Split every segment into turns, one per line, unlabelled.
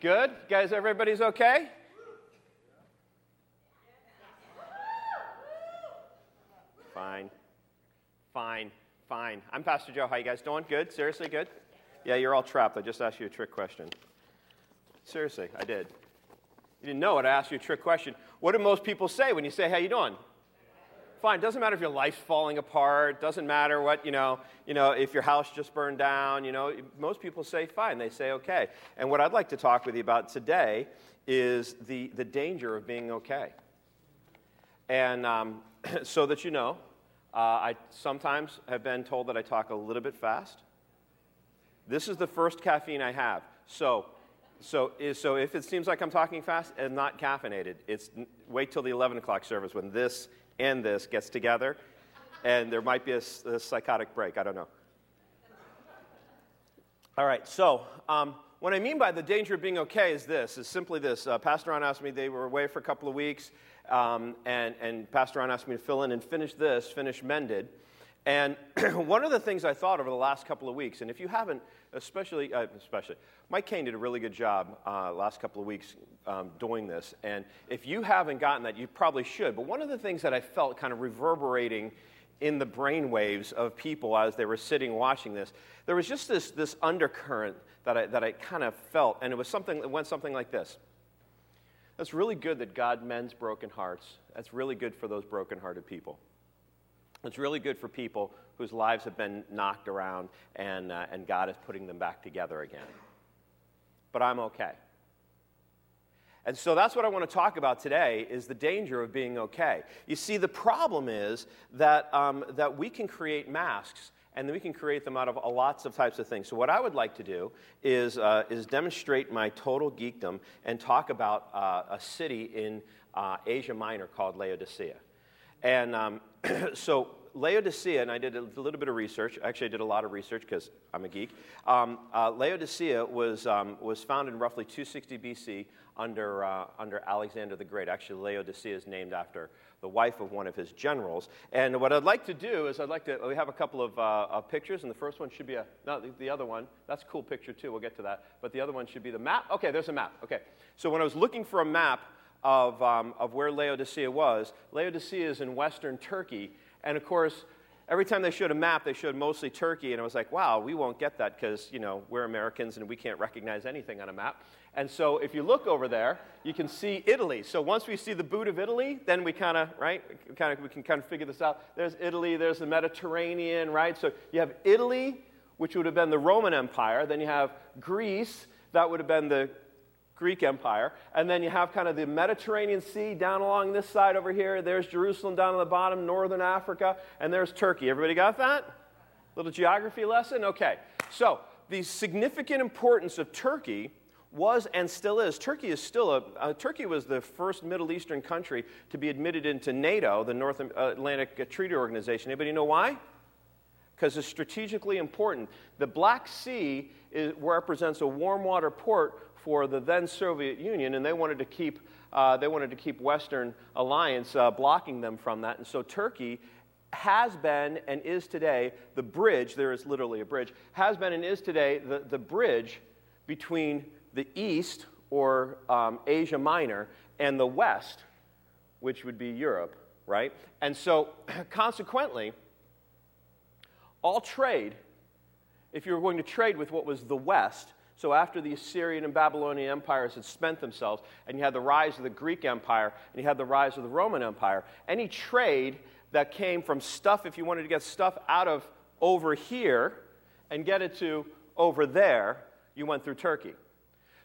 Good? Guys, everybody's okay? Fine. Fine. Fine. I'm Pastor Joe. How you guys doing? Good? Seriously, good? Yeah, you're all trapped. I just asked you a trick question. Seriously, I did. You didn't know it. I asked you a trick question. What do most people say when you say, "How you doing?" Fine. Doesn't matter if your life's falling apart. Doesn't matter what you know. You know, if your house just burned down. You know, most people say fine. They say okay. And what I'd like to talk with you about today is the the danger of being okay. And um, so that you know, uh, I sometimes have been told that I talk a little bit fast. This is the first caffeine I have. So, so, is, so if it seems like I'm talking fast and not caffeinated, it's wait till the 11 o'clock service when this and this gets together, and there might be a, a psychotic break. I don't know. All right, so um, what I mean by the danger of being okay is this: is simply this. Uh, Pastor Ron asked me; they were away for a couple of weeks, um, and, and Pastor Ron asked me to fill in and finish this, finish mended. And one of the things I thought over the last couple of weeks, and if you haven't, especially, uh, especially, Mike Kane did a really good job uh, last couple of weeks um, doing this. And if you haven't gotten that, you probably should. But one of the things that I felt kind of reverberating in the brainwaves of people as they were sitting watching this, there was just this, this undercurrent that I, that I kind of felt. And it was something that went something like this. That's really good that God mends broken hearts. That's really good for those broken-hearted people. It's really good for people whose lives have been knocked around and, uh, and God is putting them back together again. But I'm okay. And so that's what I want to talk about today is the danger of being okay. You see, the problem is that, um, that we can create masks and we can create them out of lots of types of things. So, what I would like to do is, uh, is demonstrate my total geekdom and talk about uh, a city in uh, Asia Minor called Laodicea. And um, so Laodicea, and I did a little bit of research. Actually, I did a lot of research because I'm a geek. Um, uh, Laodicea was, um, was founded in roughly 260 BC under, uh, under Alexander the Great. Actually, Laodicea is named after the wife of one of his generals. And what I'd like to do is I'd like to, we have a couple of, uh, pictures, and the first one should be a, no, the, the, other one, that's a cool picture too, we'll get to that. But the other one should be the map. Okay, there's a map. Okay. So when I was looking for a map, of, um, of where Laodicea was. Laodicea is in western Turkey. And of course, every time they showed a map, they showed mostly Turkey. And I was like, wow, we won't get that because, you know, we're Americans and we can't recognize anything on a map. And so if you look over there, you can see Italy. So once we see the boot of Italy, then we kind of, right, kind of, we can kind of figure this out. There's Italy, there's the Mediterranean, right? So you have Italy, which would have been the Roman Empire. Then you have Greece, that would have been the Greek Empire. And then you have kind of the Mediterranean Sea down along this side over here. There's Jerusalem down on the bottom, northern Africa, and there's Turkey. Everybody got that? Little geography lesson? Okay. So, the significant importance of Turkey was and still is. Turkey is still a, uh, Turkey was the first Middle Eastern country to be admitted into NATO, the North Atlantic Treaty Organization. Anybody know why? Because it's strategically important. The Black Sea is, represents a warm water port for the then Soviet Union, and they wanted to keep, uh, they wanted to keep Western alliance uh, blocking them from that. And so Turkey has been and is today the bridge, there is literally a bridge, has been and is today the, the bridge between the East, or um, Asia Minor, and the West, which would be Europe, right? And so consequently, all trade, if you were going to trade with what was the West, so after the Assyrian and Babylonian empires had spent themselves, and you had the rise of the Greek Empire, and you had the rise of the Roman Empire, any trade that came from stuff, if you wanted to get stuff out of over here and get it to over there, you went through Turkey.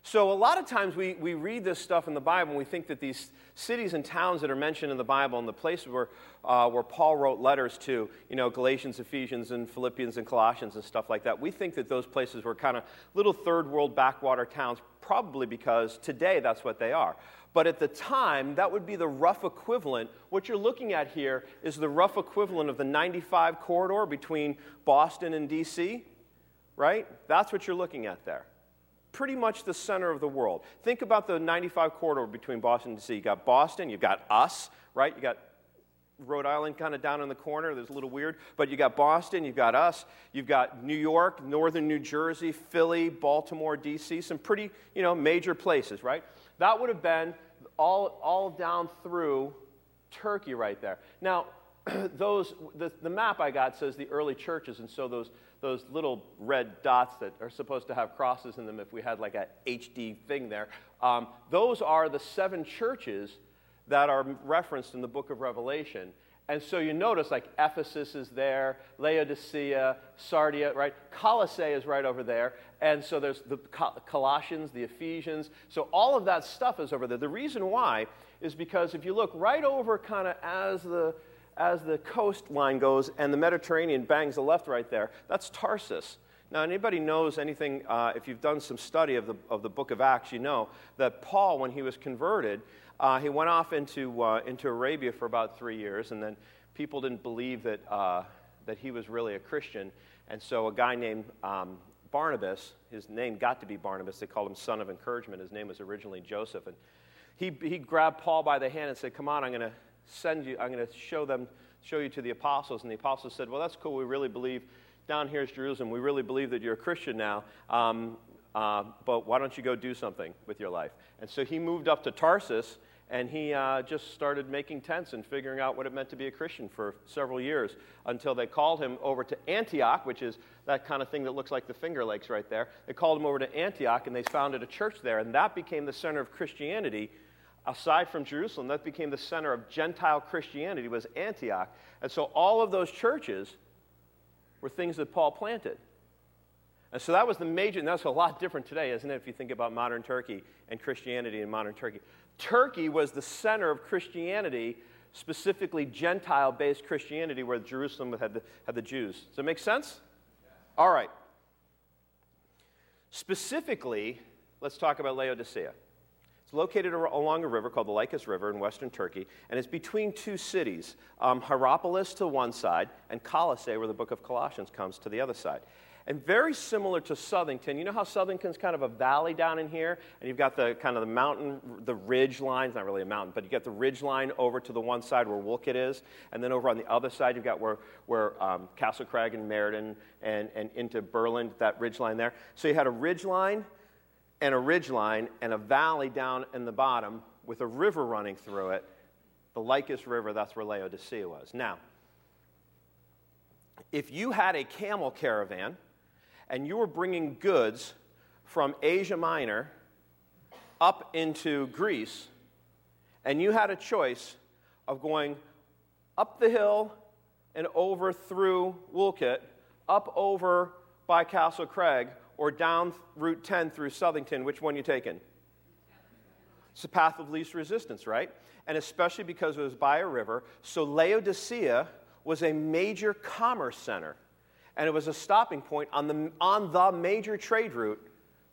So, a lot of times we, we read this stuff in the Bible and we think that these cities and towns that are mentioned in the Bible and the places where, uh, where Paul wrote letters to, you know, Galatians, Ephesians, and Philippians and Colossians and stuff like that, we think that those places were kind of little third world backwater towns, probably because today that's what they are. But at the time, that would be the rough equivalent. What you're looking at here is the rough equivalent of the 95 corridor between Boston and D.C., right? That's what you're looking at there pretty much the center of the world. Think about the 95 corridor between Boston and D.C. You got Boston, you've got us, right? You got Rhode Island kind of down in the corner. There's a little weird. But you got Boston, you've got us, you've got New York, northern New Jersey, Philly, Baltimore, D.C., some pretty, you know, major places, right? That would have been all, all down through Turkey right there. Now, those, the, the map I got says the early churches, and so those, those little red dots that are supposed to have crosses in them if we had like a HD thing there, um, those are the seven churches that are referenced in the book of Revelation. And so you notice like Ephesus is there, Laodicea, Sardia, right? Colossae is right over there. And so there's the Colossians, the Ephesians. So all of that stuff is over there. The reason why is because if you look right over kind of as the as the coastline goes and the Mediterranean bangs the left right there, that's Tarsus. Now, anybody knows anything, uh, if you've done some study of the, of the book of Acts, you know that Paul, when he was converted, uh, he went off into, uh, into Arabia for about three years, and then people didn't believe that, uh, that he was really a Christian. And so a guy named um, Barnabas, his name got to be Barnabas, they called him son of encouragement. His name was originally Joseph. And he, he grabbed Paul by the hand and said, Come on, I'm going to send you, I'm going to show them, show you to the apostles. And the apostles said, Well, that's cool. We really believe down here is Jerusalem. We really believe that you're a Christian now. Um, uh, but why don't you go do something with your life? And so he moved up to Tarsus and he uh, just started making tents and figuring out what it meant to be a Christian for several years until they called him over to Antioch, which is that kind of thing that looks like the Finger Lakes right there. They called him over to Antioch and they founded a church there, and that became the center of Christianity. Aside from Jerusalem, that became the center of Gentile Christianity, was Antioch. And so all of those churches were things that Paul planted. And so that was the major, and that's a lot different today, isn't it, if you think about modern Turkey and Christianity in modern Turkey. Turkey was the center of Christianity, specifically Gentile based Christianity, where Jerusalem had the, had the Jews. Does that make sense? All right. Specifically, let's talk about Laodicea. It's located along a river called the Lycus River in western Turkey, and it's between two cities um, Hierapolis to one side and Colossae, where the book of Colossians comes, to the other side. And very similar to Southington, you know how Southington's kind of a valley down in here, and you've got the kind of the mountain, the ridge line, it's not really a mountain, but you got the ridge line over to the one side where Wolcott is, and then over on the other side you've got where, where um, Castle Craig and Meriden and, and into Berlin, that ridge line there. So you had a ridge line and a ridge line and a valley down in the bottom with a river running through it. The Lycus River, that's where Laodicea was. Now, if you had a camel caravan, and you were bringing goods from Asia Minor up into Greece, and you had a choice of going up the hill and over through Wolcott, up over by Castle Craig, or down Route 10 through Southington, which one you taking? It's the path of least resistance, right? And especially because it was by a river. So Laodicea was a major commerce center and it was a stopping point on the, on the major trade route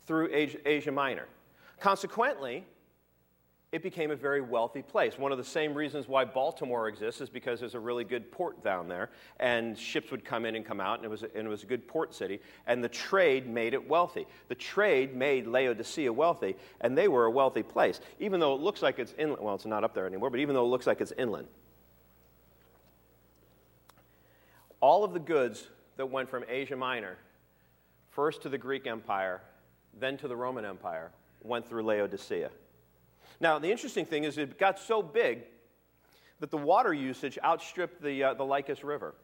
through Asia, Asia Minor. Consequently, it became a very wealthy place. One of the same reasons why Baltimore exists is because there's a really good port down there, and ships would come in and come out, and it was a, and it was a good port city, and the trade made it wealthy. The trade made Laodicea wealthy, and they were a wealthy place, even though it looks like it's inland. Well, it's not up there anymore, but even though it looks like it's inland. All of the goods that went from Asia Minor, first to the Greek Empire, then to the Roman Empire, went through Laodicea. Now, the interesting thing is it got so big that the water usage outstripped the, uh, the Lycus River.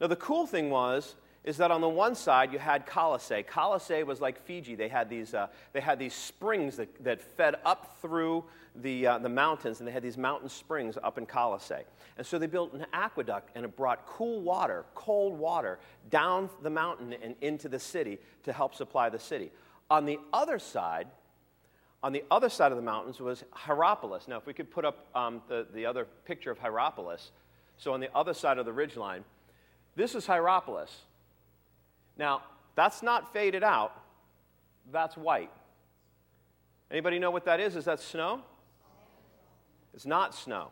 Now, the cool thing was is that on the one side you had Colossae. Colossae was like Fiji. They had these, uh, they had these springs that, that fed up through the, uh, the mountains, and they had these mountain springs up in Colossae. And so they built an aqueduct, and it brought cool water, cold water, down the mountain and into the city to help supply the city. On the other side, on the other side of the mountains was Hierapolis. Now, if we could put up um, the, the other picture of Hierapolis, so on the other side of the ridgeline, this is Hierapolis. Now, that's not faded out. That's white. Anybody know what that is? Is that snow? It's not snow.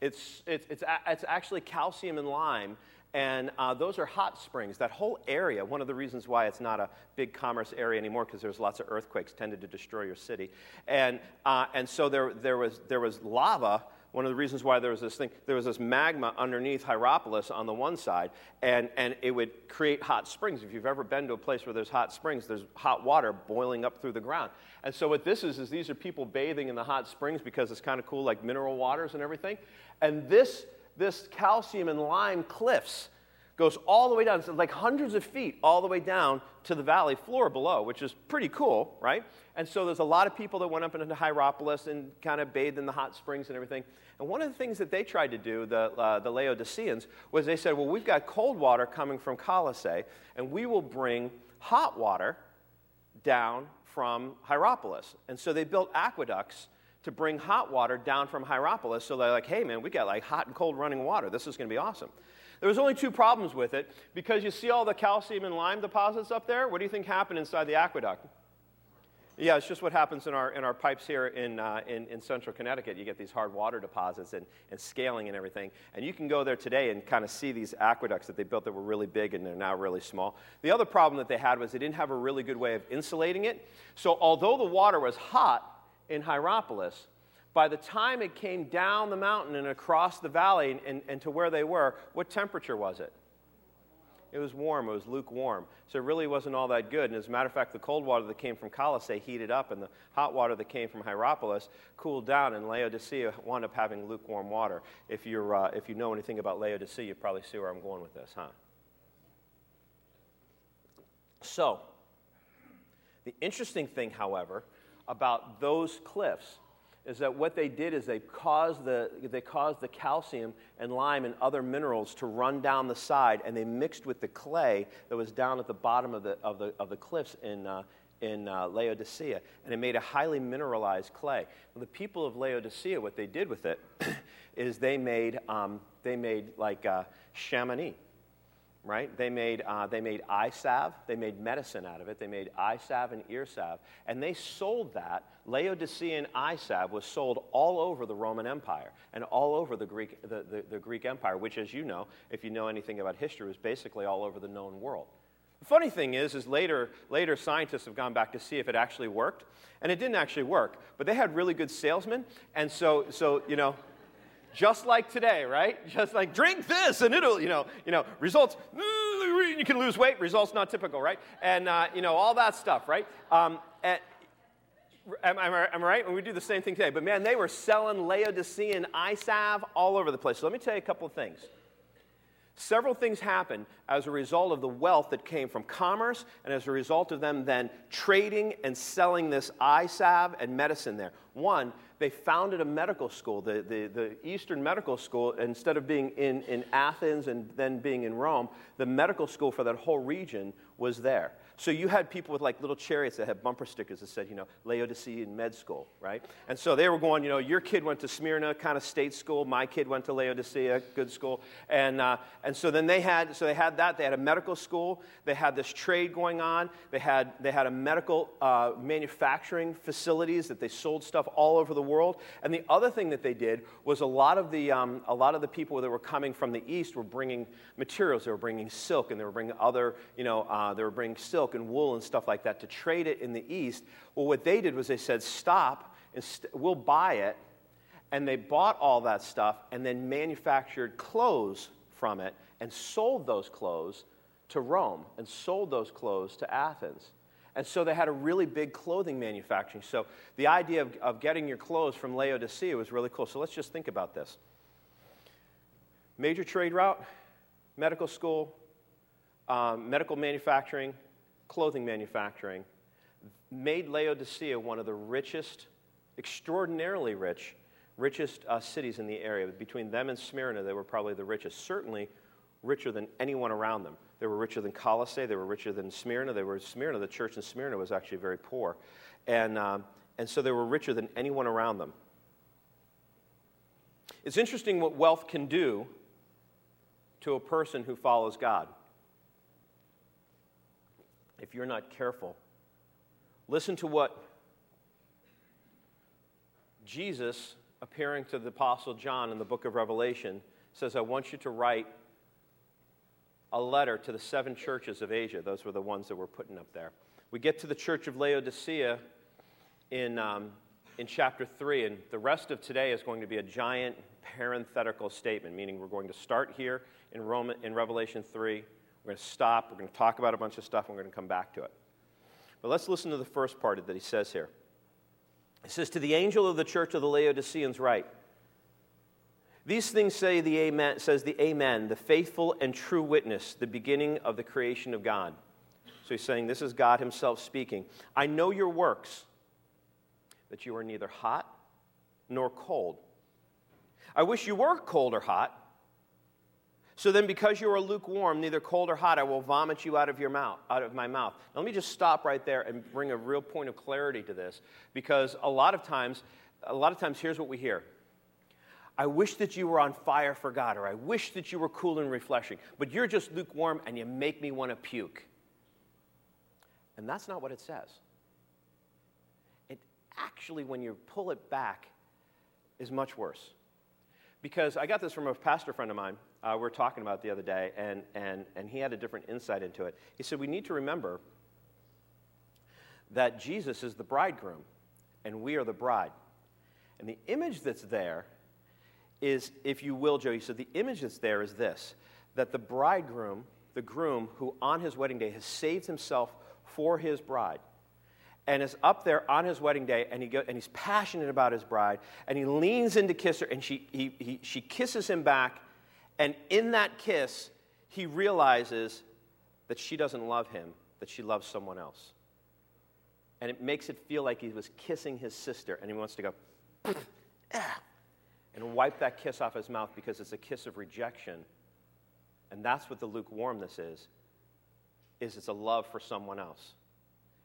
It's, it's, it's, it's actually calcium and lime, and uh, those are hot springs. That whole area, one of the reasons why it's not a big commerce area anymore, because there's lots of earthquakes tended to destroy your city. And, uh, and so there, there, was, there was lava one of the reasons why there was this thing, there was this magma underneath Hierapolis on the one side, and, and it would create hot springs. If you've ever been to a place where there's hot springs, there's hot water boiling up through the ground. And so what this is, is these are people bathing in the hot springs because it's kind of cool, like mineral waters and everything. And this, this calcium and lime cliffs goes all the way down, so like hundreds of feet all the way down to the valley floor below, which is pretty cool, right? And so there's a lot of people that went up into Hierapolis and kind of bathed in the hot springs and everything. And one of the things that they tried to do, the, uh, the Laodiceans, was they said, well, we've got cold water coming from Colossae, and we will bring hot water down from Hierapolis. And so they built aqueducts to bring hot water down from Hierapolis. So they're like, hey, man, we got like hot and cold running water. This is going to be awesome. There was only two problems with it because you see all the calcium and lime deposits up there. What do you think happened inside the aqueduct? Yeah, it's just what happens in our, in our pipes here in, uh, in, in, central Connecticut. You get these hard water deposits and, and scaling and everything. And you can go there today and kind of see these aqueducts that they built that were really big and they're now really small. The other problem that they had was they didn't have a really good way of insulating it. So, although the water was hot in Hierapolis, by the time it came down the mountain and across the valley and, and, and to where they were, what temperature was it? It was warm, it was lukewarm. So it really wasn't all that good. And as a matter of fact, the cold water that came from Colossae heated up, and the hot water that came from Hierapolis cooled down, and Laodicea wound up having lukewarm water. If, you're, uh, if you know anything about Laodicea, you probably see where I'm going with this, huh? So, the interesting thing, however, about those cliffs is that what they did is they caused the, they caused the calcium and lime and other minerals to run down the side, and they mixed with the clay that was down at the bottom of the, of the, of the cliffs in, uh, in uh, Laodicea, and it made a highly mineralized clay. Well, the people of Laodicea, what they did with it is they made, um, they made like uh, Chamonix right? They made, uh, they made eye salve, they made medicine out of it, they made eye salve and ear salve, and they sold that. Laodicean eye salve was sold all over the Roman Empire and all over the Greek, the, the, the Greek Empire, which, as you know, if you know anything about history, was basically all over the known world. The funny thing is, is later, later scientists have gone back to see if it actually worked, and it didn't actually work. But they had really good salesmen, and so, so you know, just like today, right? Just like drink this and it'll, you know, you know, results. You can lose weight. Results not typical, right? And uh, you know all that stuff, right? Um, and, Am, am, am I right? And we do the same thing today. But man, they were selling Laodicean salve all over the place. So let me tell you a couple of things. Several things happened as a result of the wealth that came from commerce and as a result of them then trading and selling this salve and medicine there. One, they founded a medical school, the, the, the Eastern Medical School, instead of being in, in Athens and then being in Rome, the medical school for that whole region was there. So you had people with like little chariots that had bumper stickers that said, you know, Laodicean med school, right? And so they were going, you know, your kid went to Smyrna, kind of state school. My kid went to Laodicea, good school. And, uh, and so then they had, so they had that. They had a medical school. They had this trade going on. They had, they had a medical uh, manufacturing facilities that they sold stuff all over the world. And the other thing that they did was a lot of the, um, a lot of the people that were coming from the east were bringing materials. They were bringing silk and they were bringing other, you know, uh, they were bringing silk silk and wool and stuff like that to trade it in the East. Well, what they did was they said, stop, and st- we'll buy it. And they bought all that stuff and then manufactured clothes from it and sold those clothes to Rome and sold those clothes to Athens. And so they had a really big clothing manufacturing. So the idea of, of getting your clothes from Laodicea was really cool. So let's just think about this major trade route, medical school, um, medical manufacturing, clothing manufacturing made Laodicea one of the richest, extraordinarily rich, richest uh, cities in the area. Between them and Smyrna, they were probably the richest, certainly richer than anyone around them. They were richer than Colossae, they were richer than Smyrna. They were Smyrna, the church in Smyrna was actually very poor. And, um, and so they were richer than anyone around them. It's interesting what wealth can do to a person who follows God if you're not careful. Listen to what Jesus, appearing to the Apostle John in the book of Revelation, says, I want you to write a letter to the seven churches of Asia. Those were the ones that were putting up there. We get to the church of Laodicea in, um, in chapter 3, and the rest of today is going to be a giant parenthetical statement, meaning we're going to start here in, Roman, in Revelation 3. We're going to stop, we're going to talk about a bunch of stuff, and we're going to come back to it. But let's listen to the first part that he says here. He says, To the angel of the church of the Laodiceans, write, These things say the Amen, says the Amen, the faithful and true witness, the beginning of the creation of God. So he's saying, This is God Himself speaking. I know your works, that you are neither hot nor cold. I wish you were cold or hot. So then, because you are lukewarm, neither cold or hot, I will vomit you out of your mouth, out of my mouth. Now, let me just stop right there and bring a real point of clarity to this, because a lot of times, a lot of times, here's what we hear. I wish that you were on fire for God, or I wish that you were cool and refreshing, but you're just lukewarm and you make me want to puke. And that's not what it says. It actually, when you pull it back, is much worse. Because I got this from a pastor friend of mine uh, we were talking about the other day, and, and, and he had a different insight into it. He said, We need to remember that Jesus is the bridegroom, and we are the bride. And the image that's there is, if you will, Joe, he said, the image that's there is this that the bridegroom, the groom, who on his wedding day has saved himself for his bride, and is up there on his wedding day and, he go, and he's passionate about his bride and he leans in to kiss her and she, he, he, she kisses him back and in that kiss, he realizes that she doesn't love him, that she loves someone else. And it makes it feel like he was kissing his sister, and he wants to go, ah, and wipe that kiss off his mouth because it's a kiss of rejection. And that's what the lukewarmness is, is it's a love for someone else.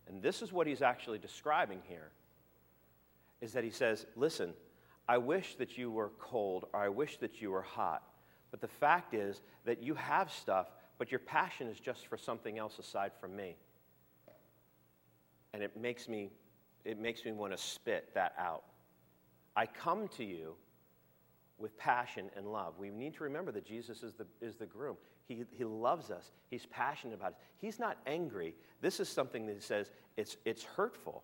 And this is what he's actually describing here, is that he says, listen, I wish that you were cold, or I wish that you were hot. But the fact is that you have stuff, but your passion is just for something else aside from me. And it makes me, it makes me want to spit that out. I come to you with passion and love. We need to remember that Jesus is the, is the groom. He, he loves us. He's passionate about us. He's not angry. This is something that he says it's, it's hurtful.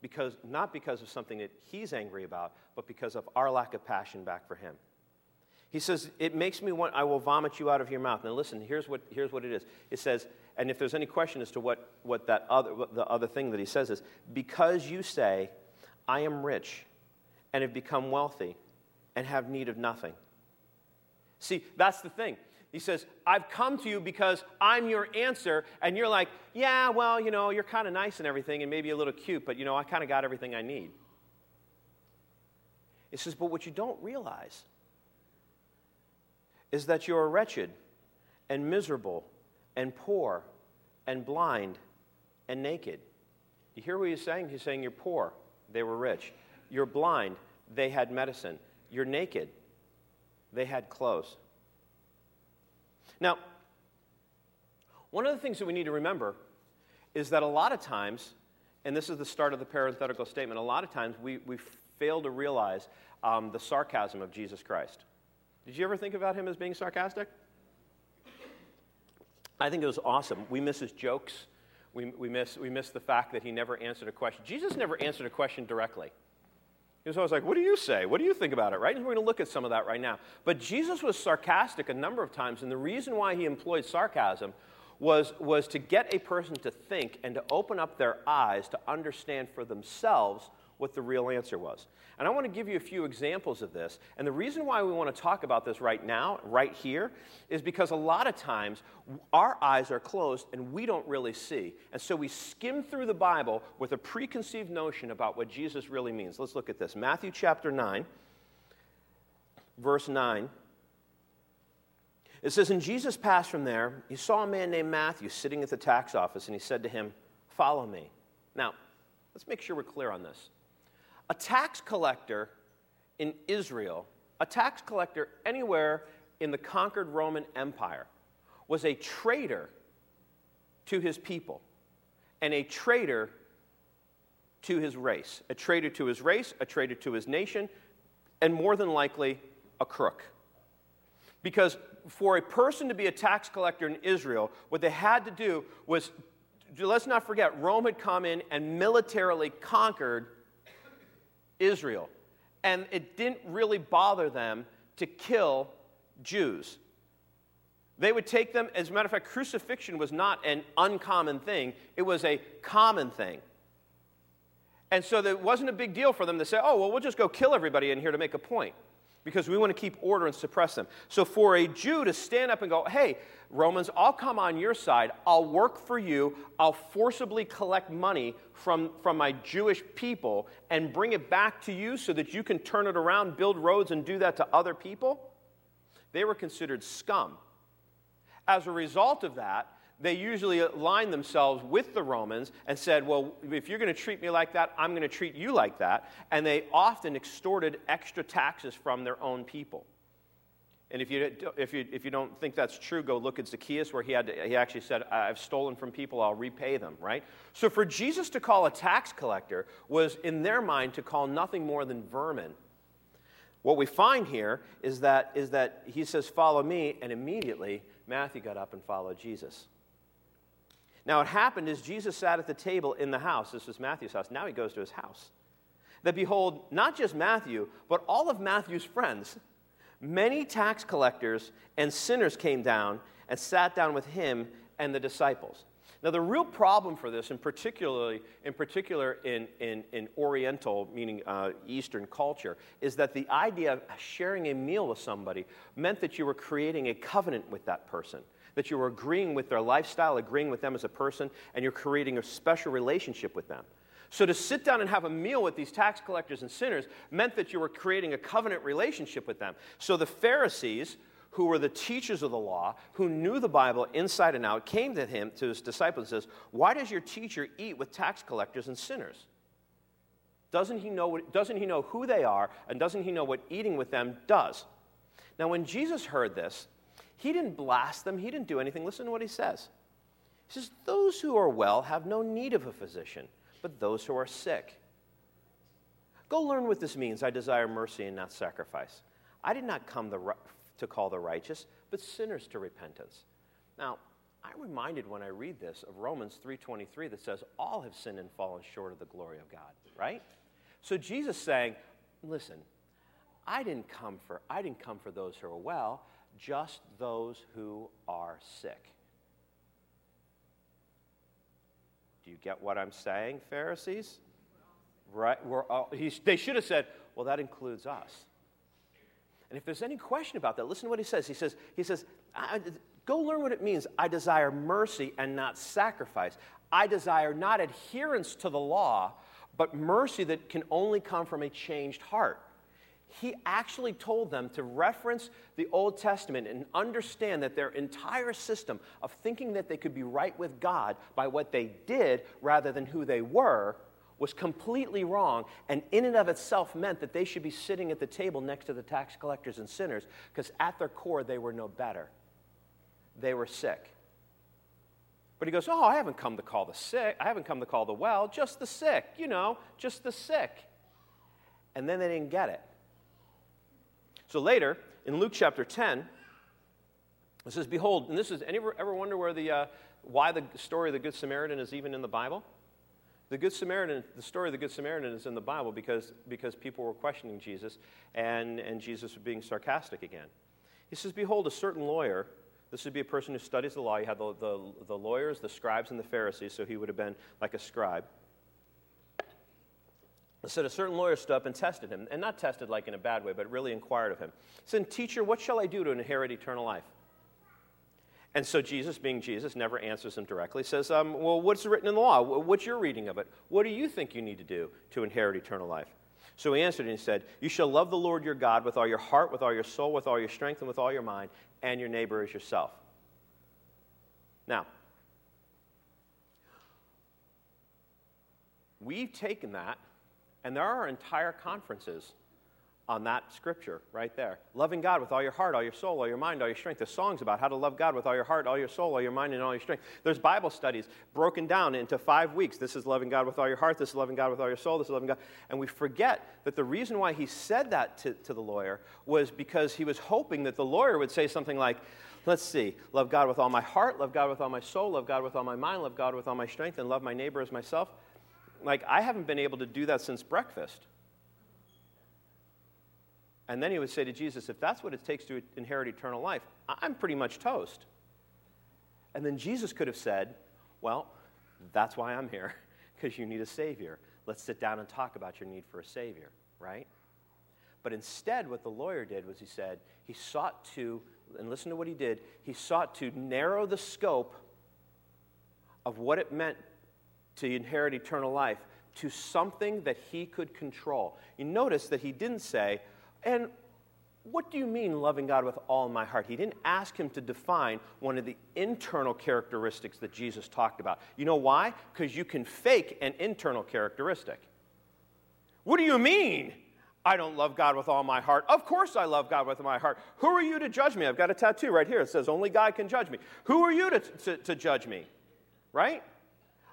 Because, not because of something that he's angry about, but because of our lack of passion back for him. He says, It makes me want, I will vomit you out of your mouth. Now, listen, here's what, here's what it is. It says, and if there's any question as to what, what that other, what the other thing that he says is, because you say, I am rich and have become wealthy and have need of nothing. See, that's the thing. He says, I've come to you because I'm your answer. And you're like, yeah, well, you know, you're kind of nice and everything and maybe a little cute, but, you know, I kind of got everything I need. He says, but what you don't realize is that you are wretched and miserable and poor and blind and naked. You hear what he's saying? He's saying you're poor, they were rich. You're blind, they had medicine. You're naked, they had clothes. Now, one of the things that we need to remember is that a lot of times, and this is the start of the parenthetical statement, a lot of times we, we fail to realize um, the sarcasm of Jesus Christ. Did you ever think about him as being sarcastic? I think it was awesome. We miss his jokes. We, we, miss, we miss the fact that he never answered a question. Jesus never answered a question directly. He was always like, What do you say? What do you think about it? Right? And we're going to look at some of that right now. But Jesus was sarcastic a number of times, and the reason why he employed sarcasm was, was to get a person to think and to open up their eyes to understand for themselves what the real answer was. And I want to give you a few examples of this. And the reason why we want to talk about this right now, right here, is because a lot of times our eyes are closed and we don't really see. And so we skim through the Bible with a preconceived notion about what Jesus really means. Let's look at this Matthew chapter 9, verse 9. It says, And Jesus passed from there. He saw a man named Matthew sitting at the tax office, and he said to him, Follow me. Now, let's make sure we're clear on this. A tax collector in Israel, a tax collector anywhere in the conquered Roman Empire, was a traitor to his people and a traitor to his race. A traitor to his race, a traitor to his nation, and more than likely, a crook. Because for a person to be a tax collector in Israel, what they had to do was, let's not forget, Rome had come in and militarily conquered Israel. And it didn't really bother them to kill Jews. They would take them, as a matter of fact, crucifixion was not an uncommon thing, it was a common thing. And so it wasn't a big deal for them to say, oh, well, we'll just go kill everybody in here to make a point because we want to keep order and suppress them. So for a Jew to stand up and go, hey, Romans, I'll come on your side, I'll work for you, I'll forcibly collect money from, from my Jewish people and bring it back to you so that you can turn it around, build roads, and do that to other people, they were considered scum. As a result of that, they usually aligned themselves with the Romans and said, Well, if you're going to treat me like that, I'm going to treat you like that. And they often extorted extra taxes from their own people. And if you, if you, if you don't think that's true, go look at Zacchaeus, where he, had to, he actually said, I've stolen from people, I'll repay them, right? So for Jesus to call a tax collector was, in their mind, to call nothing more than vermin. What we find here is that, is that he says, Follow me, and immediately Matthew got up and followed Jesus. Now, what happened is Jesus sat at the table in the house. This was Matthew's house. Now he goes to his house. That behold, not just Matthew, but all of Matthew's friends, many tax collectors and sinners came down and sat down with him and the disciples. Now, the real problem for this, and particularly in particular in, in, in Oriental, meaning uh, Eastern culture, is that the idea of sharing a meal with somebody meant that you were creating a covenant with that person that you are agreeing with their lifestyle, agreeing with them as a person, and you're creating a special relationship with them. So to sit down and have a meal with these tax collectors and sinners meant that you were creating a covenant relationship with them. So the Pharisees, who were the teachers of the law, who knew the Bible inside and out, came to him, to his disciples, and says, Why does your teacher eat with tax collectors and sinners? Doesn't he know, what, doesn't he know who they are, and doesn't he know what eating with them does? Now, when Jesus heard this, he didn't blast them, he didn't do anything. Listen to what he says. He says, Those who are well have no need of a physician, but those who are sick. Go learn what this means. I desire mercy and not sacrifice. I did not come the, to call the righteous, but sinners to repentance. Now, I'm reminded when I read this of Romans 3:23 that says all have sinned and fallen short of the glory of God, right? So Jesus saying, listen, I didn't come for I didn't come for those who are well just those who are sick. Do you get what I'm saying, Pharisees? Right? We're all, they should have said, well, that includes us. And if there's any question about that, listen to what he says. He says, he says go learn what it means. I desire mercy and not sacrifice. I desire not adherence to the law, but mercy that can only come from a changed heart he actually told them to reference the Old Testament and understand that their entire system of thinking that they could be right with God by what they did rather than who they were was completely wrong, and in and of itself meant that they should be sitting at the table next to the tax collectors and sinners because at their core they were no better. They were sick. But he goes, Oh, I haven't come to call the sick. I haven't come to call the well, just the sick, you know, just the sick. And then they didn't get it. So later, in Luke chapter 10, it says, Behold, and this is, any ever wonder where the, uh, why the story of the Good Samaritan is even in the Bible? The Good Samaritan, the story of the Good Samaritan is in the Bible because, because people were questioning Jesus and, and Jesus was being sarcastic again. He says, Behold, a certain lawyer, this would be a person who studies the law. You had the, the, the lawyers, the scribes, and the Pharisees, so he would have been like a scribe said a certain lawyer stood up and tested him, and not tested like in a bad way, but really inquired of him. He said, Teacher, what shall I do to inherit eternal life? And so Jesus, being Jesus, never answers him directly. Says, um, Well, what's written in the law? What's your reading of it? What do you think you need to do to inherit eternal life? So he answered and he said, You shall love the Lord your God with all your heart, with all your soul, with all your strength, and with all your mind, and your neighbor as yourself. Now, we've taken that and there are entire conferences on that scripture right there. Loving God with all your heart, all your soul, all your mind, all your strength. There's songs about how to love God with all your heart, all your soul, all your mind, and all your strength. There's Bible studies broken down into five weeks. This is loving God with all your heart, this is loving God with all your soul, this is loving God. And we forget that the reason why he said that to, to the lawyer was because he was hoping that the lawyer would say something like, Let's see, love God with all my heart, love God with all my soul, love God with all my mind, love God with all my strength, and love my neighbor as myself. Like, I haven't been able to do that since breakfast. And then he would say to Jesus, If that's what it takes to inherit eternal life, I'm pretty much toast. And then Jesus could have said, Well, that's why I'm here, because you need a Savior. Let's sit down and talk about your need for a Savior, right? But instead, what the lawyer did was he said, he sought to, and listen to what he did, he sought to narrow the scope of what it meant to inherit eternal life to something that he could control. You notice that he didn't say, and what do you mean loving God with all my heart? He didn't ask him to define one of the internal characteristics that Jesus talked about. You know why? Because you can fake an internal characteristic. What do you mean? I don't love God with all my heart. Of course, I love God with my heart. Who are you to judge me? I've got a tattoo right here. It says, Only God can judge me. Who are you to, to, to judge me? Right?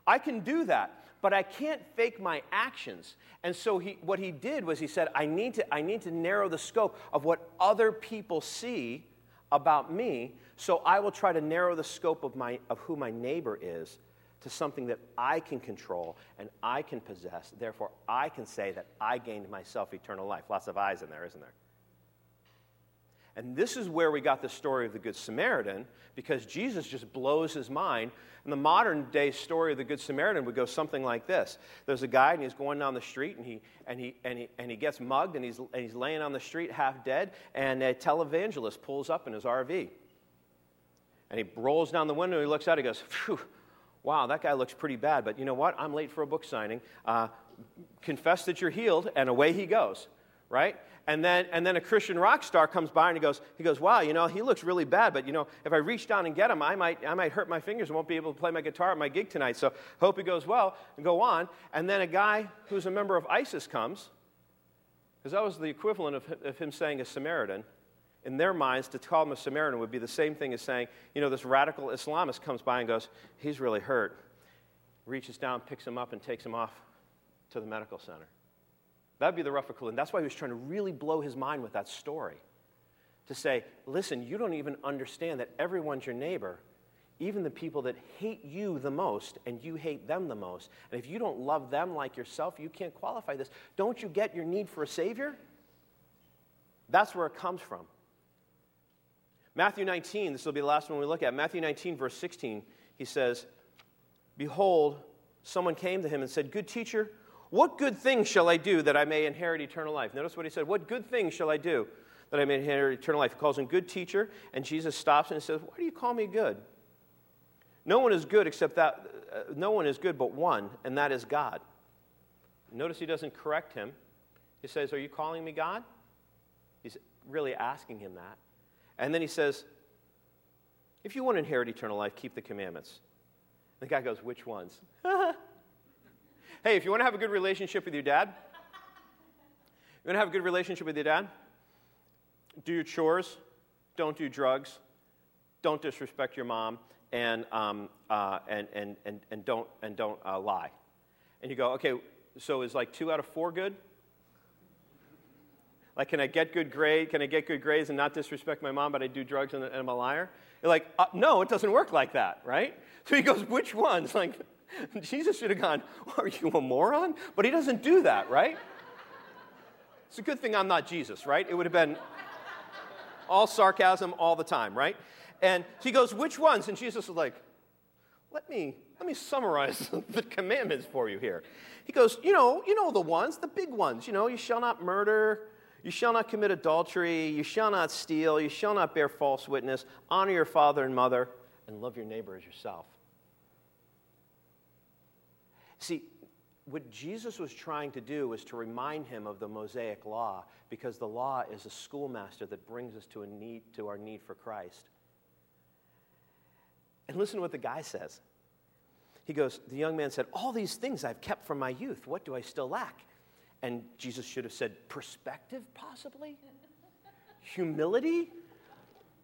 I can do that but I can't fake my actions. And so he, what he did was he said, I need, to, I need to narrow the scope of what other people see about me, so I will try to narrow the scope of, my, of who my neighbor is to something that I can control and I can possess. Therefore, I can say that I gained myself eternal life. Lots of eyes in there, isn't there? And this is where we got the story of the Good Samaritan, because Jesus just blows his mind. And the modern day story of the Good Samaritan would go something like this There's a guy, and he's going down the street, and he, and he, and he, and he gets mugged, and he's, and he's laying on the street half dead, and a televangelist pulls up in his RV. And he rolls down the window, he looks out, he goes, Phew, wow, that guy looks pretty bad, but you know what? I'm late for a book signing. Uh, confess that you're healed, and away he goes, right? And then, and then a Christian rock star comes by and he goes, he goes, wow, you know, he looks really bad, but you know, if I reach down and get him, I might, I might hurt my fingers and won't be able to play my guitar at my gig tonight. So hope he goes well and go on. And then a guy who's a member of ISIS comes, because that was the equivalent of, of him saying a Samaritan. In their minds, to call him a Samaritan would be the same thing as saying, you know, this radical Islamist comes by and goes, he's really hurt. Reaches down, picks him up, and takes him off to the medical center. That'd be the rough equivalent. That's why he was trying to really blow his mind with that story. To say, listen, you don't even understand that everyone's your neighbor, even the people that hate you the most, and you hate them the most. And if you don't love them like yourself, you can't qualify this. Don't you get your need for a Savior? That's where it comes from. Matthew 19, this will be the last one we look at. Matthew 19, verse 16, he says, Behold, someone came to him and said, Good teacher, what good thing shall I do that I may inherit eternal life? Notice what he said. What good thing shall I do that I may inherit eternal life? He calls him good teacher, and Jesus stops and says, Why do you call me good? No one is good except that, uh, no one is good but one, and that is God. Notice he doesn't correct him. He says, Are you calling me God? He's really asking him that. And then he says, If you want to inherit eternal life, keep the commandments. The guy goes, Which ones? Hey, if you want to have a good relationship with your dad, you want to have a good relationship with your dad? Do your chores, don't do drugs, don't disrespect your mom, and, um, uh, and, and, and, and don't, and don't uh, lie. And you go, okay, so is like two out of four good? Like, can I get good grade? Can I get good grades and not disrespect my mom, but I do drugs and, and I'm a liar? You're like, uh, no, it doesn't work like that, right? So he goes, which ones? Like, Jesus should have gone, Are you a moron? But he doesn't do that, right? It's a good thing I'm not Jesus, right? It would have been all sarcasm all the time, right? And he goes, Which ones? And Jesus was like, Let me, let me summarize the commandments for you here. He goes, You know, you know the ones, the big ones. You know, you shall not murder. You shall not commit adultery. You shall not steal. You shall not bear false witness. Honor your father and mother. And love your neighbor as yourself. See, what Jesus was trying to do was to remind him of the Mosaic law because the law is a schoolmaster that brings us to, a need, to our need for Christ. And listen to what the guy says. He goes, The young man said, All these things I've kept from my youth. What do I still lack? And Jesus should have said, Perspective, possibly? Humility?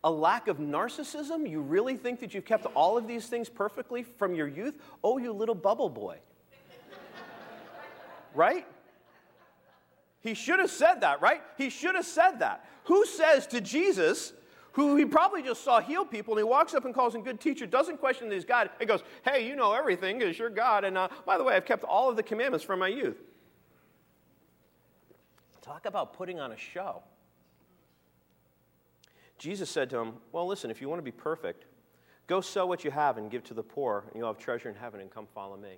A lack of narcissism? You really think that you've kept all of these things perfectly from your youth? Oh, you little bubble boy right? He should have said that, right? He should have said that. Who says to Jesus, who he probably just saw heal people, and he walks up and calls him good teacher, doesn't question that he's God, and goes, Hey, you know everything because you're God, and uh, by the way, I've kept all of the commandments from my youth. Talk about putting on a show. Jesus said to him, Well, listen, if you want to be perfect, go sell what you have and give to the poor, and you'll have treasure in heaven, and come follow me.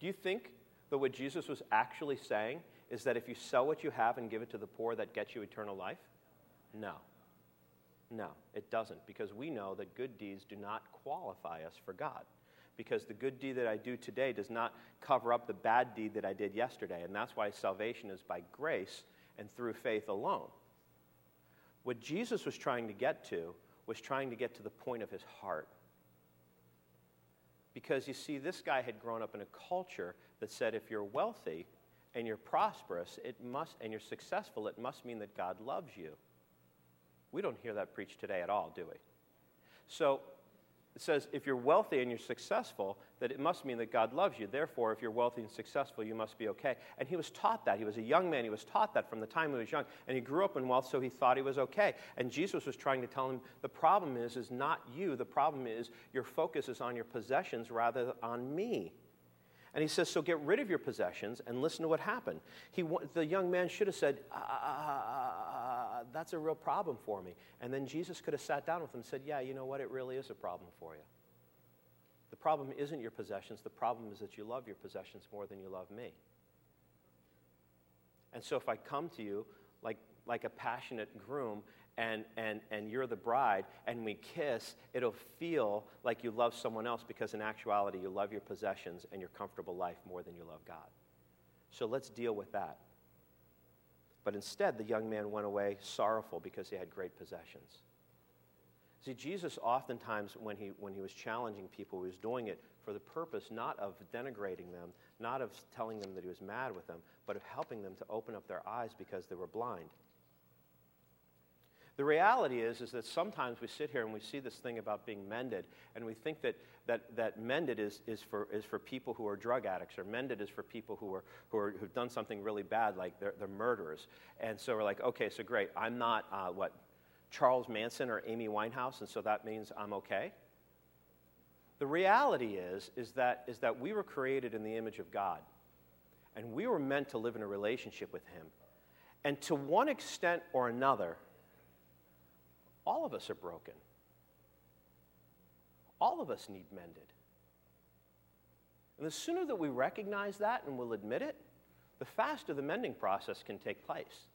Do you think that what Jesus was actually saying is that if you sell what you have and give it to the poor, that gets you eternal life? No. No, it doesn't, because we know that good deeds do not qualify us for God. Because the good deed that I do today does not cover up the bad deed that I did yesterday. And that's why salvation is by grace and through faith alone. What Jesus was trying to get to was trying to get to the point of his heart. Because you see, this guy had grown up in a culture that said if you're wealthy and you're prosperous, it must, and you're successful, it must mean that God loves you. We don't hear that preached today at all, do we? So it says if you're wealthy and you're successful, that it must mean that God loves you. Therefore, if you're wealthy and successful, you must be okay. And he was taught that. He was a young man. He was taught that from the time he was young. And he grew up in wealth, so he thought he was okay. And Jesus was trying to tell him the problem is, is not you. The problem is your focus is on your possessions rather than on me. And he says, So get rid of your possessions and listen to what happened. He, the young man should have said, uh, That's a real problem for me. And then Jesus could have sat down with him and said, Yeah, you know what? It really is a problem for you. The problem isn't your possessions, the problem is that you love your possessions more than you love me. And so if I come to you like, like a passionate groom and, and, and you're the bride and we kiss, it'll feel like you love someone else because in actuality you love your possessions and your comfortable life more than you love God. So let's deal with that. But instead, the young man went away sorrowful because he had great possessions. See, Jesus oftentimes, when he, when he was challenging people, he was doing it for the purpose not of denigrating them, not of telling them that he was mad with them, but of helping them to open up their eyes because they were blind. The reality is, is that sometimes we sit here and we see this thing about being mended, and we think that, that, that mended is, is, for, is for people who are drug addicts, or mended is for people who, are, who are, who've done something really bad, like they're, they're murderers. And so we're like, okay, so great, I'm not, uh, what, Charles Manson or Amy Winehouse, and so that means I'm okay? The reality is, is that, is that we were created in the image of God, and we were meant to live in a relationship with Him. And to one extent or another, all of us are broken. All of us need mended. And the sooner that we recognize that and will admit it, the faster the mending process can take place.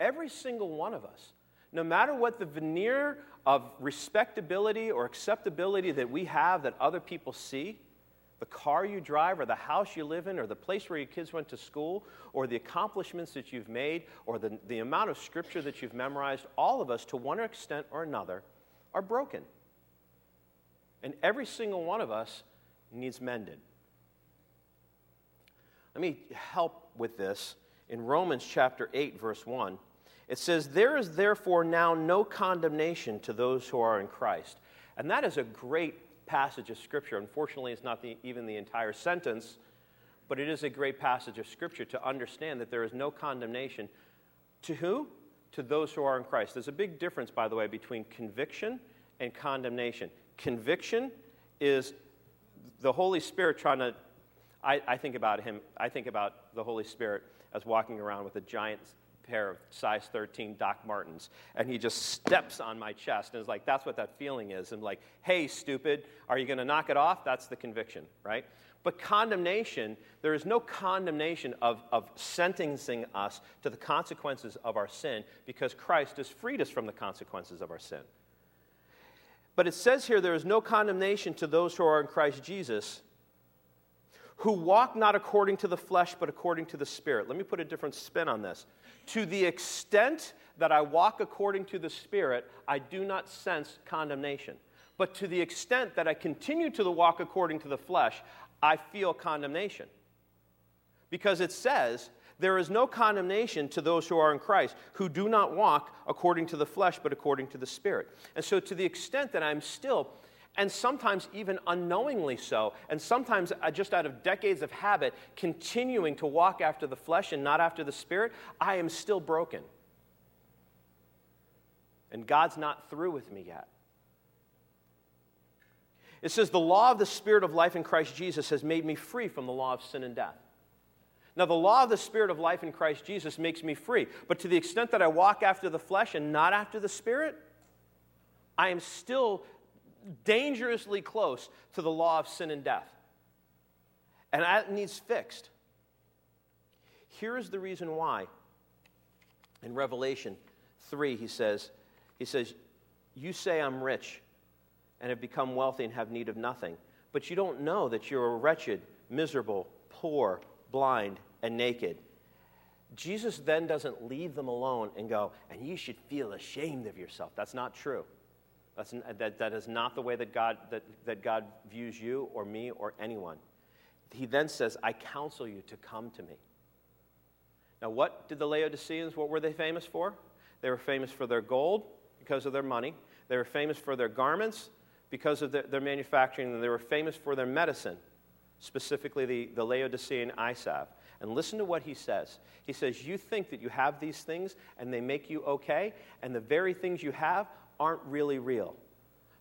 Every single one of us, no matter what the veneer of respectability or acceptability that we have that other people see, the car you drive, or the house you live in, or the place where your kids went to school, or the accomplishments that you've made, or the, the amount of scripture that you've memorized, all of us, to one extent or another, are broken. And every single one of us needs mended. Let me help with this in Romans chapter 8, verse 1. It says, There is therefore now no condemnation to those who are in Christ. And that is a great passage of Scripture. Unfortunately, it's not the, even the entire sentence, but it is a great passage of Scripture to understand that there is no condemnation. To who? To those who are in Christ. There's a big difference, by the way, between conviction and condemnation. Conviction is the Holy Spirit trying to. I, I think about him, I think about the Holy Spirit as walking around with a giant pair of size 13 Doc Martens, and he just steps on my chest and is like, that's what that feeling is. And like, hey, stupid, are you going to knock it off? That's the conviction, right? But condemnation, there is no condemnation of, of sentencing us to the consequences of our sin because Christ has freed us from the consequences of our sin. But it says here there is no condemnation to those who are in Christ Jesus who walk not according to the flesh but according to the Spirit. Let me put a different spin on this. To the extent that I walk according to the Spirit, I do not sense condemnation. But to the extent that I continue to walk according to the flesh, I feel condemnation. Because it says, there is no condemnation to those who are in Christ, who do not walk according to the flesh, but according to the Spirit. And so, to the extent that I'm still, and sometimes even unknowingly so, and sometimes uh, just out of decades of habit, continuing to walk after the flesh and not after the Spirit, I am still broken. And God's not through with me yet. It says, The law of the Spirit of life in Christ Jesus has made me free from the law of sin and death. Now, the law of the Spirit of life in Christ Jesus makes me free. But to the extent that I walk after the flesh and not after the Spirit, I am still dangerously close to the law of sin and death. And that needs fixed. Here is the reason why. In Revelation 3, he says, he says, You say I'm rich and have become wealthy and have need of nothing, but you don't know that you're wretched, miserable, poor, blind, and naked. Jesus then doesn't leave them alone and go, and you should feel ashamed of yourself. That's not true. That's, that, that is not the way that God, that, that God views you or me or anyone. He then says, I counsel you to come to me. Now, what did the Laodiceans, what were they famous for? They were famous for their gold because of their money. They were famous for their garments because of their, their manufacturing. And they were famous for their medicine, specifically the, the Laodicean eye. And listen to what he says. He says, You think that you have these things and they make you okay, and the very things you have aren't really real.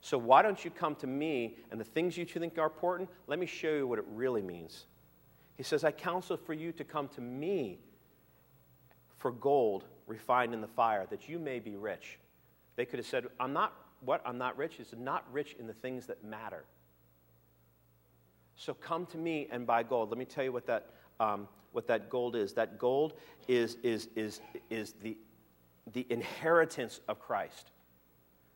So why don't you come to me and the things you think are important, let me show you what it really means. He says, I counsel for you to come to me for gold refined in the fire, that you may be rich. They could have said, I'm not what? I'm not rich. Said, not rich in the things that matter. So come to me and buy gold. Let me tell you what that, um, what that gold is. That gold is, is, is, is the, the inheritance of Christ.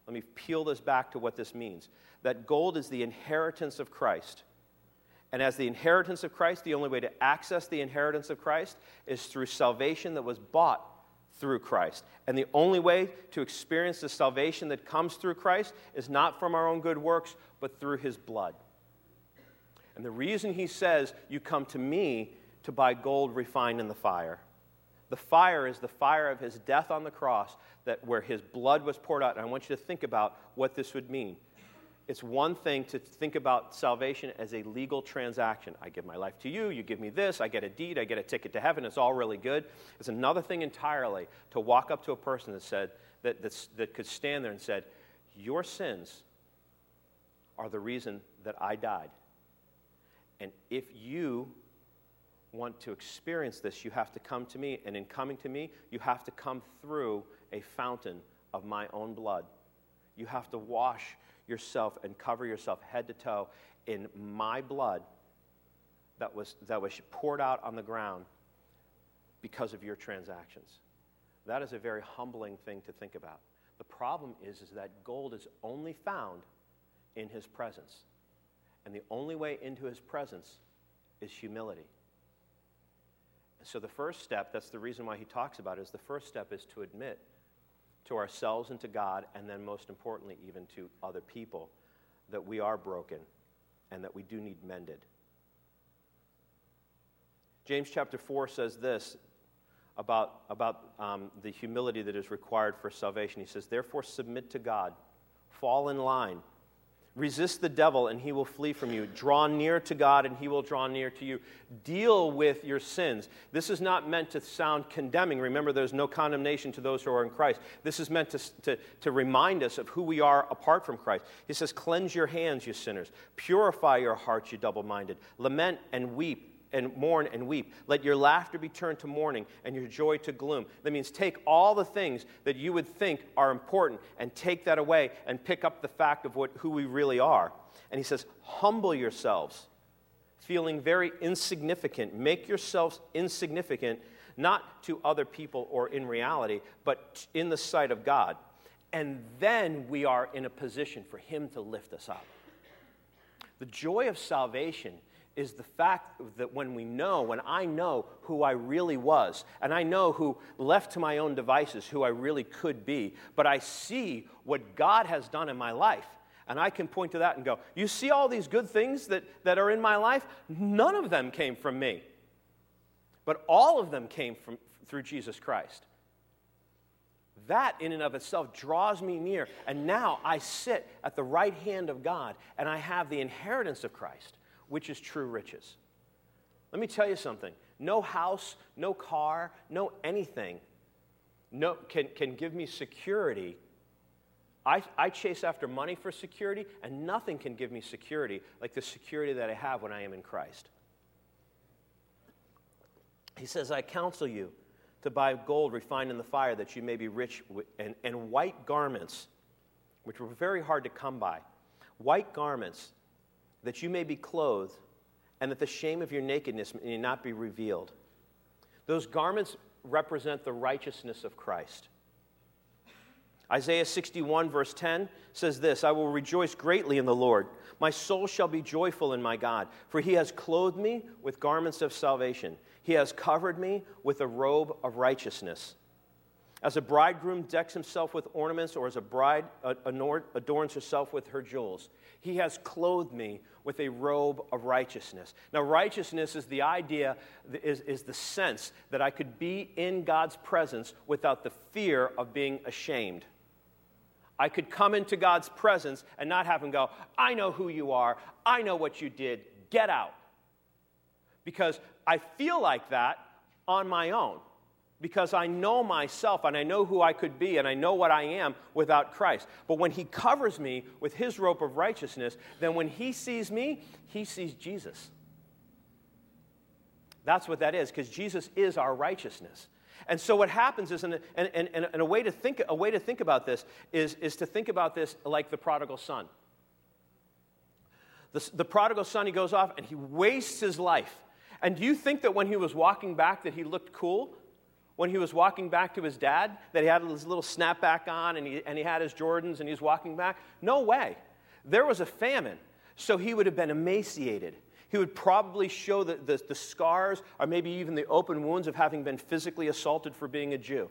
Let me peel this back to what this means. That gold is the inheritance of Christ. And as the inheritance of Christ, the only way to access the inheritance of Christ is through salvation that was bought through Christ. And the only way to experience the salvation that comes through Christ is not from our own good works, but through his blood. And the reason he says, You come to me to buy gold refined in the fire the fire is the fire of his death on the cross, that where his blood was poured out. And I want you to think about what this would mean. It's one thing to think about salvation as a legal transaction. I give my life to you, you give me this, I get a deed, I get a ticket to heaven, it's all really good. It's another thing entirely to walk up to a person that said that, that could stand there and said, Your sins are the reason that I died. And if you want to experience this, you have to come to me. And in coming to me, you have to come through a fountain of my own blood. You have to wash yourself and cover yourself head to toe in my blood that was, that was poured out on the ground because of your transactions. That is a very humbling thing to think about. The problem is, is that gold is only found in his presence. And the only way into his presence is humility. So, the first step, that's the reason why he talks about it, is the first step is to admit to ourselves and to God, and then most importantly, even to other people, that we are broken and that we do need mended. James chapter 4 says this about, about um, the humility that is required for salvation. He says, Therefore, submit to God, fall in line Resist the devil and he will flee from you. Draw near to God and he will draw near to you. Deal with your sins. This is not meant to sound condemning. Remember, there's no condemnation to those who are in Christ. This is meant to, to, to remind us of who we are apart from Christ. He says, Cleanse your hands, you sinners. Purify your hearts, you double minded. Lament and weep and mourn and weep. Let your laughter be turned to mourning and your joy to gloom. That means take all the things that you would think are important and take that away and pick up the fact of what, who we really are. And he says, Humble yourselves, feeling very insignificant. Make yourselves insignificant, not to other people or in reality, but in the sight of God. And then we are in a position for him to lift us up. The joy of salvation is the fact that when we know, when I know who I really was, and I know who, left to my own devices, who I really could be, but I see what God has done in my life, and I can point to that and go, You see all these good things that, that are in my life? None of them came from me, but all of them came from, through Jesus Christ. That, in and of itself, draws me near. And now I sit at the right hand of God and I have the inheritance of Christ which is true riches. Let me tell you something no house, no car, no anything no, can, can give me security. I, I chase after money for security, and nothing can give me security like the security that I have when I am in Christ. He says, I counsel you to buy gold refined in the fire that you may be rich, and, and white garments, which were very hard to come by, white garments that you may be clothed, and that the shame of your nakedness may not be revealed. Those garments represent the righteousness of Christ. Isaiah 61, verse 10 says this I will rejoice greatly in the Lord. My soul shall be joyful in my God, for he has clothed me with garments of salvation. He has covered me with a robe of righteousness. As a bridegroom decks himself with ornaments, or as a bride adorns herself with her jewels, he has clothed me with a robe of righteousness. Now, righteousness is the idea, is, is the sense that I could be in God's presence without the fear of being ashamed. I could come into God's presence and not have Him go, I know who you are, I know what you did, get out. Because I feel like that on my own because I know myself and I know who I could be and I know what I am without Christ. But when He covers me with His rope of righteousness, then when He sees me, He sees Jesus. That's what that is, because Jesus is our righteousness. And so what happens is, and, and, and, and a, way to think, a way to think about this is, is to think about this like the prodigal son. The, the prodigal son, he goes off and he wastes his life. And do you think that when he was walking back that he looked cool? When he was walking back to his dad, that he had his little snapback on and he, and he had his Jordans and he was walking back? No way. There was a famine, so he would have been emaciated. He would probably show the, the, the scars or maybe even the open wounds of having been physically assaulted for being a Jew.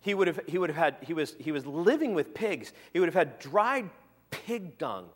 He would have, he would have had, he was, he was living with pigs. He would have had dried pig dung.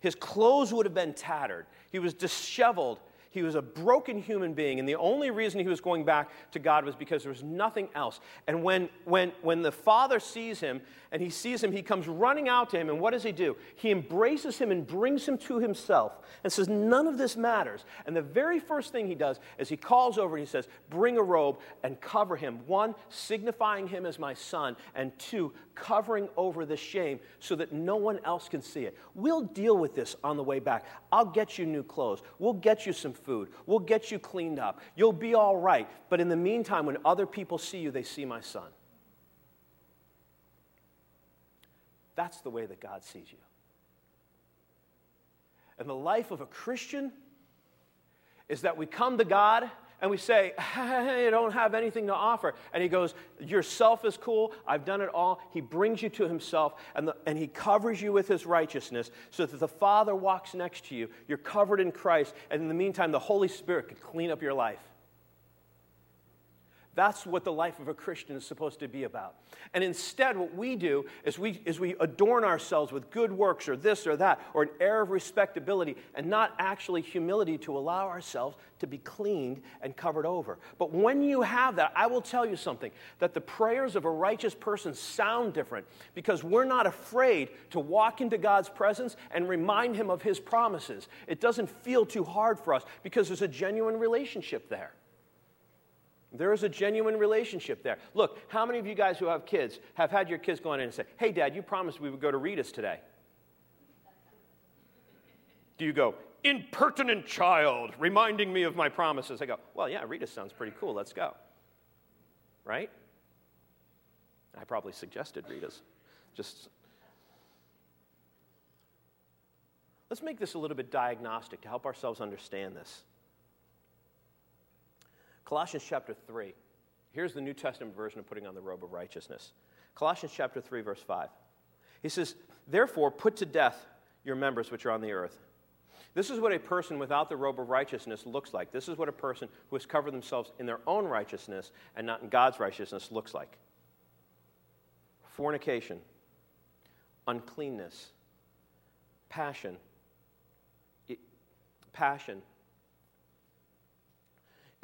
His clothes would have been tattered. He was disheveled he was a broken human being, and the only reason he was going back to God was because there was nothing else. And when, when, when the father sees him and he sees him, he comes running out to him, and what does he do? He embraces him and brings him to himself and says, None of this matters. And the very first thing he does is he calls over and he says, Bring a robe and cover him. One, signifying him as my son, and two, covering over the shame so that no one else can see it. We'll deal with this on the way back. I'll get you new clothes. We'll get you some food. We'll get you cleaned up. You'll be all right. But in the meantime, when other people see you, they see my son. That's the way that God sees you. And the life of a Christian is that we come to God and we say, I don't have anything to offer. And he goes, Yourself is cool. I've done it all. He brings you to himself and, the, and he covers you with his righteousness so that the Father walks next to you. You're covered in Christ. And in the meantime, the Holy Spirit can clean up your life. That's what the life of a Christian is supposed to be about. And instead, what we do is we, is we adorn ourselves with good works or this or that, or an air of respectability, and not actually humility to allow ourselves to be cleaned and covered over. But when you have that, I will tell you something that the prayers of a righteous person sound different because we're not afraid to walk into God's presence and remind Him of His promises. It doesn't feel too hard for us because there's a genuine relationship there. There is a genuine relationship there. Look, how many of you guys who have kids have had your kids go in and say, Hey, Dad, you promised we would go to Rita's today? Do you go, Impertinent child, reminding me of my promises? I go, Well, yeah, Rita sounds pretty cool. Let's go. Right? I probably suggested Rita's. Just. Let's make this a little bit diagnostic to help ourselves understand this. Colossians chapter 3. Here's the New Testament version of putting on the robe of righteousness. Colossians chapter 3, verse 5. He says, Therefore, put to death your members which are on the earth. This is what a person without the robe of righteousness looks like. This is what a person who has covered themselves in their own righteousness and not in God's righteousness looks like fornication, uncleanness, passion, passion,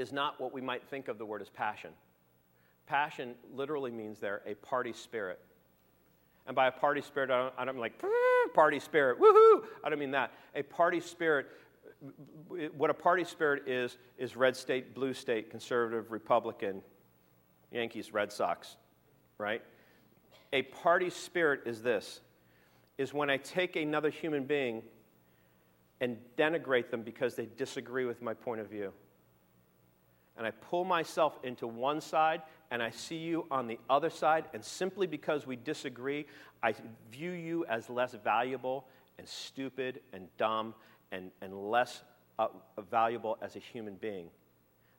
is not what we might think of the word as passion. Passion literally means there a party spirit. And by a party spirit, I don't, I don't mean like party spirit, woohoo! I don't mean that. A party spirit, what a party spirit is, is red state, blue state, conservative, Republican, Yankees, Red Sox, right? A party spirit is this is when I take another human being and denigrate them because they disagree with my point of view and I pull myself into one side and I see you on the other side, and simply because we disagree, I view you as less valuable and stupid and dumb and, and less uh, valuable as a human being.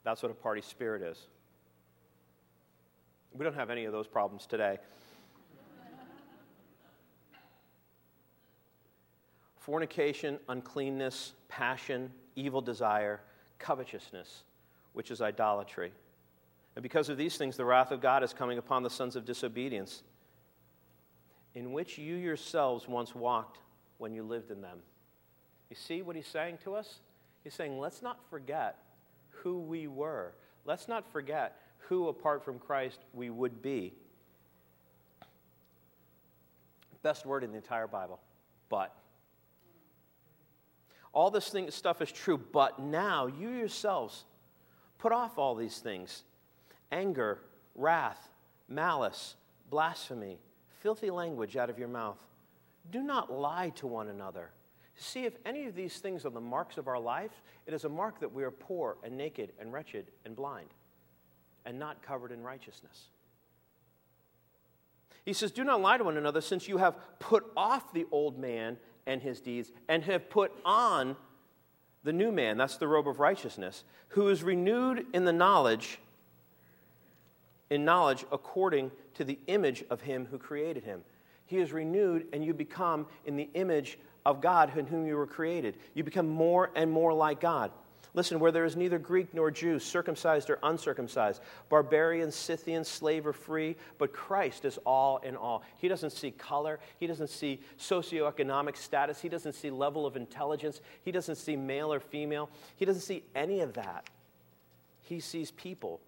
That's what a party spirit is. We don't have any of those problems today. Fornication, uncleanness, passion, evil desire, covetousness, which is idolatry. And because of these things, the wrath of God is coming upon the sons of disobedience, in which you yourselves once walked when you lived in them. You see what he's saying to us? He's saying, let's not forget who we were. Let's not forget who, apart from Christ, we would be. Best word in the entire Bible, but. All this thing, stuff is true, but now you yourselves put off all these things anger, wrath, malice, blasphemy, filthy language out of your mouth. Do not lie to one another. See if any of these things are the marks of our life, it is a mark that we are poor and naked and wretched and blind and not covered in righteousness. He says, Do not lie to one another, since you have put off the old man and his deeds and have put on the new man, that's the robe of righteousness, who is renewed in the knowledge in knowledge according to the image of him who created him. He is renewed, and you become in the image of God in whom you were created. You become more and more like God. Listen, where there is neither Greek nor Jew, circumcised or uncircumcised, barbarian, Scythian, slave or free, but Christ is all in all. He doesn't see color, he doesn't see socioeconomic status, he doesn't see level of intelligence, he doesn't see male or female, he doesn't see any of that. He sees people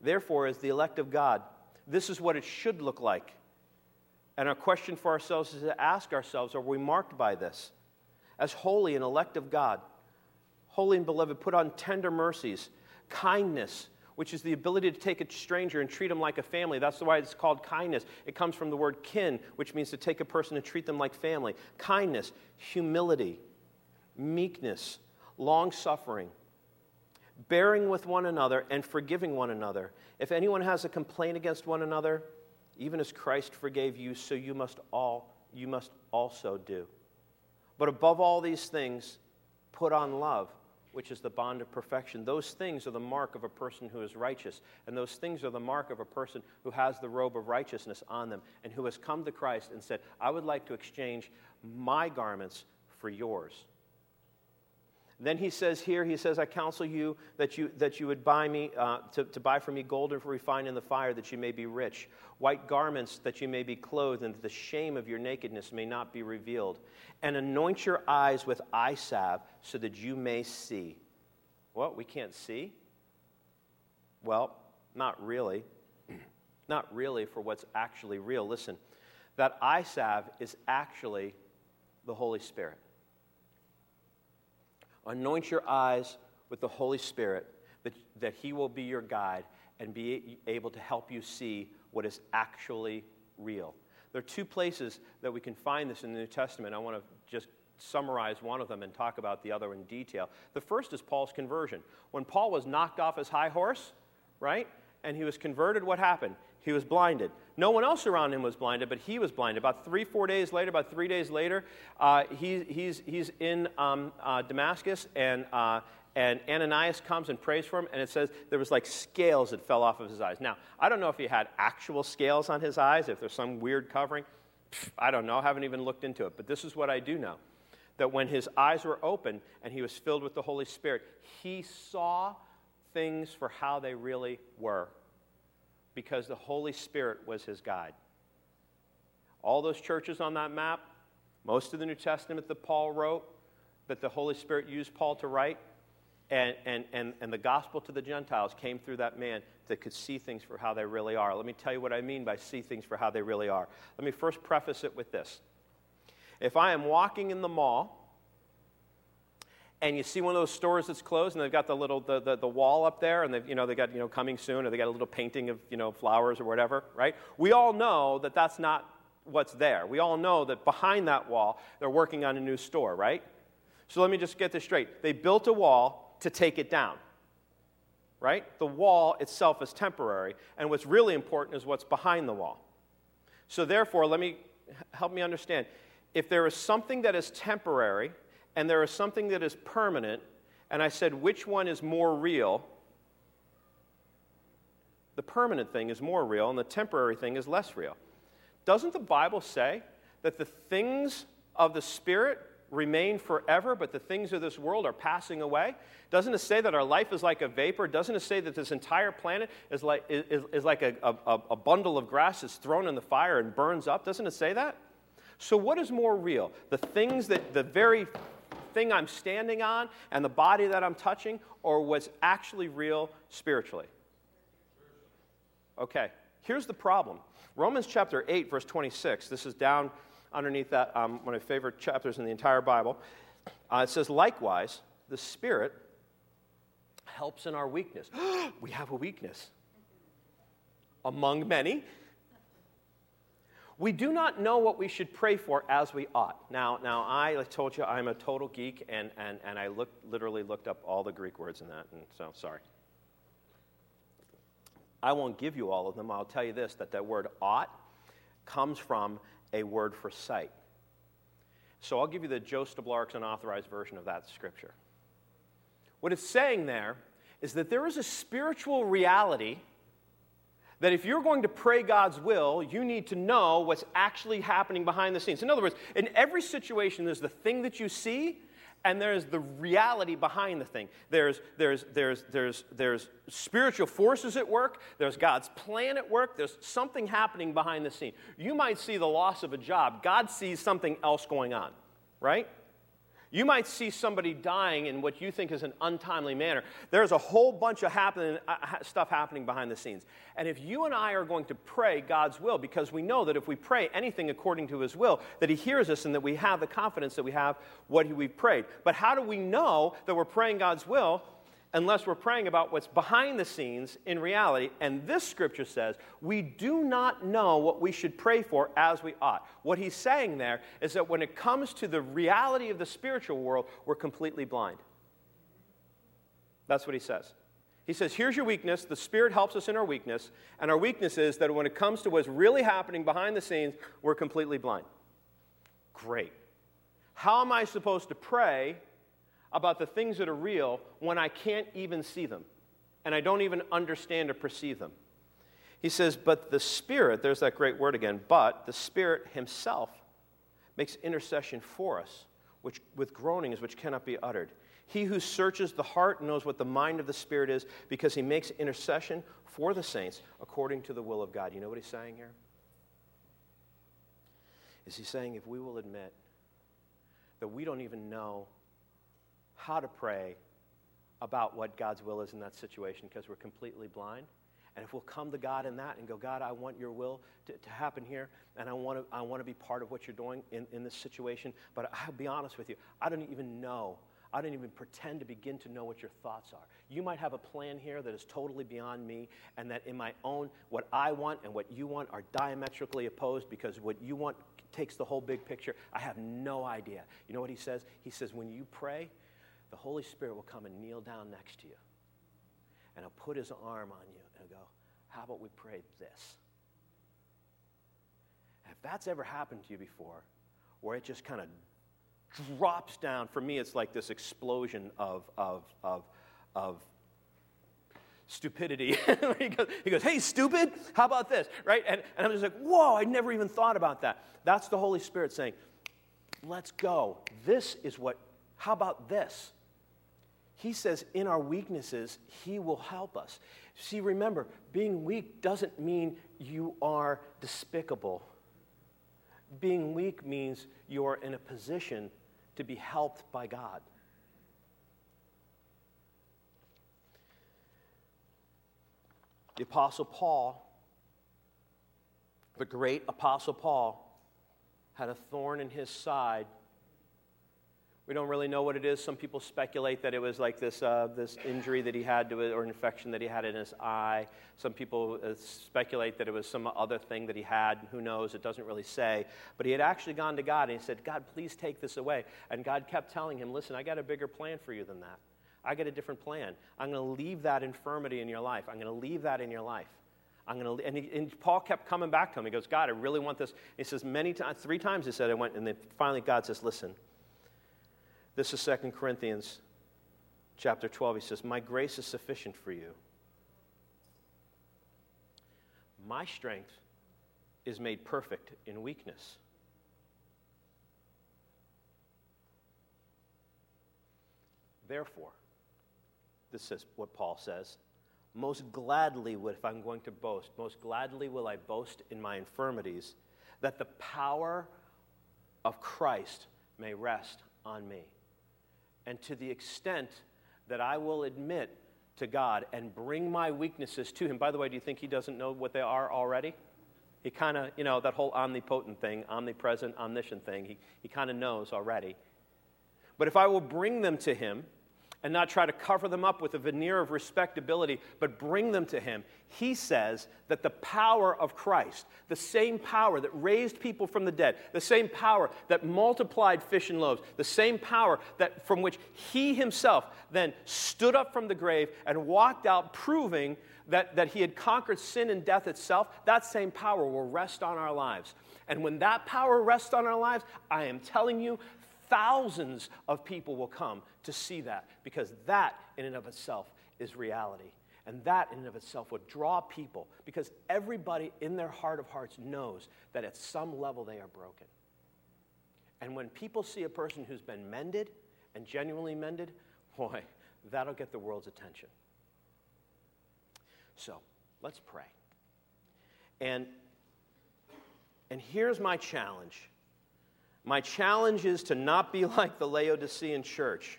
Therefore, as the elect of God, this is what it should look like. And our question for ourselves is to ask ourselves are we marked by this? As holy and elect of God, holy and beloved, put on tender mercies, kindness, which is the ability to take a stranger and treat them like a family. That's why it's called kindness. It comes from the word kin, which means to take a person and treat them like family. Kindness, humility, meekness, long suffering bearing with one another and forgiving one another. If anyone has a complaint against one another, even as Christ forgave you, so you must all you must also do. But above all these things, put on love, which is the bond of perfection. Those things are the mark of a person who is righteous, and those things are the mark of a person who has the robe of righteousness on them and who has come to Christ and said, "I would like to exchange my garments for yours." Then he says here, he says, I counsel you that you, that you would buy me, uh, to, to buy from me gold and refined in the fire, that you may be rich, white garments that you may be clothed, and that the shame of your nakedness may not be revealed. And anoint your eyes with eye salve, so that you may see. What? We can't see? Well, not really. not really for what's actually real. Listen, that eye salve is actually the Holy Spirit. Anoint your eyes with the Holy Spirit that, that He will be your guide and be able to help you see what is actually real. There are two places that we can find this in the New Testament. I want to just summarize one of them and talk about the other in detail. The first is Paul's conversion. When Paul was knocked off his high horse, right, and he was converted, what happened? He was blinded. No one else around him was blinded, but he was blinded. About three, four days later, about three days later, uh, he, he's, he's in um, uh, Damascus, and, uh, and Ananias comes and prays for him, and it says there was like scales that fell off of his eyes. Now, I don't know if he had actual scales on his eyes, if there's some weird covering. I don't know. I haven't even looked into it. But this is what I do know that when his eyes were open and he was filled with the Holy Spirit, he saw things for how they really were because the Holy Spirit was his guide. All those churches on that map, most of the New Testament that Paul wrote, that the Holy Spirit used Paul to write, and, and, and, and the gospel to the Gentiles came through that man that could see things for how they really are. Let me tell you what I mean by see things for how they really are. Let me first preface it with this. If I am walking in the mall and you see one of those stores that's closed and they've got the little the, the, the, wall up there and they've you know they got you know coming soon or they got a little painting of you know flowers or whatever right we all know that that's not what's there we all know that behind that wall they're working on a new store right so let me just get this straight they built a wall to take it down right? The wall itself is temporary, and what's really important is what's behind the wall. So, therefore, let me help me understand. If there is something that is temporary and there is something that is permanent, and I said which one is more real, the permanent thing is more real and the temporary thing is less real. Doesn't the Bible say that the things of the Spirit remain forever, but the things of this world are passing away? Doesn't it say that our life is like a vapor? Doesn't it say that this entire planet is like, is, is like a, a, a bundle of grass that's thrown in the fire and burns up? Doesn't it say that? So, what is more real? The things that, the very thing I'm standing on and the body that I'm touching, or what's actually real spiritually? Okay, here's the problem Romans chapter 8, verse 26, this is down underneath that, um, one of my favorite chapters in the entire Bible. Uh, it says, likewise, the Spirit helps in our weakness. we have a weakness. Among many, we do not know what we should pray for as we ought. Now, now I told you I'm a total geek, and, and, and I looked, literally looked up all the Greek words in that, and so sorry. I won't give you all of them. I'll tell you this that that word ought comes from a word for sight. So I'll give you the Joe Stoblark's unauthorized version of that scripture. What it's saying there is that there is a spiritual reality that if you're going to pray God's will, you need to know what's actually happening behind the scenes. In other words, in every situation, there's the thing that you see, and there's the reality behind the thing. There's, there's, there's, there's, there's spiritual forces at work, there's God's plan at work, there's something happening behind the scene. You might see the loss of a job, God sees something else going on, right? You might see somebody dying in what you think is an untimely manner. There's a whole bunch of happening, uh, stuff happening behind the scenes. And if you and I are going to pray God's will, because we know that if we pray anything according to His will, that He hears us and that we have the confidence that we have what we've prayed. But how do we know that we're praying God's will? Unless we're praying about what's behind the scenes in reality. And this scripture says, we do not know what we should pray for as we ought. What he's saying there is that when it comes to the reality of the spiritual world, we're completely blind. That's what he says. He says, Here's your weakness. The Spirit helps us in our weakness. And our weakness is that when it comes to what's really happening behind the scenes, we're completely blind. Great. How am I supposed to pray about the things that are real when I can't even see them and I don't even understand or perceive them. He says, But the Spirit, there's that great word again, but the Spirit Himself makes intercession for us which, with groanings which cannot be uttered. He who searches the heart knows what the mind of the Spirit is because He makes intercession for the saints according to the will of God. You know what He's saying here? Is He saying if we will admit that we don't even know how to pray about what God's will is in that situation because we're completely blind. And if we'll come to God in that and go, God, I want your will to, to happen here, and I want to, I want to be part of what you're doing in, in this situation, but I'll be honest with you, I don't even know. I don't even pretend to begin to know what your thoughts are. You might have a plan here that is totally beyond me, and that in my own, what I want and what you want are diametrically opposed because what you want takes the whole big picture. I have no idea. You know what he says? He says, when you pray, the Holy Spirit will come and kneel down next to you. And he'll put his arm on you and go, How about we pray this? And if that's ever happened to you before, where it just kind of drops down, for me, it's like this explosion of, of, of, of stupidity. he, goes, he, goes, Hey, stupid, how about this? Right? And, and I'm just like, Whoa, I never even thought about that. That's the Holy Spirit saying, Let's go. This is what, how about this? He says, in our weaknesses, He will help us. See, remember, being weak doesn't mean you are despicable. Being weak means you are in a position to be helped by God. The Apostle Paul, the great Apostle Paul, had a thorn in his side we don't really know what it is. Some people speculate that it was like this, uh, this injury that he had to or infection that he had in his eye. Some people uh, speculate that it was some other thing that he had. Who knows? It doesn't really say. But he had actually gone to God and he said, God, please take this away. And God kept telling him, Listen, I got a bigger plan for you than that. I got a different plan. I'm going to leave that infirmity in your life. I'm going to leave that in your life. I'm going to, and, he, and Paul kept coming back to him. He goes, God, I really want this. He says, many times, three times he said, I went, and then finally God says, listen, this is 2 Corinthians chapter 12. He says, My grace is sufficient for you. My strength is made perfect in weakness. Therefore, this is what Paul says most gladly would, if I'm going to boast, most gladly will I boast in my infirmities, that the power of Christ may rest on me. And to the extent that I will admit to God and bring my weaknesses to Him. By the way, do you think He doesn't know what they are already? He kind of, you know, that whole omnipotent thing, omnipresent, omniscient thing, he, he kind of knows already. But if I will bring them to Him, and not try to cover them up with a veneer of respectability, but bring them to Him. He says that the power of Christ, the same power that raised people from the dead, the same power that multiplied fish and loaves, the same power that from which He Himself then stood up from the grave and walked out, proving that, that He had conquered sin and death itself, that same power will rest on our lives. And when that power rests on our lives, I am telling you, thousands of people will come to see that because that, in and of itself, is reality. And that, in and of itself, would draw people because everybody in their heart of hearts knows that at some level they are broken. And when people see a person who's been mended and genuinely mended, boy, that'll get the world's attention. So let's pray. And, and here's my challenge my challenge is to not be like the Laodicean church.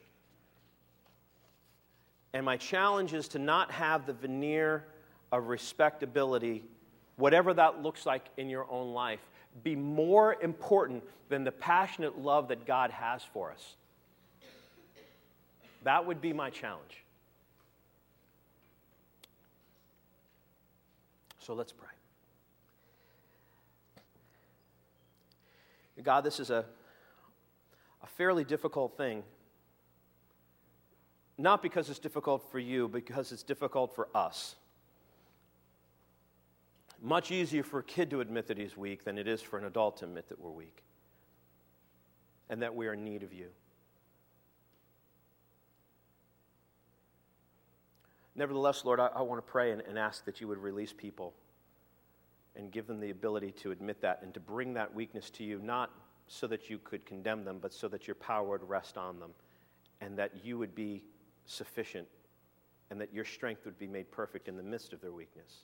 And my challenge is to not have the veneer of respectability, whatever that looks like in your own life, be more important than the passionate love that God has for us. That would be my challenge. So let's pray. God, this is a, a fairly difficult thing. Not because it's difficult for you, because it's difficult for us. Much easier for a kid to admit that he's weak than it is for an adult to admit that we're weak and that we are in need of you. Nevertheless, Lord, I, I want to pray and, and ask that you would release people and give them the ability to admit that and to bring that weakness to you, not so that you could condemn them, but so that your power would rest on them and that you would be sufficient and that your strength would be made perfect in the midst of their weakness.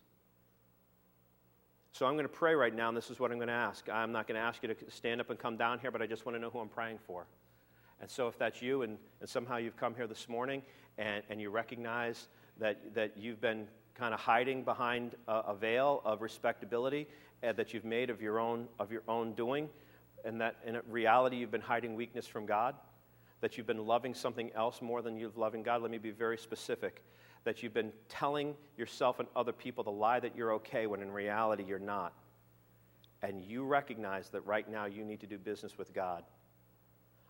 So I'm going to pray right now, and this is what I'm going to ask. I'm not going to ask you to stand up and come down here, but I just want to know who I'm praying for. And so if that's you, and, and somehow you've come here this morning and, and you recognize that, that you've been kind of hiding behind a, a veil of respectability uh, that you've made of your own of your own doing, and that in reality you've been hiding weakness from God, that you've been loving something else more than you've loving God. Let me be very specific. That you've been telling yourself and other people the lie that you're okay when in reality you're not. And you recognize that right now you need to do business with God.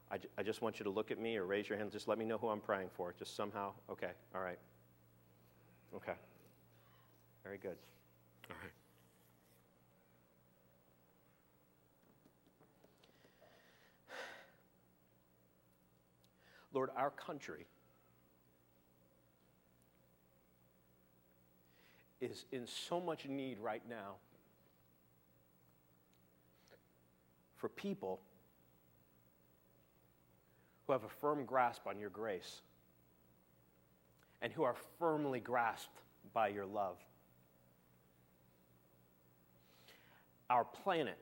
I, I just want you to look at me or raise your hand. Just let me know who I'm praying for. Just somehow. Okay. All right. Okay. Very good. All right. Lord, our country is in so much need right now for people who have a firm grasp on your grace and who are firmly grasped by your love. Our planet,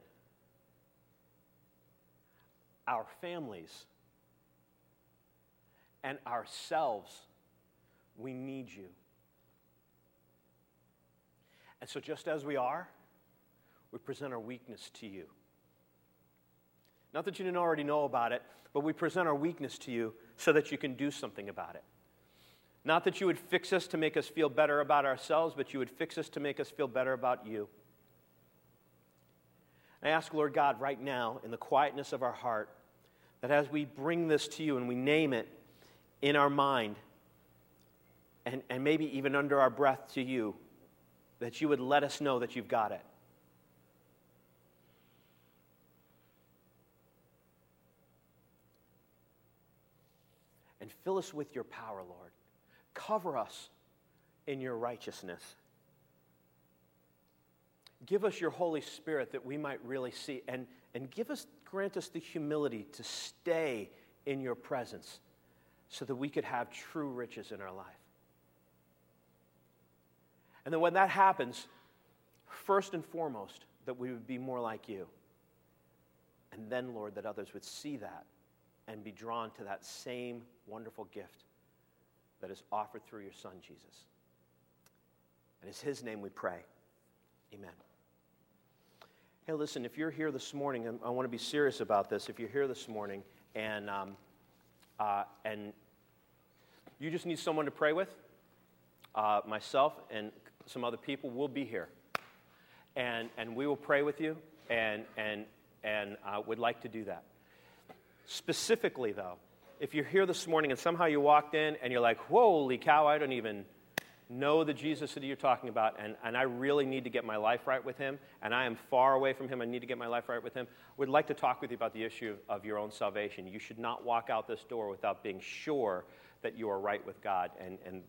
our families, and ourselves, we need you. And so, just as we are, we present our weakness to you. Not that you didn't already know about it, but we present our weakness to you so that you can do something about it. Not that you would fix us to make us feel better about ourselves, but you would fix us to make us feel better about you. I ask, Lord God, right now, in the quietness of our heart, that as we bring this to you and we name it in our mind, and, and maybe even under our breath to you, that you would let us know that you've got it. And fill us with your power, Lord. Cover us in your righteousness. Give us your Holy Spirit that we might really see, and, and give us, grant us the humility to stay in your presence so that we could have true riches in our life. And then when that happens, first and foremost, that we would be more like you. And then, Lord, that others would see that and be drawn to that same wonderful gift that is offered through your Son, Jesus. And it's His name we pray. Amen. Hey, listen, if you're here this morning, and I want to be serious about this. If you're here this morning and, um, uh, and you just need someone to pray with, uh, myself and some other people will be here. And, and we will pray with you and, and, and uh, would like to do that. Specifically, though, if you're here this morning and somehow you walked in and you're like, holy cow, I don't even know the Jesus that you're talking about, and, and I really need to get my life right with him, and I am far away from him, I need to get my life right with him, would like to talk with you about the issue of your own salvation. You should not walk out this door without being sure that you are right with God, and, and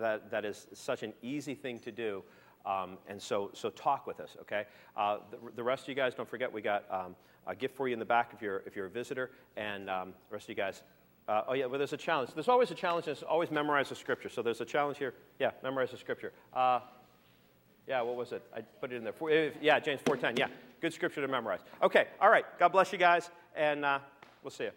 that, that is such an easy thing to do. Um, and so, so talk with us, okay? Uh, the, the, rest of you guys, don't forget, we got um, a gift for you in the back if you're, if you're a visitor. And um, the rest of you guys, uh, oh, yeah, well, there's a challenge. There's always a challenge, and it's always memorize the scripture. So there's a challenge here. Yeah, memorize the scripture. Uh, yeah, what was it? I put it in there. For, yeah, James 4.10. Yeah, good scripture to memorize. Okay, all right. God bless you guys, and uh, we'll see you.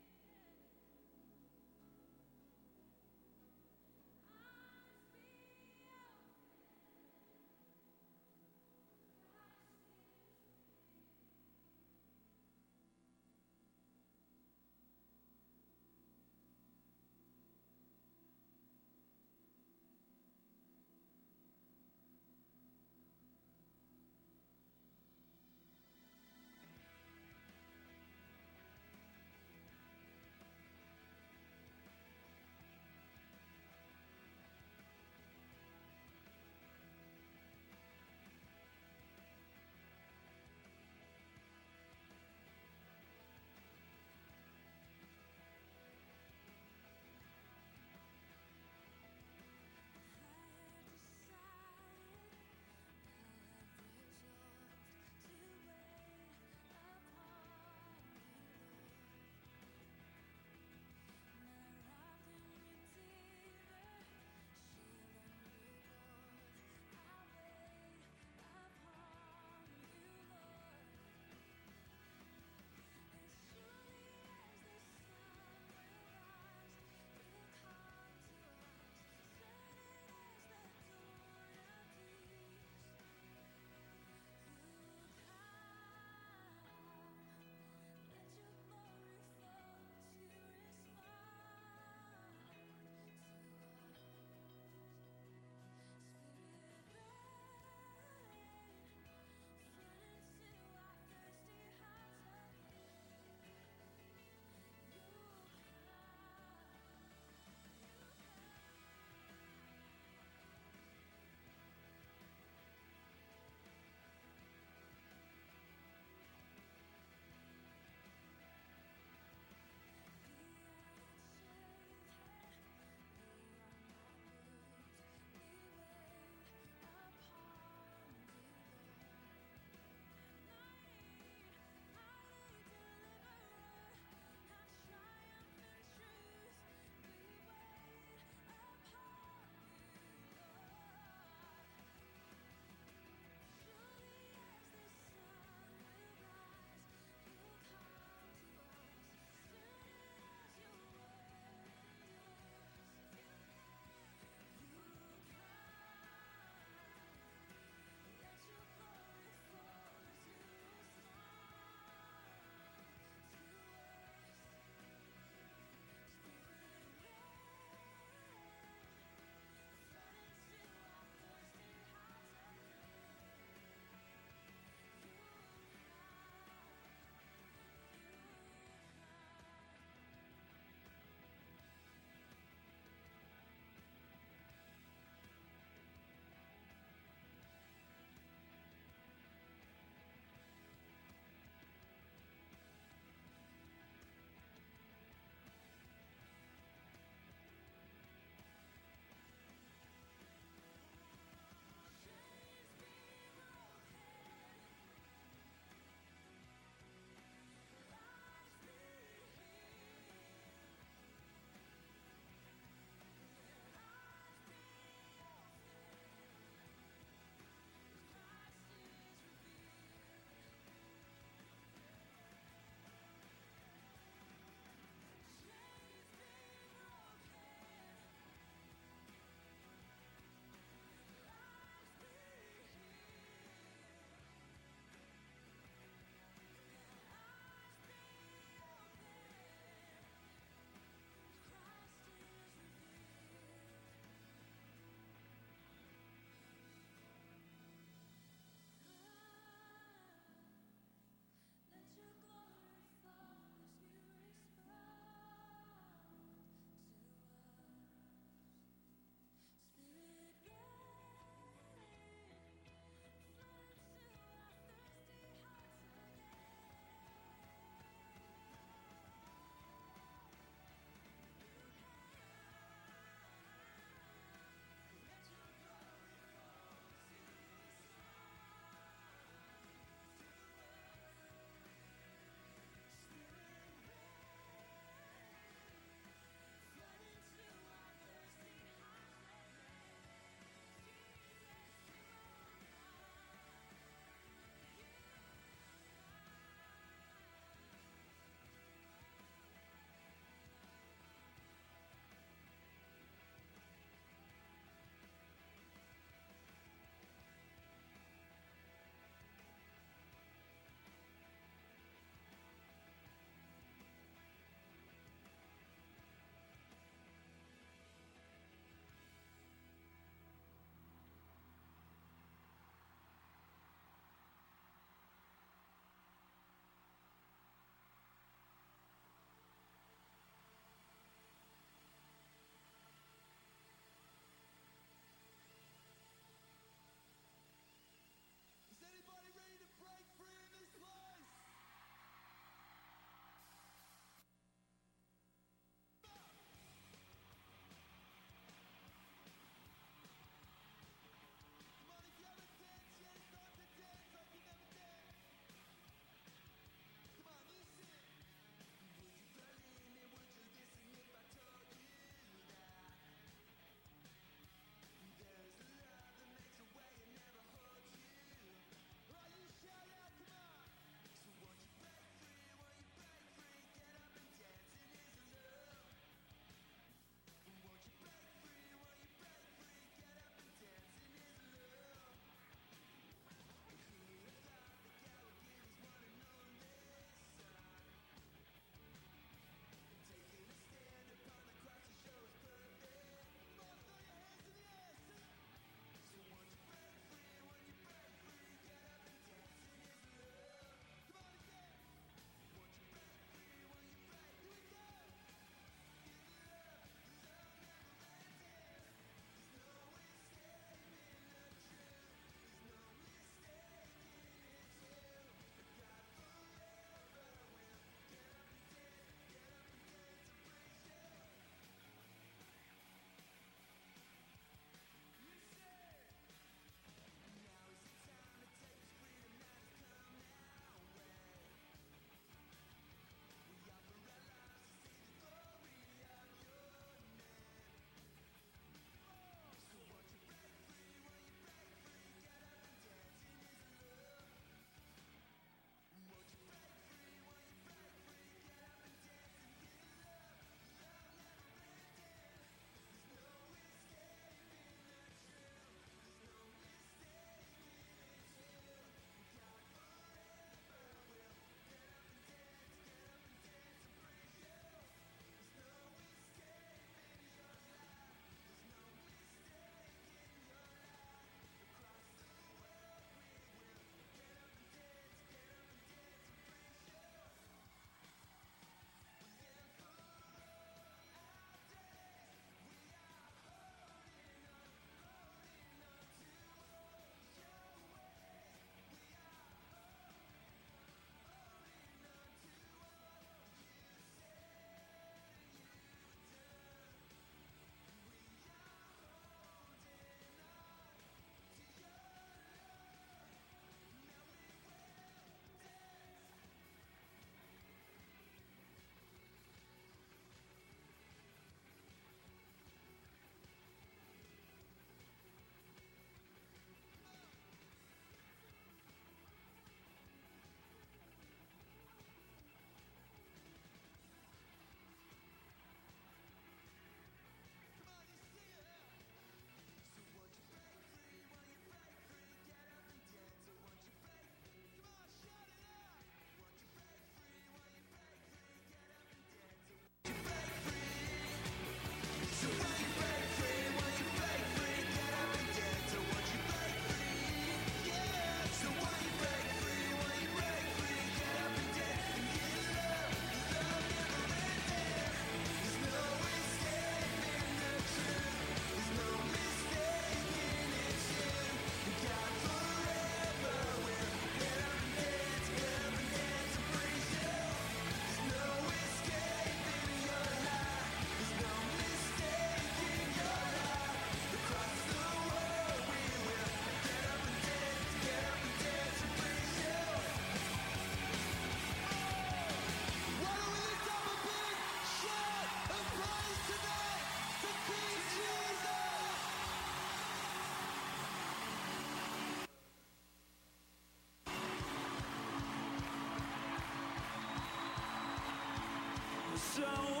don't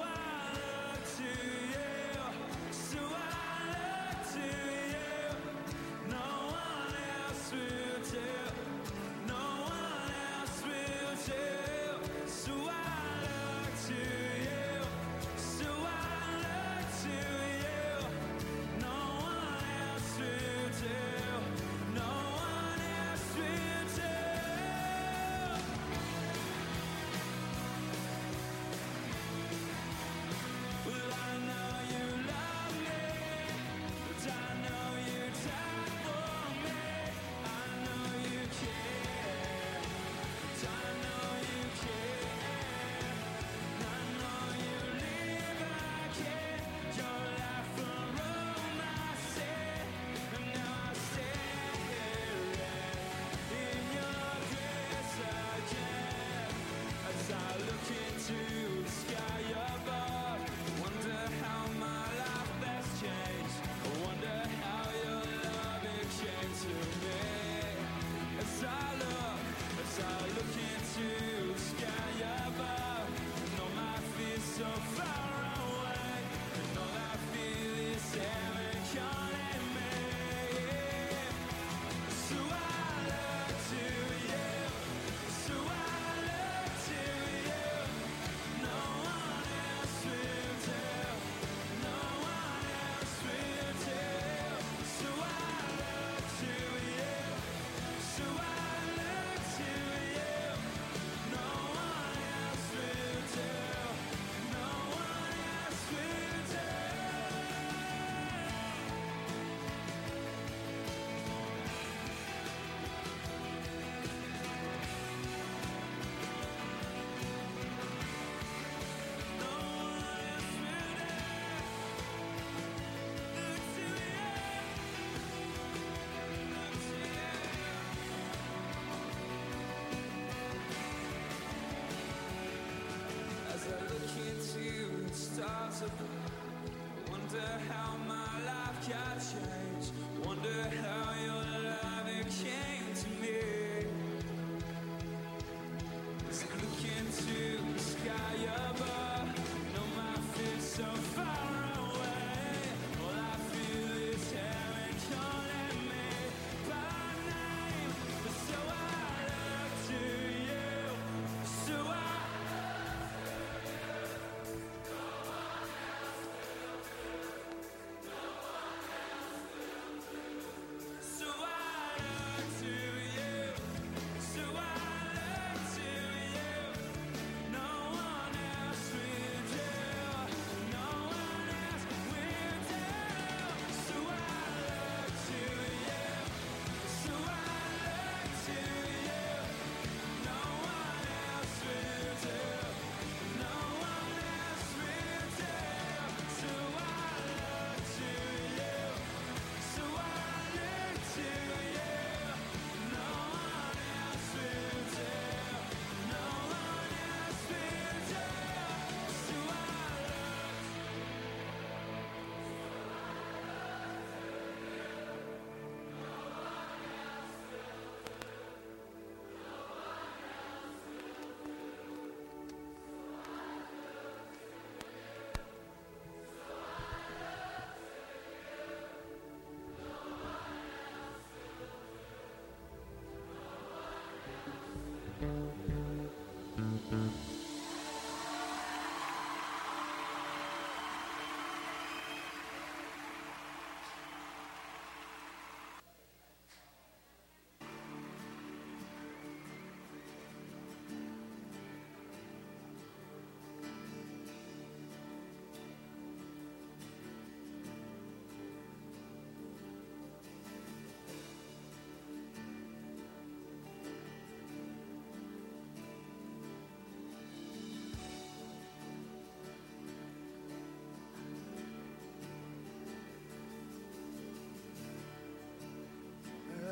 shot.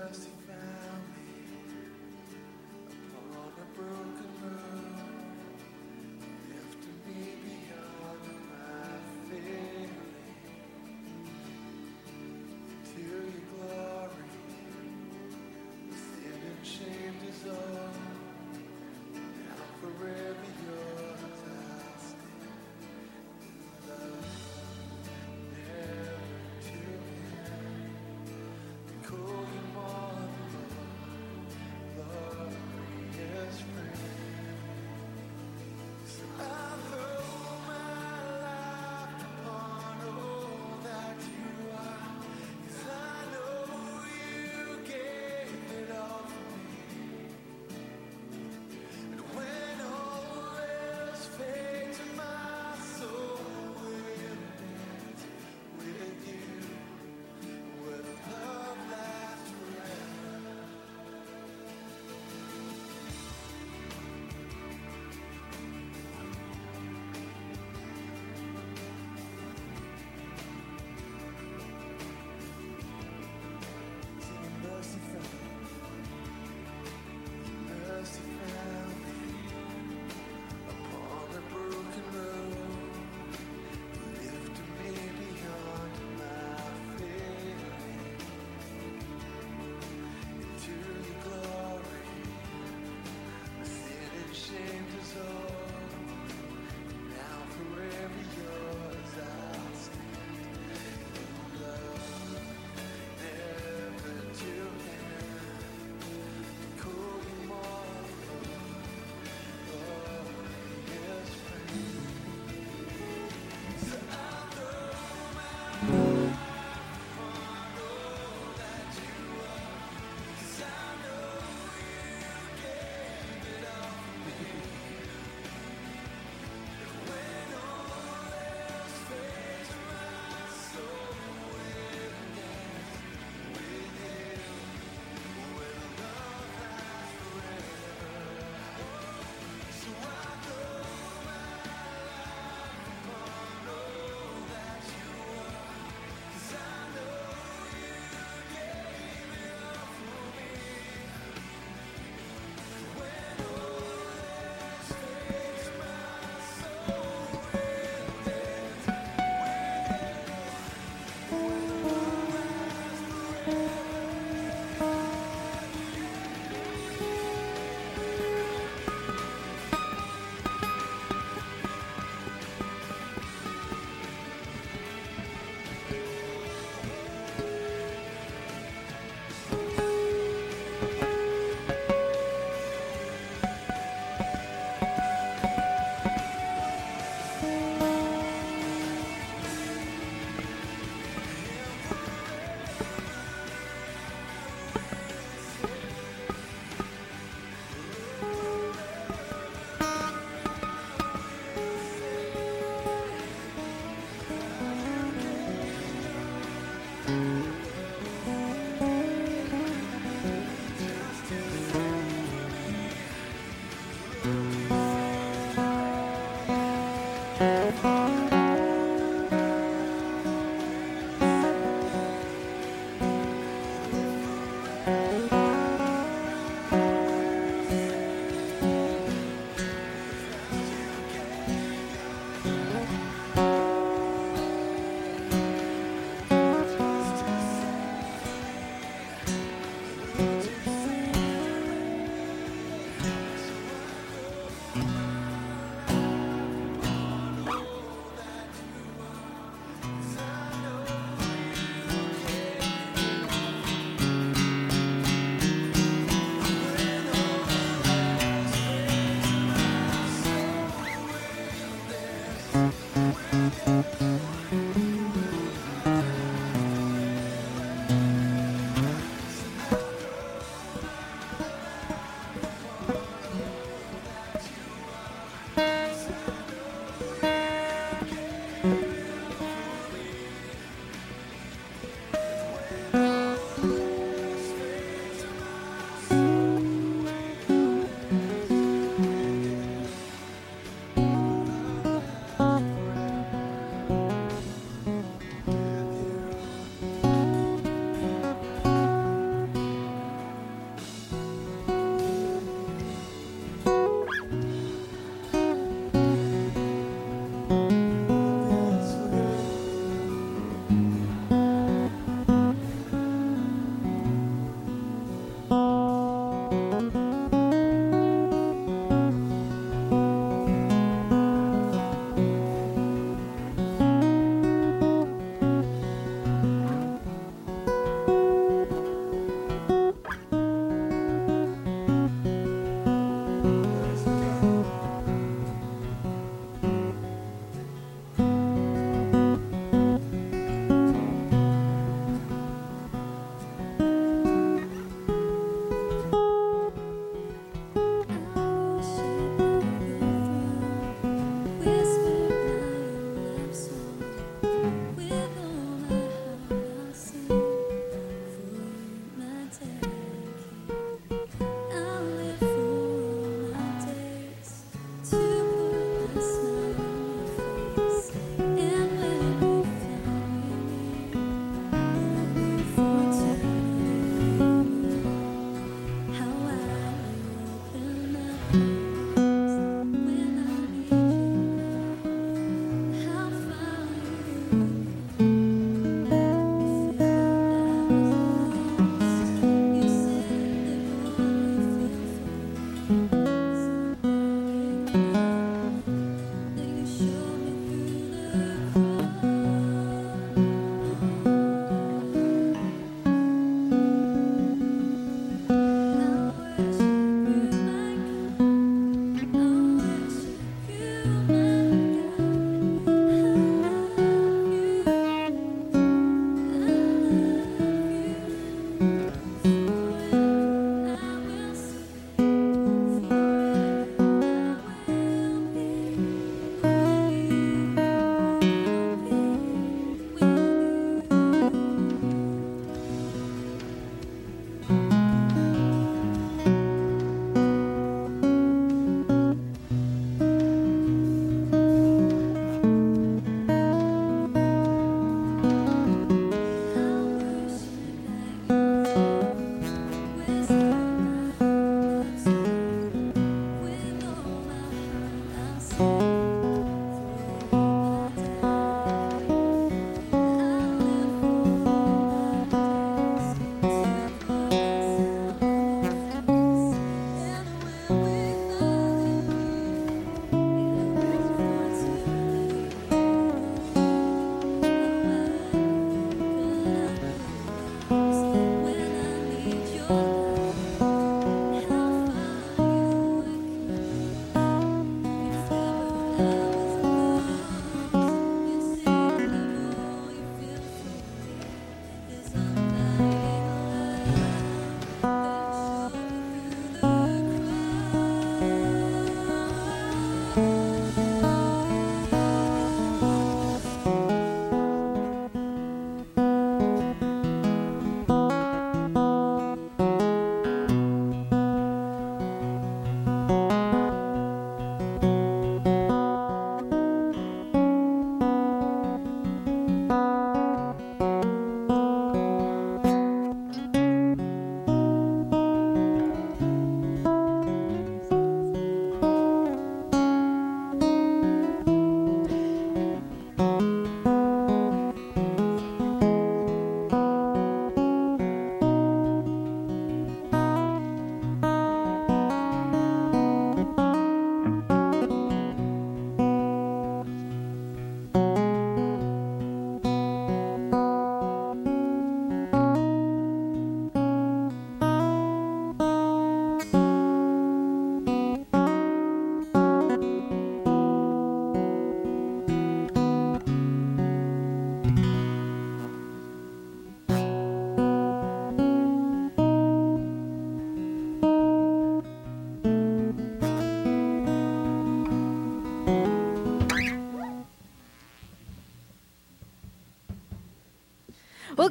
gracias.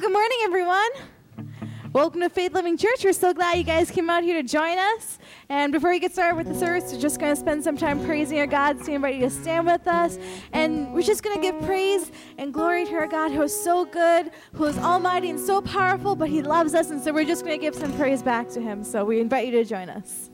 good morning, everyone. Welcome to Faith Living Church. We're so glad you guys came out here to join us. And before we get started with the service, we're just going to spend some time praising our God. So, invite you to stand with us. And we're just going to give praise and glory to our God who is so good, who is almighty and so powerful, but He loves us. And so, we're just going to give some praise back to Him. So, we invite you to join us.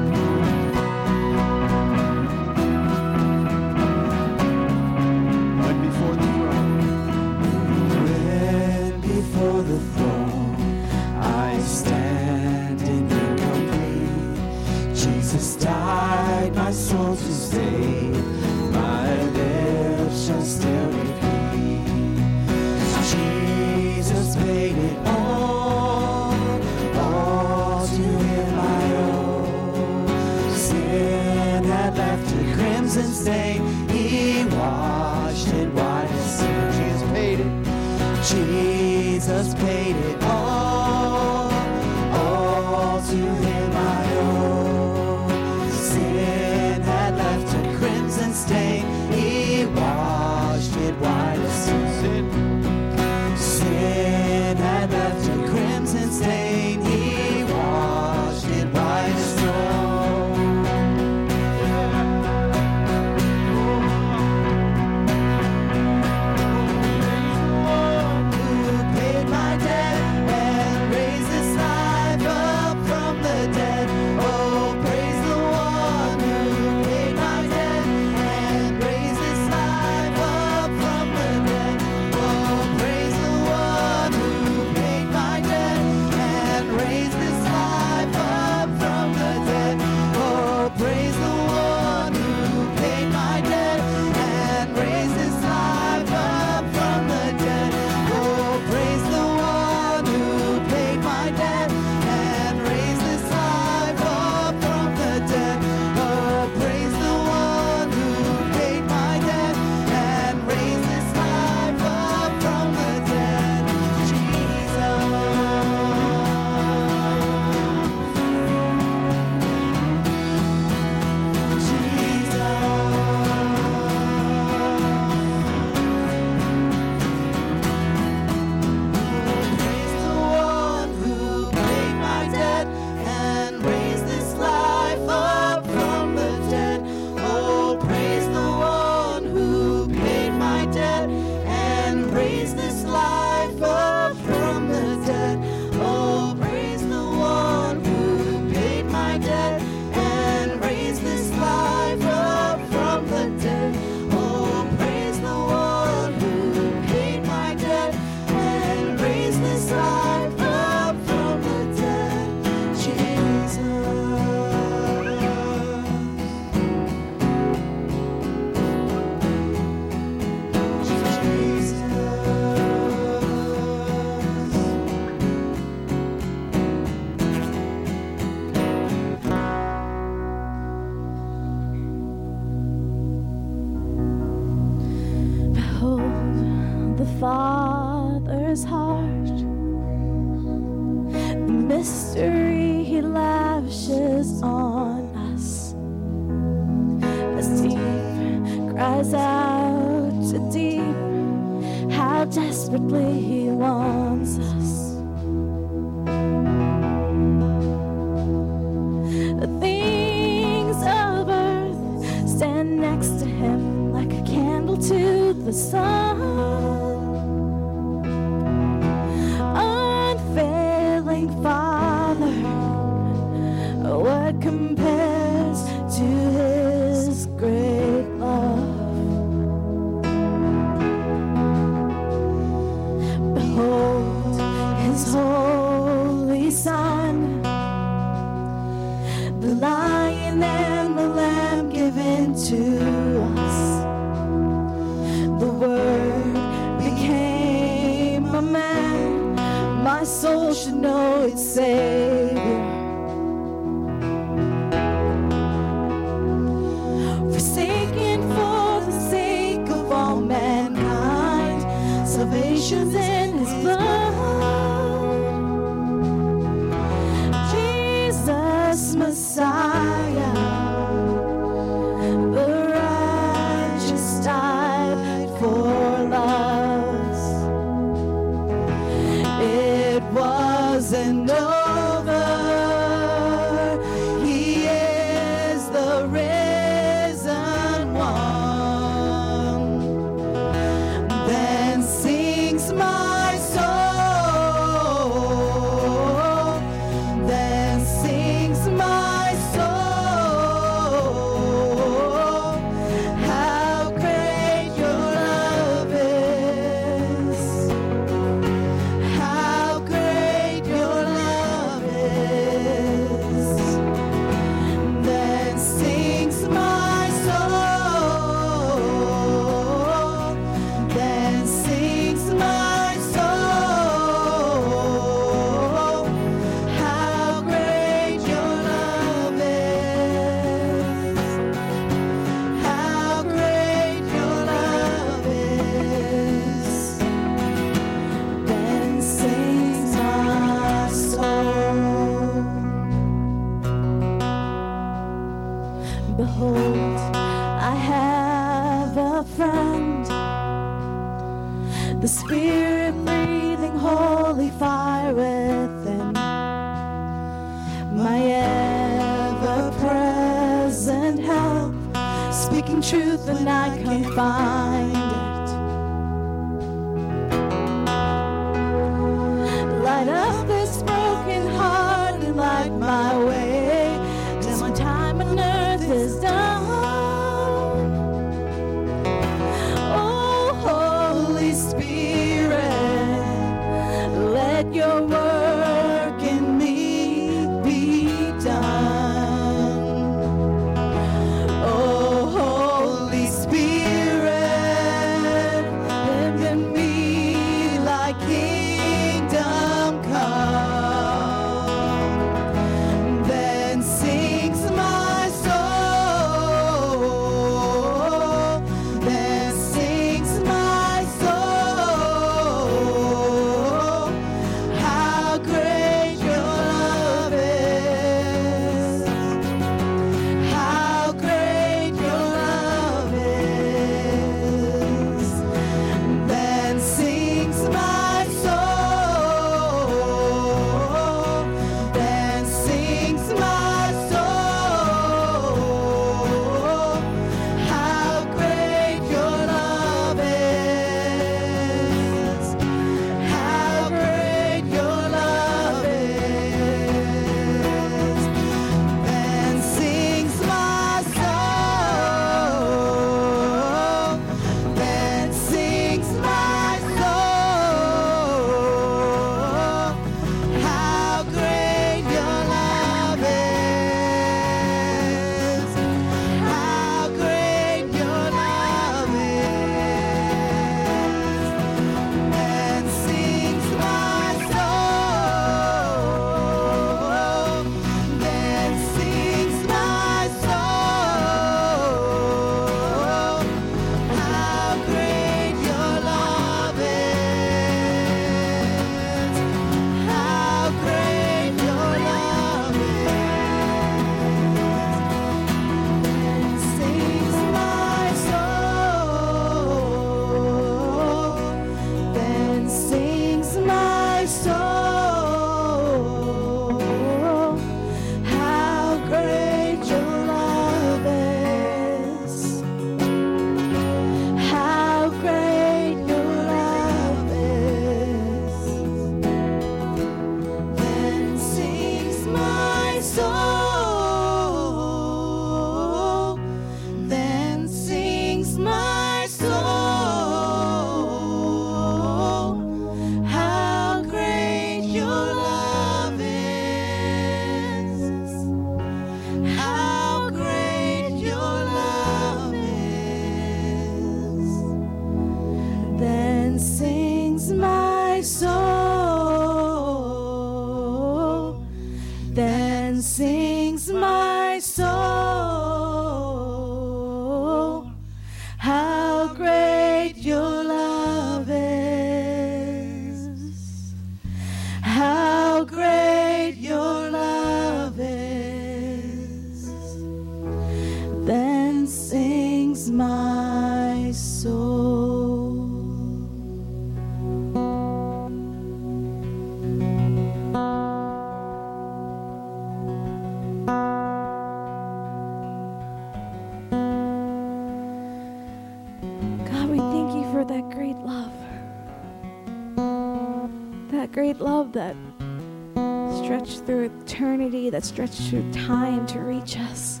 Through time to reach us.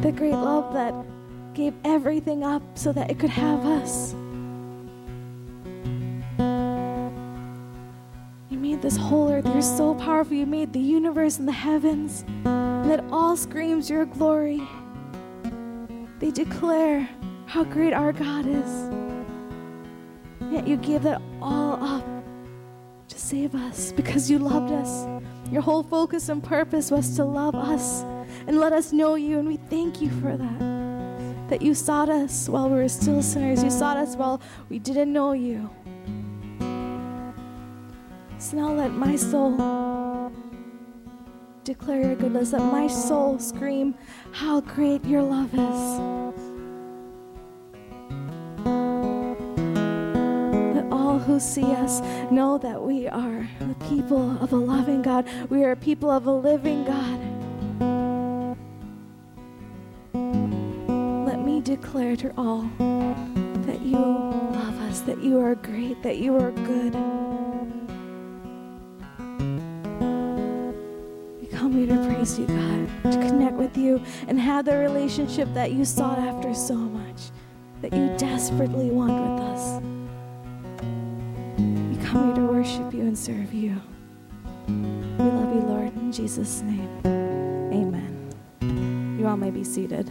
The great love that gave everything up so that it could have us. You made this whole earth. You're so powerful. You made the universe and the heavens. And it all screams your glory. They declare how great our God is. Yet you gave that all up to save us because you loved us. Your whole focus and purpose was to love us and let us know you, and we thank you for that. That you sought us while we were still sinners, you sought us while we didn't know you. So now let my soul
declare your goodness. Let my soul scream how great your love is. Who see us know that we are the people of a loving God. We are a people of a living God. Let me declare to all that you love us, that you are great, that you are good. We come here to praise you, God, to connect with you and have the relationship that you sought after so much, that you desperately want with us. We come here to worship you and serve you. We love you, Lord, in Jesus' name. Amen. You all may be seated.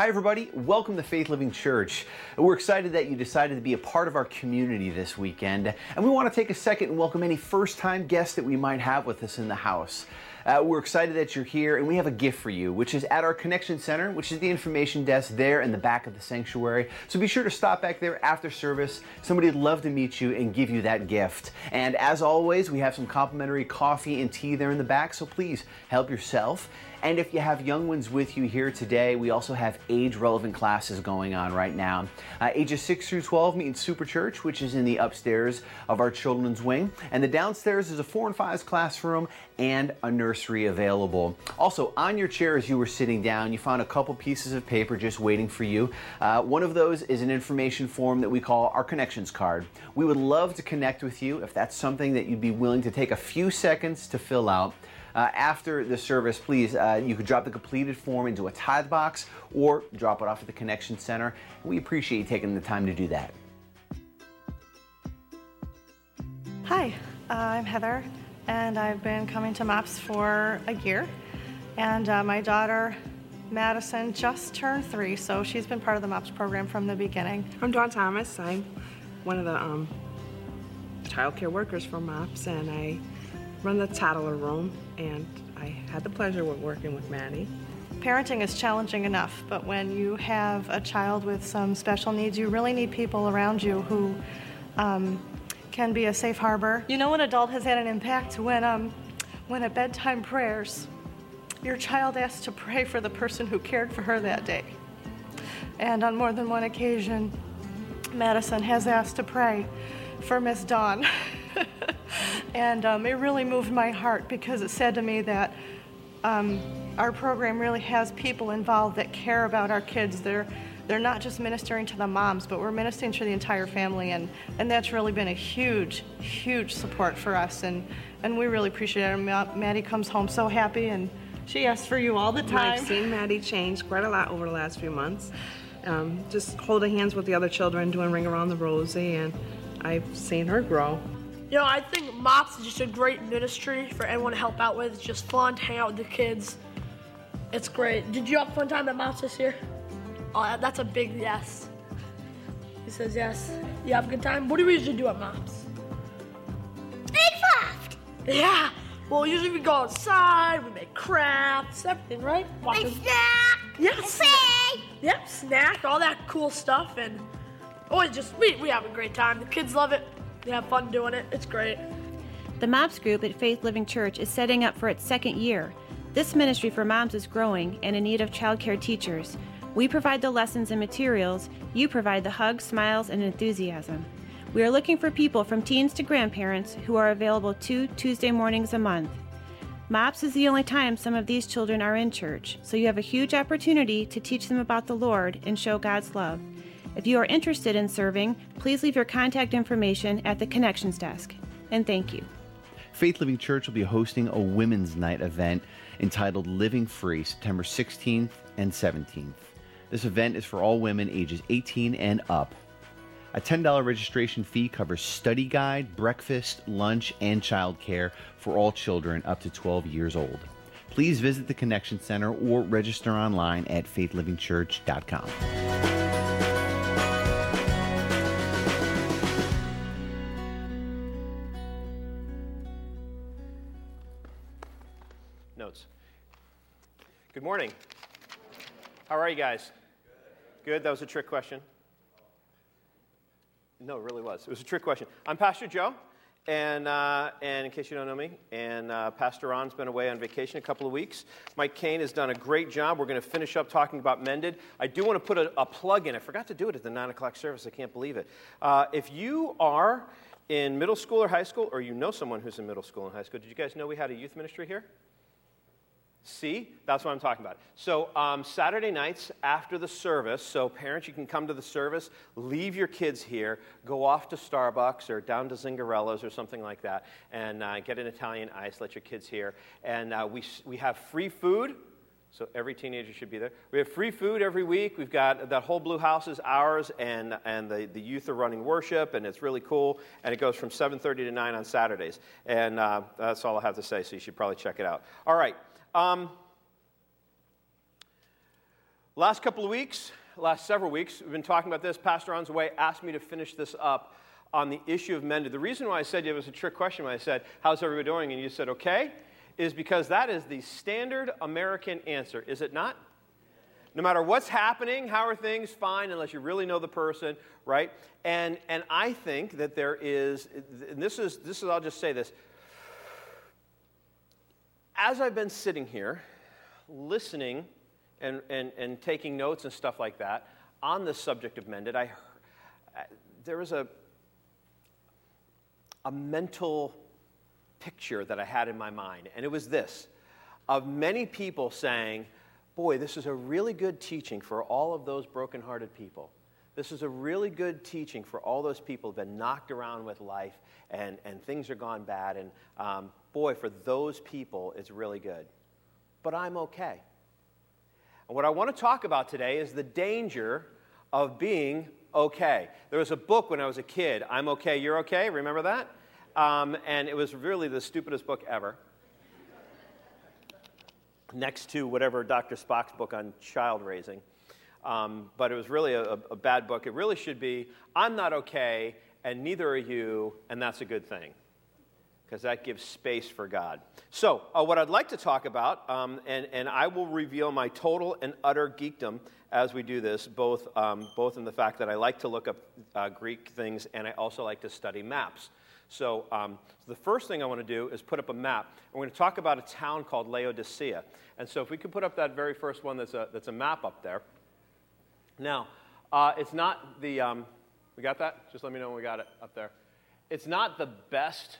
Hi, everybody. Welcome to Faith Living Church. We're excited that you decided to be a part of our community this weekend. And we want to take a second and welcome any first time guests that we might have with us in the house. Uh, we're excited that you're here, and we have a gift for you, which is at our Connection Center, which is the information desk there in the back of the sanctuary. So be sure to stop back there after service. Somebody would love to meet you and give you that gift. And as always, we have some complimentary coffee and tea there in the back, so please help yourself. And if you have young ones with you here today, we also have age relevant classes going on right now. Uh, ages 6 through 12 meet in Super Church, which is in the upstairs of our children's wing. And the downstairs is a 4 and 5s classroom and a nursery available. Also, on your chair as you were sitting down, you found a couple pieces of paper just waiting for you. Uh, one of those is an information form that we call our connections card. We would love to connect with you if that's something that you'd be willing to take a few seconds to fill out. Uh, after the service, please, uh, you could drop the completed form into a tithe box or drop it off at the Connection Center. We appreciate you taking the time to do that.
Hi, uh, I'm Heather, and I've been coming to MOPS for a year. And uh, my daughter, Madison, just turned three, so she's been part of the MOPS program from the beginning.
I'm Dawn Thomas. I'm one of the um, child care workers for MOPS, and I run the toddler room, and I had the pleasure of working with Maddie.
Parenting is challenging enough, but when you have a child with some special needs, you really need people around you who um, can be a safe harbor. You know, an adult has had an impact when, um, when at bedtime prayers, your child asks to pray for the person who cared for her that day. And on more than one occasion, Madison has asked to pray for Miss Dawn. and um, it really moved my heart because it said to me that um, our program really has people involved that care about our kids. They're they're not just ministering to the moms, but we're ministering to the entire family, and, and that's really been a huge, huge support for us, and, and we really appreciate it. Maddie comes home so happy, and she asks for you all the time.
I've seen Maddie change quite a lot over the last few months. Um, just holding hands with the other children, doing Ring Around the Rosie, and I've seen her grow.
You know, I think MOPS is just a great ministry for anyone to help out with. It's just fun to hang out with the kids. It's great. Did you have a fun time at MOPS this year? Oh, that's a big yes. He says yes. You have a good time? What do we usually do at MOPS?
Minecraft!
Yeah. Well, usually we go outside, we make crafts, everything, right?
Watch and snack!
Yes.
And
Yep, snack, all that cool stuff, and always just, we, we have a great time. The kids love it. They have fun doing it. It's great.
The MOPS group at Faith Living Church is setting up for its second year. This ministry for moms is growing and in need of childcare teachers. We provide the lessons and materials, you provide the hugs, smiles, and enthusiasm. We are looking for people from teens to grandparents who are available two Tuesday mornings a month. MOPS is the only time some of these children are in church, so you have a huge opportunity to teach them about the Lord and show God's love. If you are interested in serving, please leave your contact information at the Connections Desk. And thank you.
Faith Living Church will be hosting a Women's Night event entitled Living Free September 16th and 17th. This event is for all women ages 18 and up. A $10 registration fee covers study guide, breakfast, lunch, and childcare for all children up to 12 years old. Please visit the Connection Center or register online at faithlivingchurch.com.
Good morning. How are you guys? Good. That was a trick question. No, it really was. It was a trick question. I'm Pastor Joe, and, uh, and in case you don't know me, and uh, Pastor Ron's been away on vacation a couple of weeks. Mike Kane has done a great job. We're going to finish up talking about Mended. I do want to put a, a, plug in. I forgot to do it at the 9 o'clock service. I can't believe it. Uh, if you are in middle school or high school, or you know someone who's in middle school and high school, did you guys know we had a youth ministry here? See, that's what I'm talking about. So, um, Saturday nights after the service, so parents, you can come to the service, leave your kids here, go off to Starbucks or down to Zingarella's or something like that, and uh, get an Italian ice, let your kids here. And uh, we, we have free food, so every teenager should be there. We have free food every week. We've got that whole Blue House is ours, and, and the, the youth are running worship, and it's really cool. And it goes from 7.30 to 9 on Saturdays. And uh, that's all I have to say, so you should probably check it out. All right. Um, last couple of weeks, last several weeks, we've been talking about this. Pastor On's away asked me to finish this up on the issue of mended. The reason why I said it was a trick question when I said, How's everybody doing? And you said, Okay, is because that is the standard American answer, is it not? No matter what's happening, how are things? Fine, unless you really know the person, right? And, and I think that there is, and this is, this is, I'll just say this as I've been sitting here listening and, and, and taking notes and stuff like that on the subject of mended, I, there was a, a mental picture that I had in my mind, and it was this of many people saying, Boy, this is a really good teaching for all of those brokenhearted people. This is a really good teaching for all those people who've been knocked around with life and, and things are gone bad. And um, boy, for those people, it's really good. But I'm okay. And what I want to talk about today is the danger of being okay. There was a book when I was a kid, I'm Okay, You're Okay. Remember that? Um, and it was really the stupidest book ever. Next to whatever Dr. Spock's book on child raising. Um, but it was really a, a bad book. It really should be I'm not okay, and neither are you, and that's a good thing because that gives space for God. So, uh, what I'd like to talk about, um, and, and I will reveal my total and utter geekdom as we do this, both, um, both in the fact that I like to look up uh, Greek things and I also like to study maps. So, um, the first thing I want to do is put up a map. We're going to talk about a town called Laodicea. And so, if we could put up that very first one that's a, that's a map up there. Now, uh, it's not the, um, we got that? Just let me know when we got it up there. It's not the best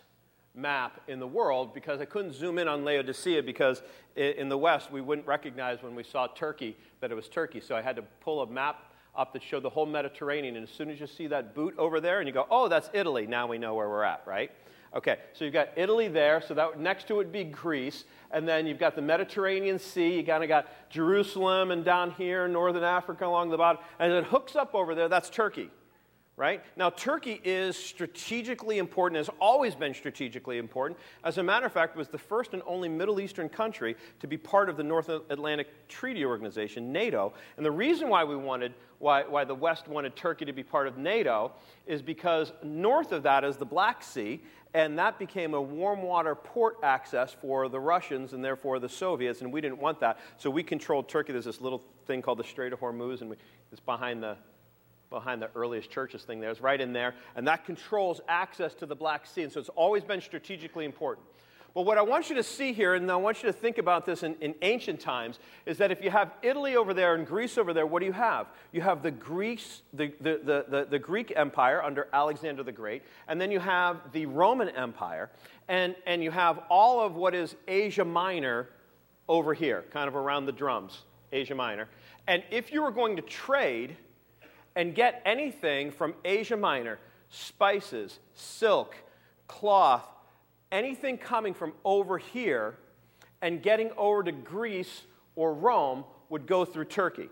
map in the world because I couldn't zoom in on Laodicea because in the West we wouldn't recognize when we saw Turkey that it was Turkey. So I had to pull a map up that showed the whole Mediterranean. And as soon as you see that boot over there and you go, oh, that's Italy, now we know where we're at, right? Okay, so you've got Italy there, so that next to it would be Greece, and then you've got the Mediterranean Sea. You kind of got Jerusalem, and down here, northern Africa along the bottom, and it hooks up over there. That's Turkey right? Now, Turkey is strategically important, has always been strategically important. As a matter of fact, was the first and only Middle Eastern country to be part of the North Atlantic Treaty Organization, NATO. And the reason why we wanted, why, why the West wanted Turkey to be part of NATO is because north of that is the Black Sea, and that became a warm water port access for the Russians and therefore the Soviets, and we didn't want that. So we controlled Turkey. There's this little thing called the Strait of Hormuz, and we, it's behind the behind the earliest churches thing there. It's right in there. And that controls access to the Black Sea. And so it's always been strategically important. But what I want you to see here, and I want you to think about this in, in, ancient times, is that if you have Italy over there and Greece over there, what do you have? You have the, Greece, the, the, the, the, Greek Empire under Alexander the Great, and then you have the Roman Empire, and, and you have all of what is Asia Minor over here, kind of around the drums, Asia Minor. And if you were going to trade, and get anything from Asia Minor spices, silk, cloth, anything coming from over here and getting over to Greece or Rome would go through Turkey.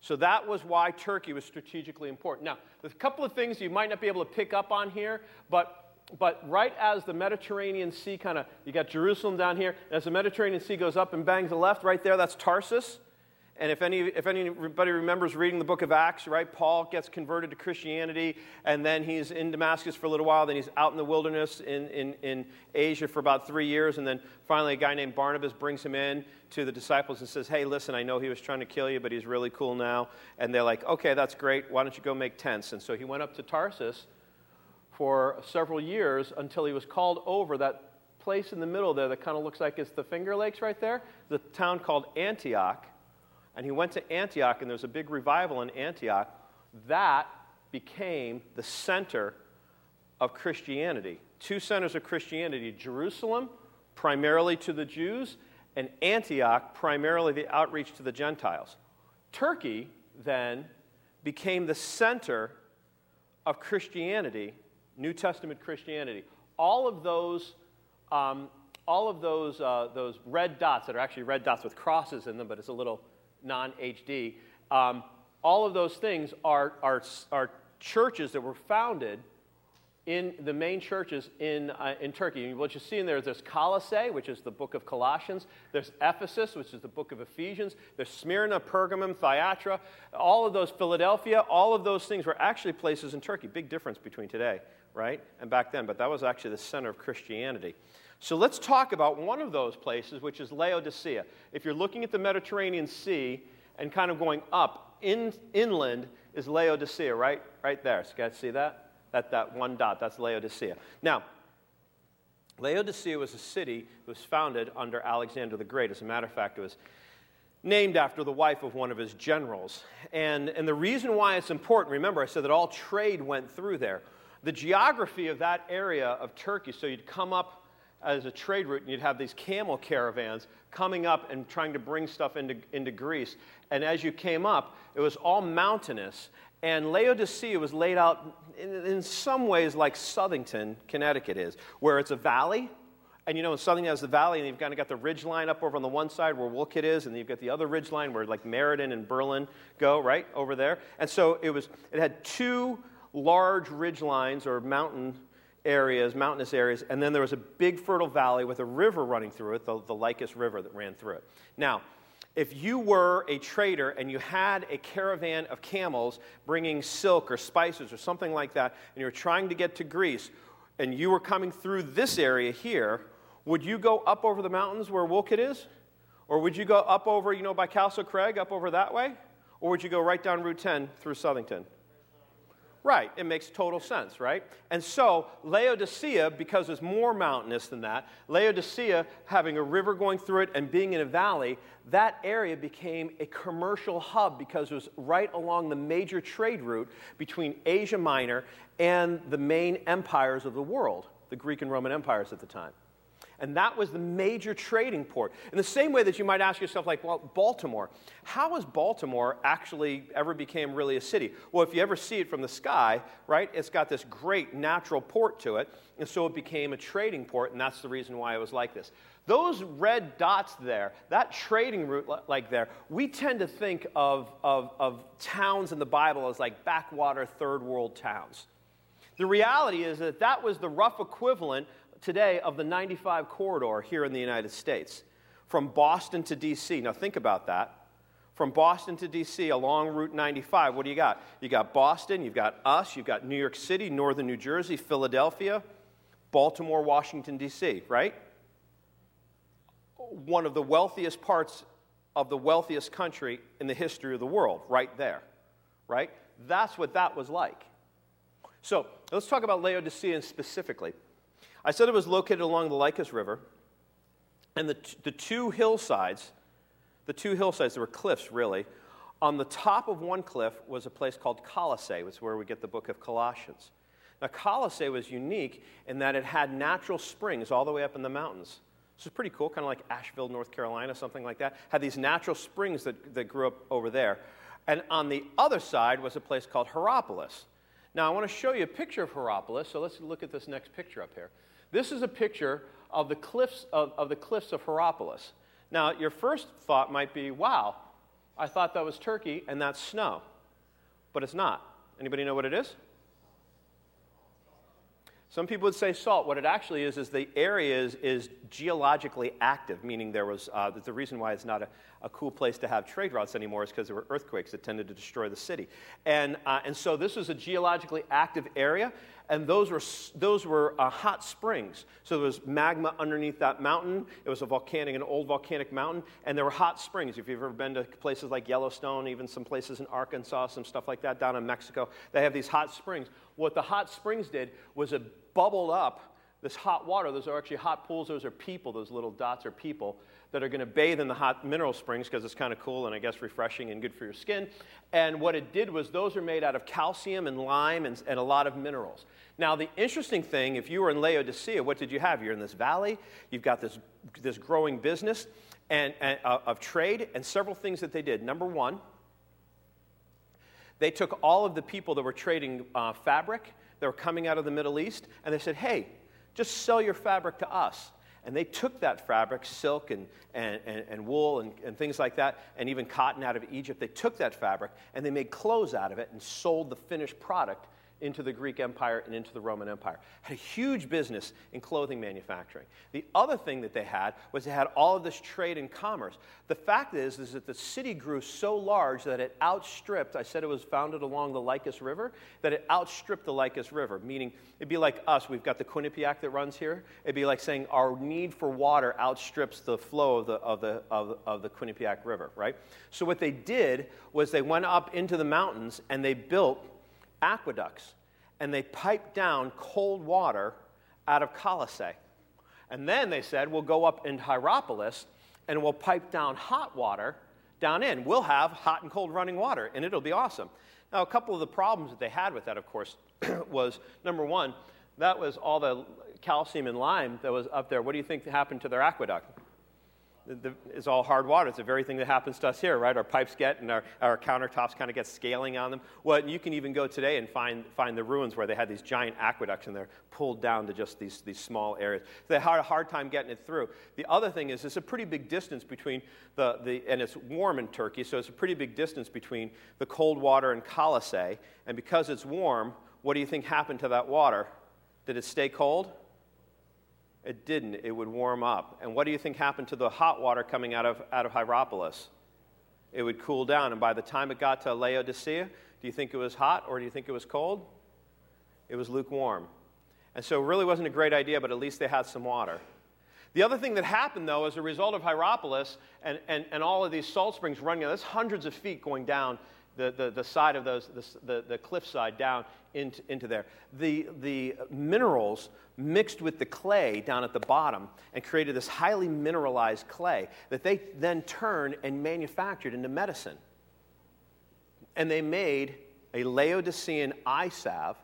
So that was why Turkey was strategically important. Now, there's a couple of things you might not be able to pick up on here, but, but right as the Mediterranean Sea kind of, you got Jerusalem down here, as the Mediterranean Sea goes up and bangs the left, right there, that's Tarsus. And if, any, if anybody remembers reading the book of Acts, right, Paul gets converted to Christianity, and then he's in Damascus for a little while, then he's out in the wilderness in, in, in Asia for about three years, and then finally a guy named Barnabas brings him in to the disciples and says, Hey, listen, I know he was trying to kill you, but he's really cool now. And they're like, Okay, that's great. Why don't you go make tents? And so he went up to Tarsus for several years until he was called over that place in the middle there that kind of looks like it's the Finger Lakes right there, the town called Antioch and he went to Antioch, and there was a big revival in Antioch. That became the center of Christianity. Two centers of Christianity Jerusalem, primarily to the Jews, and Antioch, primarily the outreach to the Gentiles. Turkey then became the center of Christianity, New Testament Christianity. All of those, um, all of those, uh, those red dots that are actually red dots with crosses in them, but it's a little non HD. Um, all of those things are, are, are churches that were founded in the main churches in, uh, in Turkey. What you see in there is there's Colossae, which is the book of Colossians. There's Ephesus, which is the book of Ephesians. There's Smyrna, Pergamum, Thyatira. All of those, Philadelphia, all of those things were actually places in Turkey. Big difference between today, right? And back then. But that was actually the center of Christianity. So let's talk about one of those places, which is Laodicea. If you're looking at the Mediterranean Sea and kind of going up in, inland, is Laodicea, right? Right there. So you guys see that? That, that one dot, that's Laodicea. Now, Laodicea was a city that was founded under Alexander the Great. As a matter of fact, it was named after the wife of one of his generals. And, and the reason why it's important, remember, I said that all trade went through there. The geography of that area of Turkey, so you'd come up as a trade route, and you'd have these camel caravans coming up and trying to bring stuff into, into Greece. And as you came up, it was all mountainous. And Laodicea was laid out in, in some ways like Southington, Connecticut is, where it's a valley. And you know, in Southington has the valley, and you've kind of got the ridge line up over on the one side where Wolcott is, and you've got the other ridge line where like Meriden and Berlin go, right, over there. And so it was, it had two large ridge lines or mountain areas, mountainous areas, and then there was a big fertile valley with a river running through it, the, the Lycus River that ran through it. Now, if you were a trader and you had a caravan of camels bringing silk or spices or something like that, and you were trying to get to Greece, and you were coming through this area here, would you go up over the mountains where Wolcott is? Or would you go up over, you know, by Castle Craig, up over that way? Or would you go right down Route 10 through Southington? Right, it makes total sense, right? And so, Laodicea, because it's more mountainous than that, Laodicea having a river going through it and being in a valley, that area became a commercial hub because it was right along the major trade route between Asia Minor and the main empires of the world, the Greek and Roman empires at the time. And that was the major trading port. In the same way that you might ask yourself, like, well, Baltimore, how has Baltimore actually ever became really a city? Well, if you ever see it from the sky, right, it's got this great natural port to it, and so it became a trading port, and that's the reason why it was like this. Those red dots there, that trading route like there, we tend to think of, of, of towns in the Bible as like backwater third world towns. The reality is that that was the rough equivalent today of the 95 corridor here in the United States from Boston to D.C. Now, think about that. From Boston to D.C. along Route 95, what do you got? You got Boston, you've got us, you've got New York City, Northern New Jersey, Philadelphia, Baltimore, Washington, D.C., right? One of the wealthiest parts of the wealthiest country in the history of the world, right there, right? That's what that was like. So let's talk about Laodicea specifically. I said it was located along the Lycus River, and the, the two hillsides, the two hillsides, there were cliffs really. On the top of one cliff was a place called Colossae, which is where we get the book of Colossians. Now, Colossae was unique in that it had natural springs all the way up in the mountains. This is pretty cool, kind of like Asheville, North Carolina, something like that. Had these natural springs that, that grew up over there. And on the other side was a place called Hierapolis. Now, I want to show you a picture of Hierapolis, so let's look at this next picture up here. This is a picture of the cliffs of, of the cliffs of Hierapolis. Now, your first thought might be, wow, I thought that was Turkey and that's snow. But it's not. Anybody know what it is? Some people would say salt. What it actually is is the area is, is geologically active, meaning there was uh, the reason why it's not a, a cool place to have trade routes anymore is because there were earthquakes that tended to destroy the city. And, uh, and so this was a geologically active area, and those were, those were uh, hot springs. So there was magma underneath that mountain. It was a volcanic, an old volcanic mountain, and there were hot springs. If you've ever been to places like Yellowstone, even some places in Arkansas, some stuff like that down in Mexico, they have these hot springs. What the hot springs did was it bubbled up this hot water. Those are actually hot pools. Those are people. Those little dots are people that are going to bathe in the hot mineral springs because it's kind of cool and I guess refreshing and good for your skin. And what it did was those are made out of calcium and lime and, and a lot of minerals. Now, the interesting thing, if you were in Laodicea, what did you have? You're in this valley, you've got this, this growing business and, and uh, of trade, and several things that they did. Number one, they took all of the people that were trading uh, fabric that were coming out of the Middle East, and they said, hey, just sell your fabric to us. And they took that fabric, silk and, and, and, and wool and, and things like that, and even cotton out of Egypt. They took that fabric and they made clothes out of it and sold the finished product into the Greek Empire and into the Roman Empire. Had a huge business in clothing manufacturing. The other thing that they had was they had all of this trade and commerce. The fact is, is that the city grew so large that it outstripped, I said it was founded along the Lycus River, that it outstripped the Lycus River, meaning it'd be like us, we've got the Quinnipiac that runs here. It'd be like saying our need for water outstrips the flow of the, of the, of, of the Quinnipiac River, right? So what they did was they went up into the mountains and they built aqueducts and they piped down cold water out of Colossae. And then they said, we'll go up in Hierapolis and we'll pipe down hot water down in. We'll have hot and cold running water, and it'll be awesome. Now, a couple of the problems that they had with that, of course, was number one, that was all the calcium and lime that was up there. What do you think happened to their aqueduct? The, is all hard water. It's the very thing that happens to us here, right? Our pipes get and our, our countertops kind of get scaling on them. Well, you can even go today and find, find the ruins where they had these giant aqueducts and they're pulled down to just these, these small areas. So they had a hard time getting it through. The other thing is, it's a pretty big distance between the, the and it's warm in Turkey, so it's a pretty big distance between the cold water and Colossae. And because it's warm, what do you think happened to that water? Did it stay cold? It didn't. It would warm up. And what do you think happened to the hot water coming out of, out of Hierapolis? It would cool down. And by the time it got to Laodicea, do you think it was hot or do you think it was cold? It was lukewarm. And so it really wasn't a great idea, but at least they had some water. The other thing that happened, though, as a result of Hierapolis and, and, and all of these salt springs running, there's hundreds of feet going down the, the, the side of those, the, the cliff side down into, into there. The, the minerals mixed with the clay down at the bottom and created this highly mineralized clay that they then turned and manufactured into medicine. And they made a Laodicean eye salve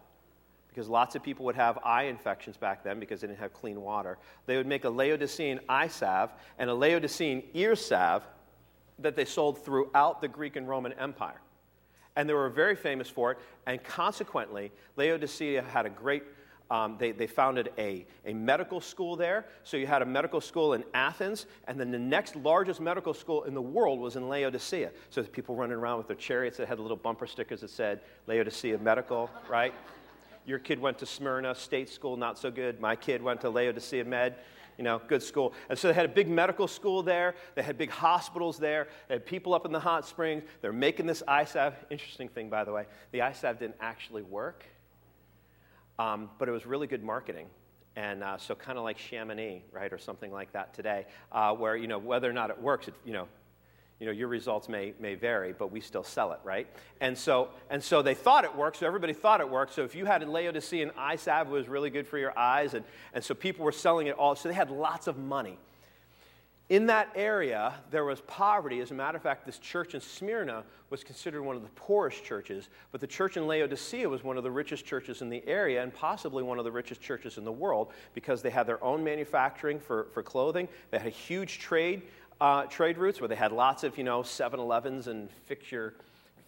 because lots of people would have eye infections back then because they didn't have clean water. They would make a Laodicean eye salve and a Laodicean ear salve that they sold throughout the Greek and Roman Empire. And they were very famous for it, and consequently, Laodicea had a great um, they, they founded a, a medical school there. So you had a medical school in Athens, and then the next largest medical school in the world was in Laodicea. So people running around with their chariots that had little bumper stickers that said Laodicea Medical, right? Your kid went to Smyrna State School, not so good. My kid went to Laodicea Med you know, good school. And so they had a big medical school there. They had big hospitals there. They had people up in the hot springs. They're making this eye salve. Interesting thing, by the way, the eye salve didn't actually work, um, but it was really good marketing. And uh, so, kind of like Chamonix, right, or something like that today, uh, where, you know, whether or not it works, it, you know, you know, your results may, may vary, but we still sell it, right? And so, and so they thought it worked, so everybody thought it worked. So if you had a Laodicean eye salve, it was really good for your eyes, and, and so people were selling it all. So they had lots of money. In that area, there was poverty. As a matter of fact, this church in Smyrna was considered one of the poorest churches, but the church in Laodicea was one of the richest churches in the area and possibly one of the richest churches in the world because they had their own manufacturing for, for clothing. They had a huge trade uh, trade routes where they had lots of, you know, 7-Elevens and fixture,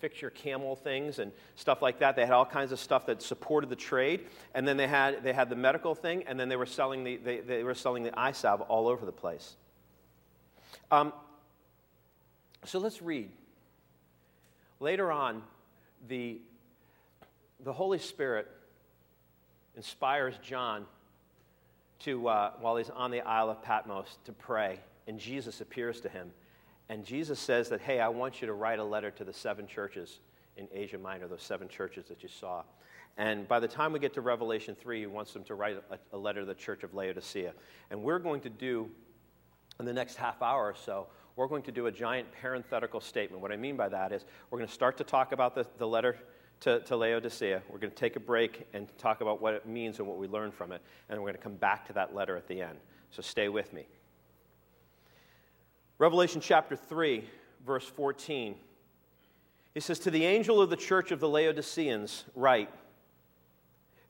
fixture camel things and stuff like that. They had all kinds of stuff that supported the trade. And then they had, they had the medical thing, and then they were selling the, they, they were selling the salve all over the place. Um, so let's read. Later on, the, the Holy Spirit inspires John to, uh, while he's on the Isle of Patmos, to pray. And Jesus appears to him. And Jesus says that, hey, I want you to write a letter to the seven churches in Asia Minor, those seven churches that you saw. And by the time we get to Revelation 3, he wants them to write a, a letter to the church of Laodicea. And we're going to do, in the next half hour or so, we're going to do a giant parenthetical statement. What I mean by that is we're going to start to talk about the, the letter to, to Laodicea. We're going to take a break and talk about what it means and what we learn from it. And we're going to come back to that letter at the end. So stay with me. Revelation chapter 3, verse 14. He says, To the angel of the church of the Laodiceans, write,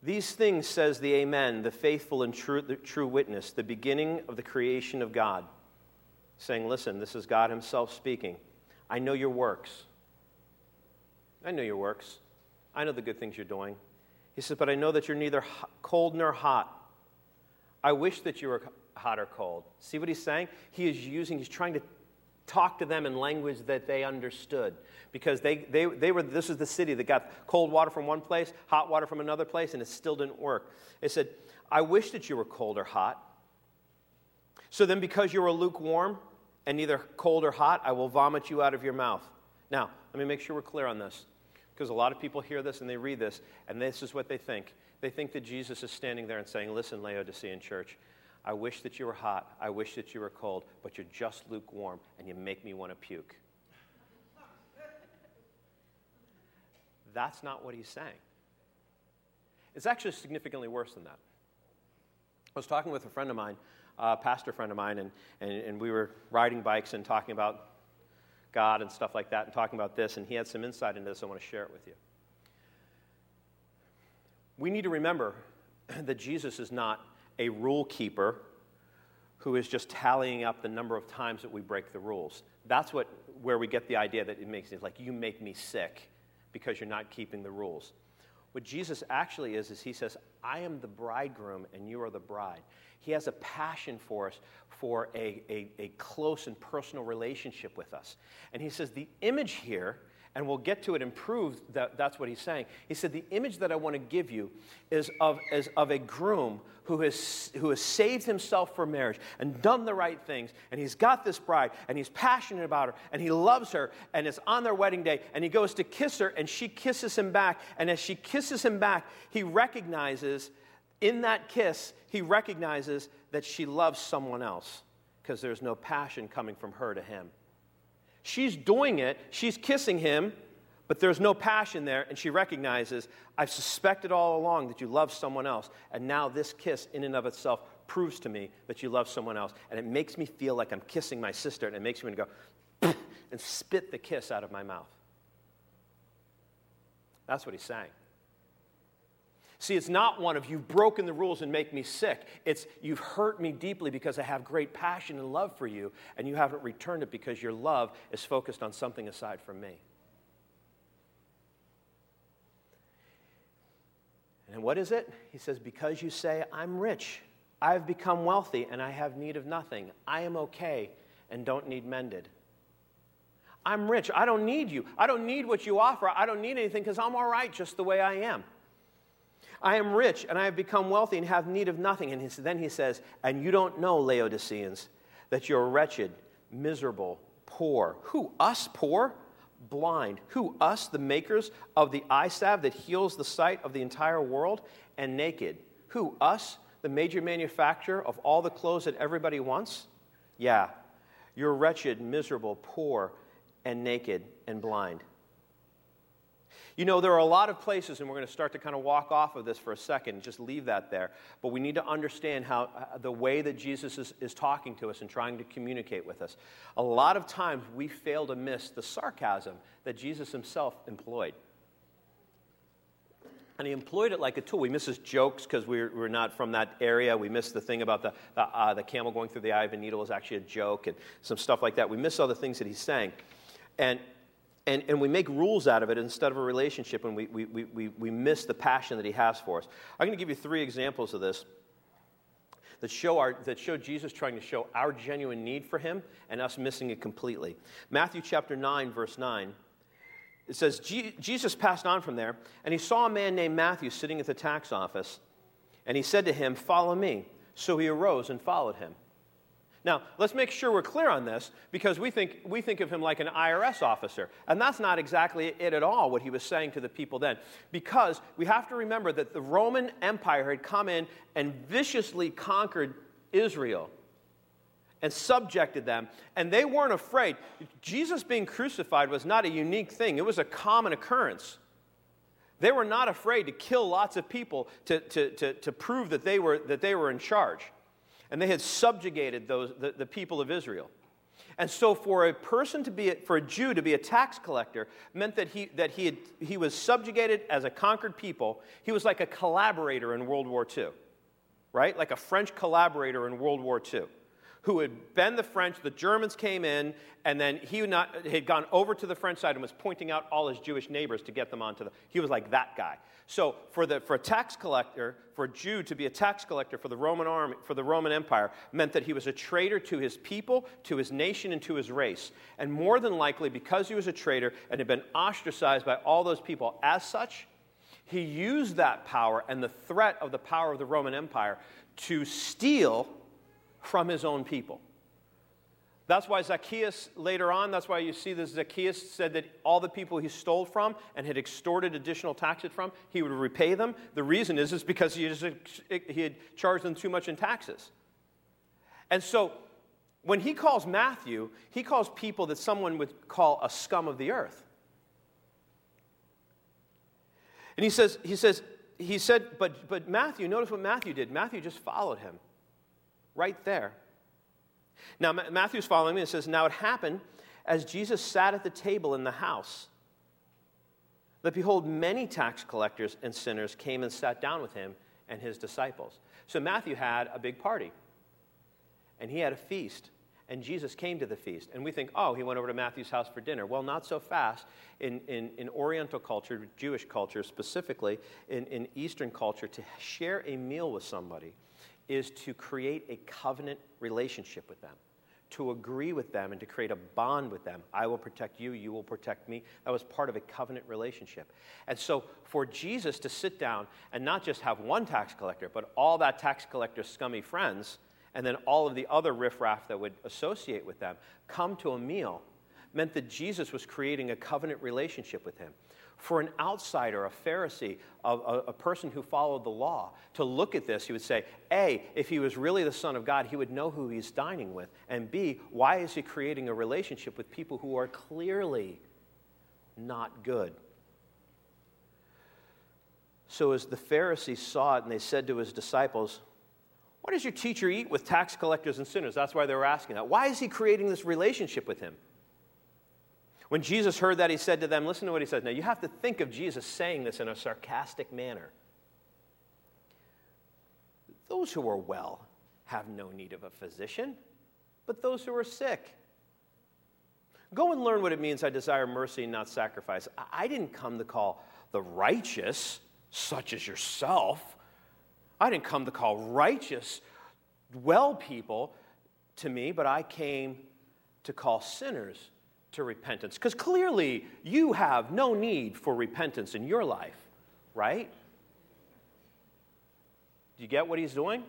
These things says the Amen, the faithful and true, true witness, the beginning of the creation of God. Saying, Listen, this is God Himself speaking. I know your works. I know your works. I know the good things you're doing. He says, But I know that you're neither cold nor hot. I wish that you were hot or cold. See what he's saying? He is using, he's trying to talk to them in language that they understood. Because they, they, they were, this is the city that got cold water from one place, hot water from another place, and it still didn't work. It said, I wish that you were cold or hot. So then, because you were lukewarm and neither cold or hot, I will vomit you out of your mouth. Now, let me make sure we're clear on this. Because a lot of people hear this and they read this, and this is what they think. They think that Jesus is standing there and saying, Listen, Laodicean church, I wish that you were hot. I wish that you were cold, but you're just lukewarm and you make me want to puke. That's not what he's saying. It's actually significantly worse than that. I was talking with a friend of mine, a pastor friend of mine, and, and, and we were riding bikes and talking about God and stuff like that, and talking about this, and he had some insight into this. I want to share it with you. We need to remember that Jesus is not a rule keeper who is just tallying up the number of times that we break the rules. That's what, where we get the idea that it makes it like you make me sick because you're not keeping the rules. What Jesus actually is, is he says, I am the bridegroom and you are the bride. He has a passion for us for a, a, a close and personal relationship with us. And he says, the image here and we'll get to it and prove that that's what he's saying. He said, The image that I want to give you is of, is of a groom who has, who has saved himself for marriage and done the right things, and he's got this bride, and he's passionate about her, and he loves her, and it's on their wedding day, and he goes to kiss her, and she kisses him back. And as she kisses him back, he recognizes, in that kiss, he recognizes that she loves someone else because there's no passion coming from her to him. She's doing it, she's kissing him, but there's no passion there, and she recognizes, I've suspected all along that you love someone else, and now this kiss, in and of itself, proves to me that you love someone else. And it makes me feel like I'm kissing my sister, and it makes me go and spit the kiss out of my mouth. That's what he's saying. See, it's not one of you've broken the rules and make me sick. It's you've hurt me deeply because I have great passion and love for you, and you haven't returned it because your love is focused on something aside from me. And what is it? He says, Because you say, I'm rich, I've become wealthy, and I have need of nothing. I am okay and don't need mended. I'm rich. I don't need you. I don't need what you offer. I don't need anything because I'm all right just the way I am. I am rich and I have become wealthy and have need of nothing. And then he says, And you don't know, Laodiceans, that you're wretched, miserable, poor. Who? Us poor? Blind. Who? Us, the makers of the eye salve that heals the sight of the entire world? And naked. Who? Us, the major manufacturer of all the clothes that everybody wants? Yeah. You're wretched, miserable, poor, and naked and blind. You know, there are a lot of places, and we're going to start to kind of walk off of this for a second, just leave that there. But we need to understand how uh, the way that Jesus is, is talking to us and trying to communicate with us. A lot of times we fail to miss the sarcasm that Jesus himself employed. And he employed it like a tool. We miss his jokes because we're, we're not from that area. We miss the thing about the, the, uh, the camel going through the eye of a needle is actually a joke and some stuff like that. We miss all the things that he's saying. And, and, and we make rules out of it instead of a relationship, and we, we, we, we miss the passion that he has for us. I'm going to give you three examples of this that show, our, that show Jesus trying to show our genuine need for him and us missing it completely. Matthew chapter 9, verse 9. It says, Jesus passed on from there, and he saw a man named Matthew sitting at the tax office. And he said to him, Follow me. So he arose and followed him. Now, let's make sure we're clear on this because we think, we think of him like an IRS officer. And that's not exactly it at all, what he was saying to the people then. Because we have to remember that the Roman Empire had come in and viciously conquered Israel and subjected them. And they weren't afraid. Jesus being crucified was not a unique thing, it was a common occurrence. They were not afraid to kill lots of people to, to, to, to prove that they, were, that they were in charge. And they had subjugated those, the, the people of Israel. And so, for a person to be, for a Jew to be a tax collector meant that he, that he, had, he was subjugated as a conquered people. He was like a collaborator in World War II, right? Like a French collaborator in World War II who had been the French. The Germans came in, and then he not, had gone over to the French side and was pointing out all his Jewish neighbors to get them onto the. He was like that guy. So for, the, for a tax collector, for a Jew to be a tax collector for the Roman army, for the Roman Empire, meant that he was a traitor to his people, to his nation, and to his race. And more than likely, because he was a traitor and had been ostracized by all those people, as such, he used that power and the threat of the power of the Roman Empire to steal from his own people. That's why Zacchaeus, later on, that's why you see this Zacchaeus said that all the people he stole from and had extorted additional taxes from, he would repay them. The reason is, is because he, just, he had charged them too much in taxes. And so when he calls Matthew, he calls people that someone would call a scum of the earth. And he says, he says, he said, but, but Matthew, notice what Matthew did. Matthew just followed him right there. Now, Matthew's following me and says, Now it happened as Jesus sat at the table in the house that behold, many tax collectors and sinners came and sat down with him and his disciples. So Matthew had a big party, and he had a feast, and Jesus came to the feast. And we think, oh, he went over to Matthew's house for dinner. Well, not so fast. In, in, in Oriental culture, Jewish culture specifically, in, in Eastern culture, to share a meal with somebody is to create a covenant relationship with them, to agree with them and to create a bond with them. I will protect you, you will protect me. That was part of a covenant relationship. And so for Jesus to sit down and not just have one tax collector, but all that tax collector's scummy friends, and then all of the other riffraff that would associate with them, come to a meal meant that Jesus was creating a covenant relationship with him for an outsider, a Pharisee, a, a, a, person who followed the law, to look at this, he would say, A, if he was really the Son of God, he would know who he's dining with. And B, why is he creating a relationship with people who are clearly not good? So as the Pharisees saw it, and they said to his disciples, Why does your teacher eat with tax collectors and sinners? That's why they were asking that. Why is he creating this relationship with him? When Jesus heard that, he said to them, Listen to what he says. Now, you have to think of Jesus saying this in a sarcastic manner. Those who are well have no need of a physician, but those who are sick. Go and learn what it means I desire mercy and not sacrifice. I didn't come to call the righteous, such as yourself. I didn't come to call righteous, well people to me, but I came to call sinners to repentance? Because clearly you have no need for repentance in your life, right? Do you get what he's doing?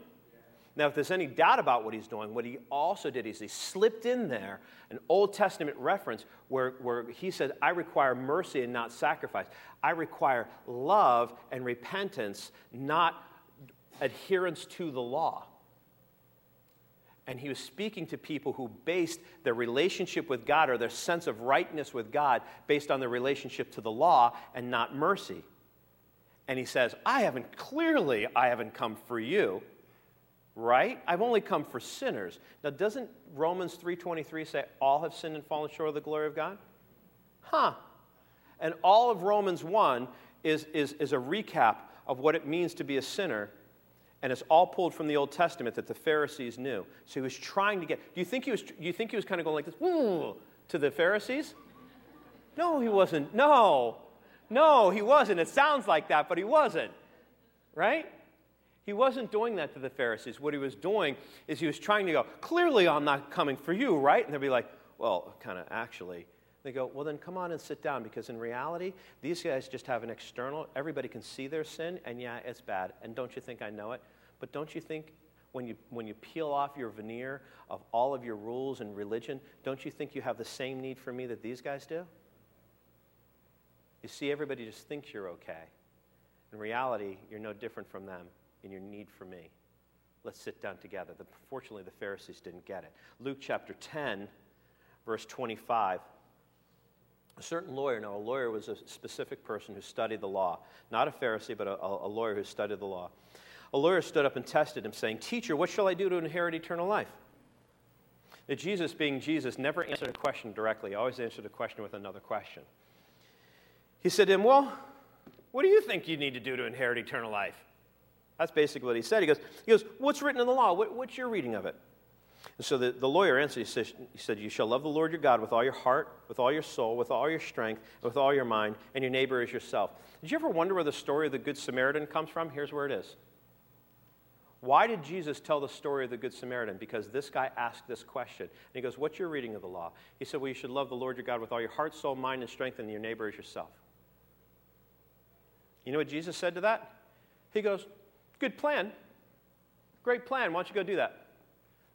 Now, if there's any doubt about what he's doing, what he also did is he slipped in there an Old Testament reference where, where he said, I require mercy and not sacrifice. I require love and repentance, not adherence to the law. And he was speaking to people who based their relationship with God or their sense of rightness with God based on their relationship to the law and not mercy. And he says, I haven't, clearly, I haven't come for you, right? I've only come for sinners. Now, doesn't Romans 3.23 say all have sinned and fallen short of the glory of God? Huh. And all of Romans 1 is, is, is a recap of what it means to be a sinner and it's all pulled from the Old Testament that the Pharisees knew. So he was trying to get. Do you think he was? Do you think he was kind of going like this to the Pharisees? No, he wasn't. No, no, he wasn't. It sounds like that, but he wasn't. Right? He wasn't doing that to the Pharisees. What he was doing is he was trying to go, clearly I'm not coming for you, right? And they'll be like, well, kind of actually, They go, well, then come on and sit down because in reality, these guys just have an external, everybody can see their sin, and yeah, it's bad. And don't you think I know it? But don't you think when you, when you peel off your veneer of all of your rules and religion, don't you think you have the same need for me that these guys do? You see, everybody just thinks you're okay. In reality, you're no different from them in your need for me. Let's sit down together. The, fortunately, the Pharisees didn't get it. Luke chapter 10, verse 25 a certain lawyer, now a lawyer was a specific person who studied the law, not a Pharisee, but a, a, lawyer who studied the law. A lawyer stood up and tested him, saying, Teacher, what shall I do to inherit eternal life? Jesus, being Jesus, never answered a question directly, he always answered a question with another question. He said to him, Well, what do you think you need to do to inherit eternal life? That's basically what he said. He goes, he goes What's written in the law? What, what's your reading of it? And so the, the lawyer answered, he said, he said, You shall love the Lord your God with all your heart, with all your soul, with all your strength, with all your mind, and your neighbor as yourself. Did you ever wonder where the story of the Good Samaritan comes from? Here's where it is. Why did Jesus tell the story of the Good Samaritan? Because this guy asked this question. And he goes, What's your reading of the law? He said, Well, you should love the Lord your God with all your heart, soul, mind, and strength, and your neighbor as yourself. You know what Jesus said to that? He goes, Good plan. Great plan. Why don't you go do that?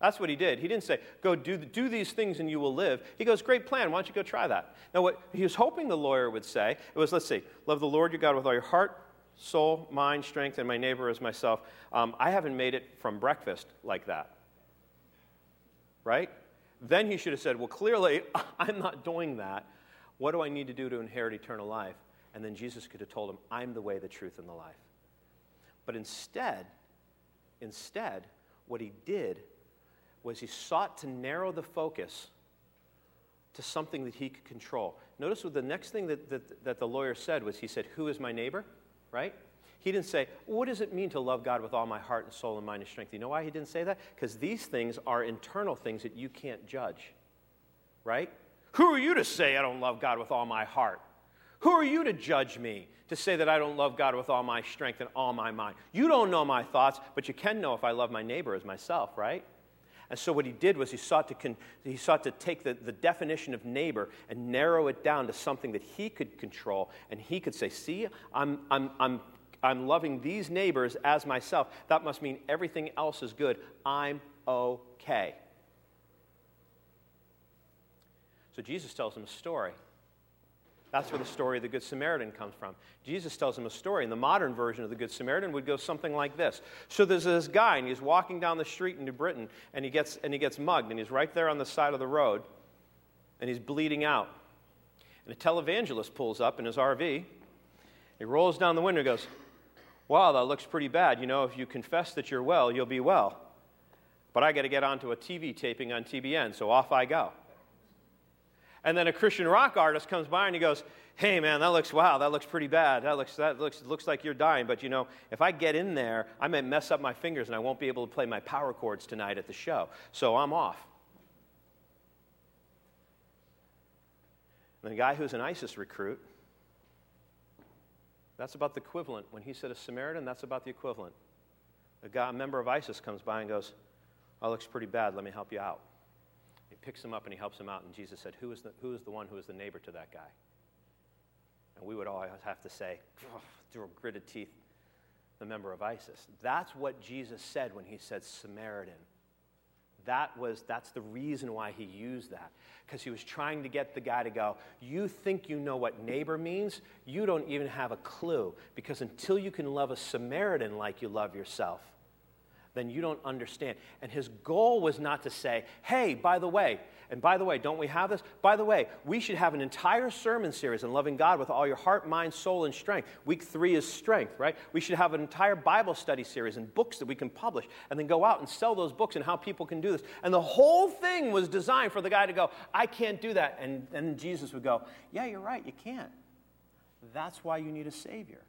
That's what he did. He didn't say, go do, do these things and you will live. He goes, great plan. Why don't you go try that? Now, what he was hoping the lawyer would say, it was, let's see, love the Lord your God with all your heart, soul, mind, strength, and my neighbor as myself. Um, I haven't made it from breakfast like that. Right? Then he should have said, well, clearly, I'm not doing that. What do I need to do to inherit eternal life? And then Jesus could have told him, I'm the way, the truth, and the life. But instead, instead, what he did was he sought to narrow the focus to something that he could control. Notice what the next thing that, that, that the lawyer said was he said, Who is my neighbor? Right? He didn't say, What does it mean to love God with all my heart and soul and mind and strength? You know why he didn't say that? Because these things are internal things that you can't judge. Right? Who are you to say I don't love God with all my heart? Who are you to judge me to say that I don't love God with all my strength and all my mind? You don't know my thoughts, but you can know if I love my neighbor as myself, right? And so what he did was he sought to, con- he sought to take the, the definition of neighbor and narrow it down to something that he could control. And he could say, See, I'm, I'm, I'm, I'm loving these neighbors as myself. That must mean everything else is good. I'm okay. So Jesus tells him a story. That's where the story of the Good Samaritan comes from. Jesus tells him a story, and the modern version of the Good Samaritan would go something like this. So there's this guy, and he's walking down the street in New Britain, and he gets, and he gets mugged, and he's right there on the side of the road, and he's bleeding out. And a televangelist pulls up in his RV. He rolls down the window and goes, Wow, that looks pretty bad. You know, if you confess that you're well, you'll be well. But I got to get onto a TV taping on TBN, so off I go. And then a Christian rock artist comes by and he goes, Hey man, that looks wow, that looks pretty bad. That looks that looks looks like you're dying. But you know, if I get in there, I may mess up my fingers and I won't be able to play my power chords tonight at the show. So I'm off. And the guy who's an ISIS recruit, that's about the equivalent. When he said a Samaritan, that's about the equivalent. A guy, a member of ISIS comes by and goes, That looks pretty bad, let me help you out picks him up and he helps him out. And Jesus said, Who is the, who is the one who is the neighbor to that guy? And we would all have to say, through gritted teeth, the member of ISIS. That's what Jesus said when he said Samaritan. That was, that's the reason why he used that. Because he was trying to get the guy to go, You think you know what neighbor means? You don't even have a clue. Because until you can love a Samaritan like you love yourself, then you don't understand. And his goal was not to say, hey, by the way, and by the way, don't we have this? By the way, we should have an entire sermon series on loving God with all your heart, mind, soul, and strength. Week three is strength, right? We should have an entire Bible study series and books that we can publish and then go out and sell those books and how people can do this. And the whole thing was designed for the guy to go, I can't do that. And then Jesus would go, Yeah, you're right, you can't. That's why you need a Savior.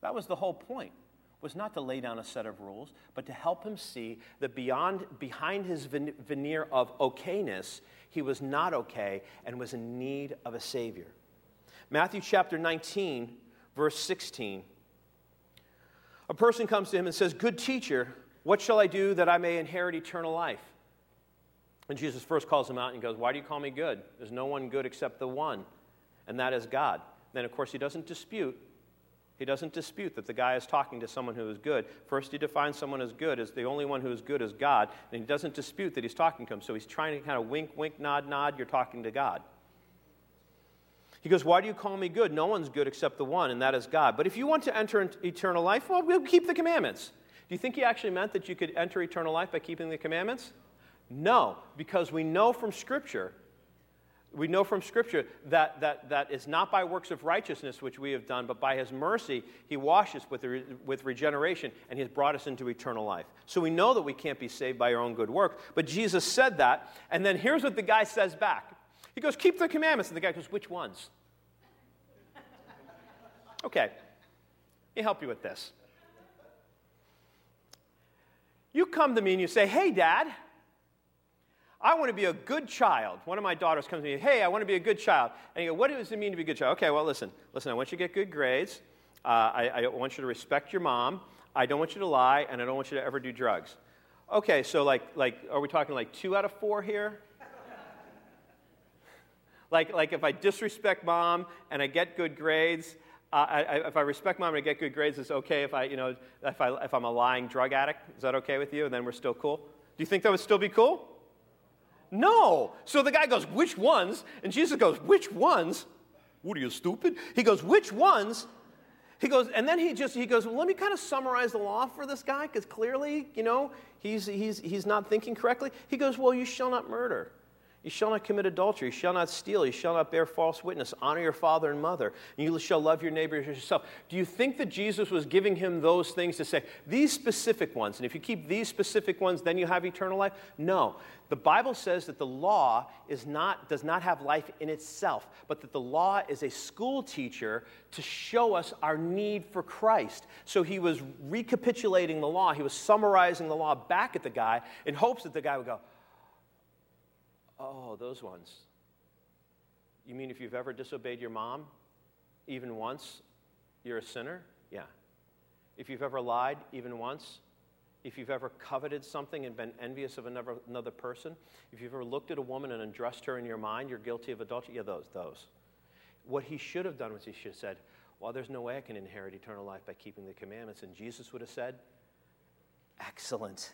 That was the whole point was not to lay down a set of rules, but to help him see that beyond, behind his veneer of okayness, he was not okay and was in need of a Savior. Matthew chapter 19, verse 16. A person comes to him and says, Good teacher, what shall I do that I may inherit eternal life? And Jesus first calls him out and goes, Why do you call me good? There's no one good except the one, and that is God. Then, of course, he doesn't dispute. He doesn't dispute that the guy is talking to someone who is good. First, he defines someone as good as the only one who is good is God, and he doesn't dispute that he's talking to him. So he's trying to kind of wink, wink, nod, nod, you're talking to God. He goes, Why do you call me good? No one's good except the one, and that is God. But if you want to enter eternal life, well, we'll keep the commandments. Do you think he actually meant that you could enter eternal life by keeping the commandments? No, because we know from Scripture, we know from Scripture that, that, that it's not by works of righteousness which we have done, but by His mercy, He washed us with, with regeneration and He has brought us into eternal life. So we know that we can't be saved by our own good work, but Jesus said that, and then here's what the guy says back He goes, Keep the commandments. And the guy goes, Which ones? okay, let me help you with this. You come to me and you say, Hey, Dad, I want to be a good child. One of my daughters comes to me, hey, I want to be a good child. And you go, what does it mean to be a good child? Okay, well, listen, listen, I want you to get good grades. Uh, I, I want you to respect your mom. I don't want you to lie, and I don't want you to ever do drugs. Okay, so like, like are we talking like two out of four here? like, like if I disrespect mom and I get good grades, uh, I, if I respect mom and I get good grades, it's okay if, I, you know, if, I, if I'm a lying drug addict. Is that okay with you? And then we're still cool? Do you think that would still be cool? No. So the guy goes, Which ones? And Jesus goes, Which ones? What are you, stupid? He goes, Which ones? He goes, and then he just, he goes, well, let me kind of summarize the law for this guy, because clearly, you know, he's, he's, he's not thinking correctly. He goes, well, you shall not murder. You shall not commit adultery. You shall not steal. You shall not bear false witness. Honor your father and mother. And you shall love your neighbor as yourself. Do you think that Jesus was giving him those things to say, these specific ones, and if you keep these specific ones, then you have eternal life? No. The Bible says that the law is not, does not have life in itself, but that the law is a school teacher to show us our need for Christ. So he was recapitulating the law, he was summarizing the law back at the guy in hopes that the guy would go, Oh, those ones. You mean if you've ever disobeyed your mom, even once, you're a sinner? Yeah. If you've ever lied, even once, if you've ever coveted something and been envious of another, another person, if you've ever looked at a woman and undressed her in your mind, you're guilty of adultery. Yeah, those, those. What he should have done was he should have said, Well, there's no way I can inherit eternal life by keeping the commandments. And Jesus would have said, Excellent.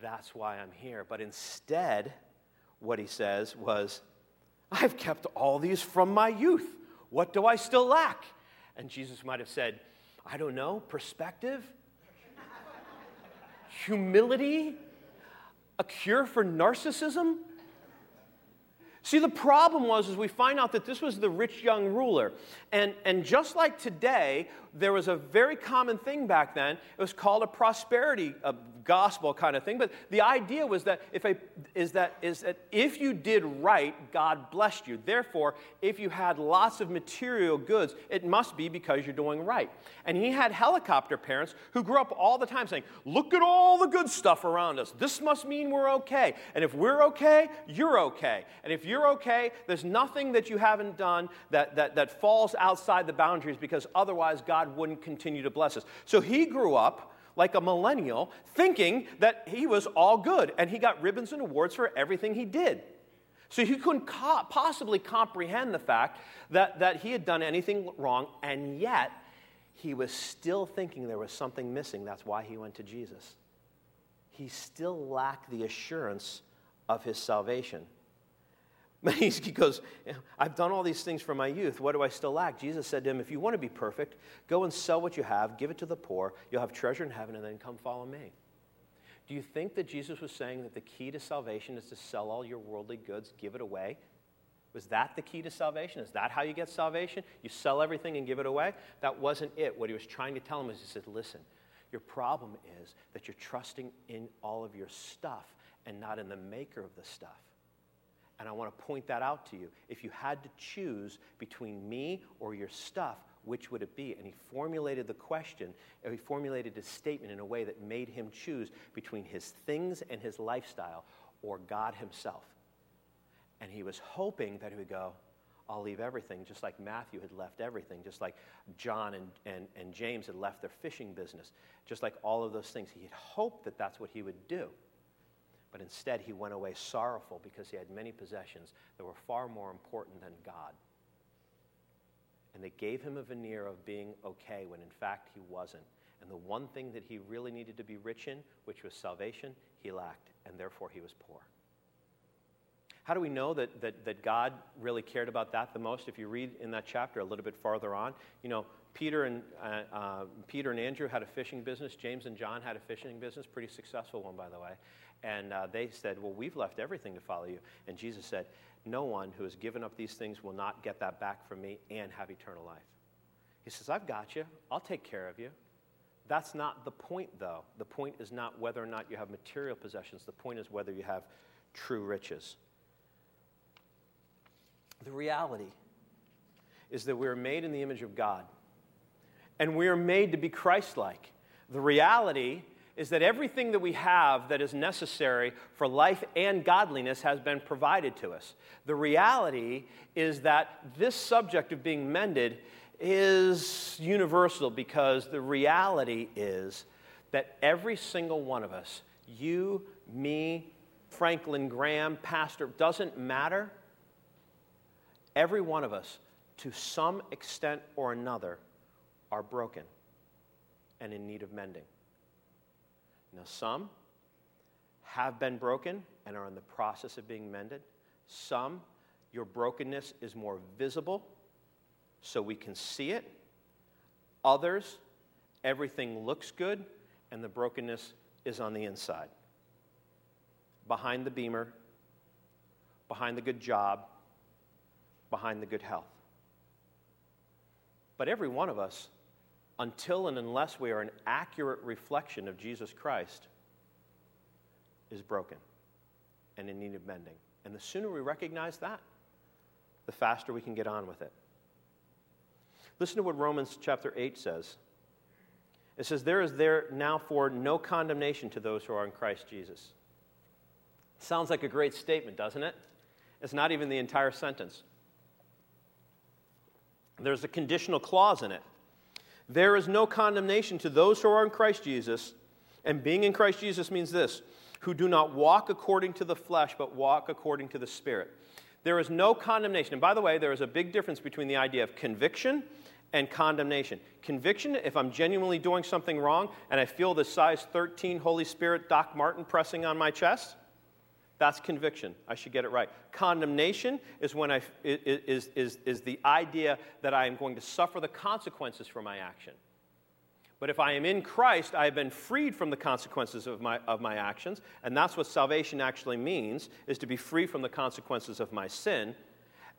That's why I'm here. But instead, what he says was, I've kept all these from my youth. What do I still lack? And Jesus might have said, I don't know, perspective, humility, a cure for narcissism. See, the problem was is we find out that this was the rich young ruler. And, and just like today, there was a very common thing back then. It was called a prosperity a gospel kind of thing. But the idea was that if a, is that is that if you did right, God blessed you. Therefore, if you had lots of material goods, it must be because you're doing right. And he had helicopter parents who grew up all the time saying, "Look at all the good stuff around us. This must mean we're okay. And if we're okay, you're okay. And if you're okay, there's nothing that you haven't done that that, that falls outside the boundaries because otherwise God God wouldn't continue to bless us. So he grew up like a millennial thinking that he was all good and he got ribbons and awards for everything he did. So he couldn't co- possibly comprehend the fact that, that he had done anything wrong, and yet he was still thinking there was something missing. That's why he went to Jesus. He still lacked the assurance of his salvation. He goes, I've done all these things for my youth. What do I still lack? Jesus said to him, If you want to be perfect, go and sell what you have, give it to the poor. You'll have treasure in heaven, and then come follow me. Do you think that Jesus was saying that the key to salvation is to sell all your worldly goods, give it away? Was that the key to salvation? Is that how you get salvation? You sell everything and give it away? That wasn't it. What he was trying to tell him is he said, Listen, your problem is that you're trusting in all of your stuff and not in the maker of the stuff. And I want to point that out to you. If you had to choose between me or your stuff, which would it be? And he formulated the question, he formulated his statement in a way that made him choose between his things and his lifestyle or God himself. And he was hoping that he would go, I'll leave everything, just like Matthew had left everything, just like John and, and, and James had left their fishing business, just like all of those things. He had hoped that that's what he would do. But instead, he went away sorrowful because he had many possessions that were far more important than God. And they gave him a veneer of being okay when in fact he wasn't. And the one thing that he really needed to be rich in, which was salvation, he lacked, and therefore he was poor. How do we know that, that, that God really cared about that the most? If you read in that chapter a little bit farther on, you know, Peter and, uh, uh, Peter and Andrew had a fishing business. James and John had a fishing business, pretty successful one, by the way. And uh, they said, Well, we've left everything to follow you. And Jesus said, No one who has given up these things will not get that back from me and have eternal life. He says, I've got you. I'll take care of you. That's not the point, though. The point is not whether or not you have material possessions, the point is whether you have true riches. The reality is that we're made in the image of God and we are made to be Christ like. The reality is that everything that we have that is necessary for life and godliness has been provided to us. The reality is that this subject of being mended is universal because the reality is that every single one of us, you, me, Franklin Graham, pastor, doesn't matter. Every one of us, to some extent or another, are broken and in need of mending. Now, some have been broken and are in the process of being mended. Some, your brokenness is more visible, so we can see it. Others, everything looks good, and the brokenness is on the inside. Behind the beamer, behind the good job, behind the good health. But every one of us until and unless we are an accurate reflection of Jesus Christ, is broken and in need of mending. And the sooner we recognize that, the faster we can get on with it. Listen to what Romans chapter 8 says. It says, There is there now for no condemnation to those who are in Christ Jesus. Sounds like a great statement, doesn't it? It's not even the entire sentence. There's a conditional clause in it. There is no condemnation to those who are in Christ Jesus. And being in Christ Jesus means this who do not walk according to the flesh, but walk according to the Spirit. There is no condemnation. And by the way, there is a big difference between the idea of conviction and condemnation. Conviction, if I'm genuinely doing something wrong and I feel the size 13 Holy Spirit Doc Marten pressing on my chest, that's conviction. I should get it right. Condemnation is when I is, is, is the idea that I am going to suffer the consequences for my action. But if I am in Christ, I have been freed from the consequences of my, of my actions, and that's what salvation actually means, is to be free from the consequences of my sin.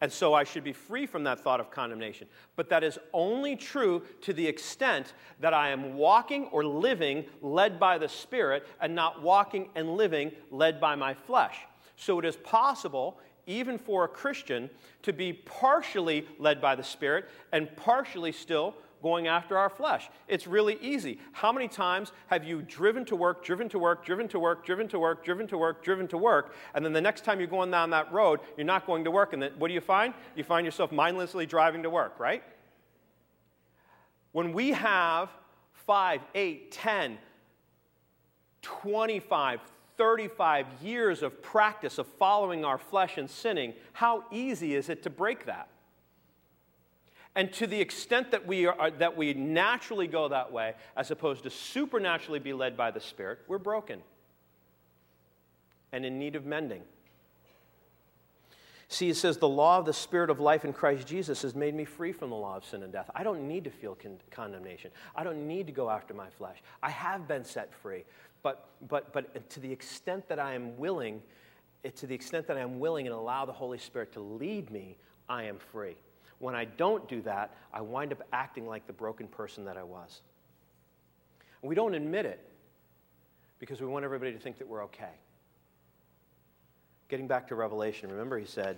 And so I should be free from that thought of condemnation. But that is only true to the extent that I am walking or living led by the Spirit and not walking and living led by my flesh. So it is possible, even for a Christian, to be partially led by the Spirit and partially still going after our flesh. It's really easy. How many times have you driven to work, driven to work, driven to work, driven to work, driven to work, driven to work, and then the next time you're going down that road, you're not going to work, and then what do you find? You find yourself mindlessly driving to work, right? When we have 5, 8, 10, 25, 35 years of practice of following our flesh and sinning, how easy is it to break that? And to the extent that we, are, uh, that we naturally go that way, as opposed to supernaturally be led by the Spirit, we're broken and in need of mending. See, it says, the law of the Spirit of life in Christ Jesus has made me free from the law of sin and death. I don't need to feel con- condemnation. I don't need to go after my flesh. I have been set free. But, but, but to the extent that I am willing, to the extent that I am willing and allow the Holy Spirit to lead me, I am free. When I don't do that, I wind up acting like the broken person that I was. we don't admit it because we want everybody to think that we're okay. Getting back to Revelation, remember he said,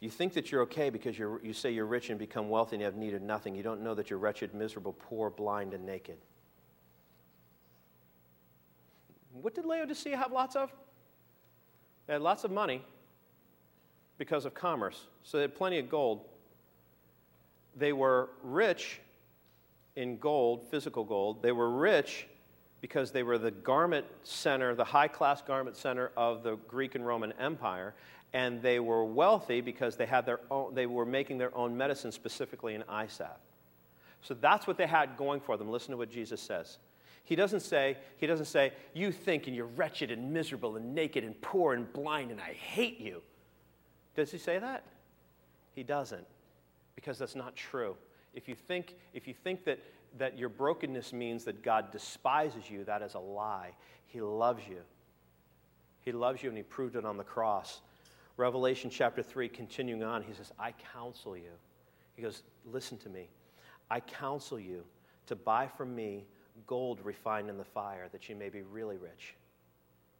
You think that you're okay because you're, you say you're rich and become wealthy and you have needed nothing. You don't know that you're wretched, miserable, poor, blind, and naked. What did Laodicea have lots of? They had lots of money, because of commerce. So they had plenty of gold. They were rich in gold, physical gold. They were rich because they were the garment center, the high class garment center of the Greek and Roman Empire. And they were wealthy because they, had their own, they were making their own medicine, specifically eye salve. So that's what they had going for them. Listen to what Jesus says. He doesn't say, he doesn't say, you think and you're wretched and miserable and naked and poor and blind and I hate you. Does he say that? He doesn't, because that's not true. If you think, if you think that, that your brokenness means that God despises you, that is a lie. He loves you. He loves you and he proved it on the cross. Revelation chapter 3, continuing on, he says, I counsel you. He goes, Listen to me. I counsel you to buy from me gold refined in the fire, that you may be really rich.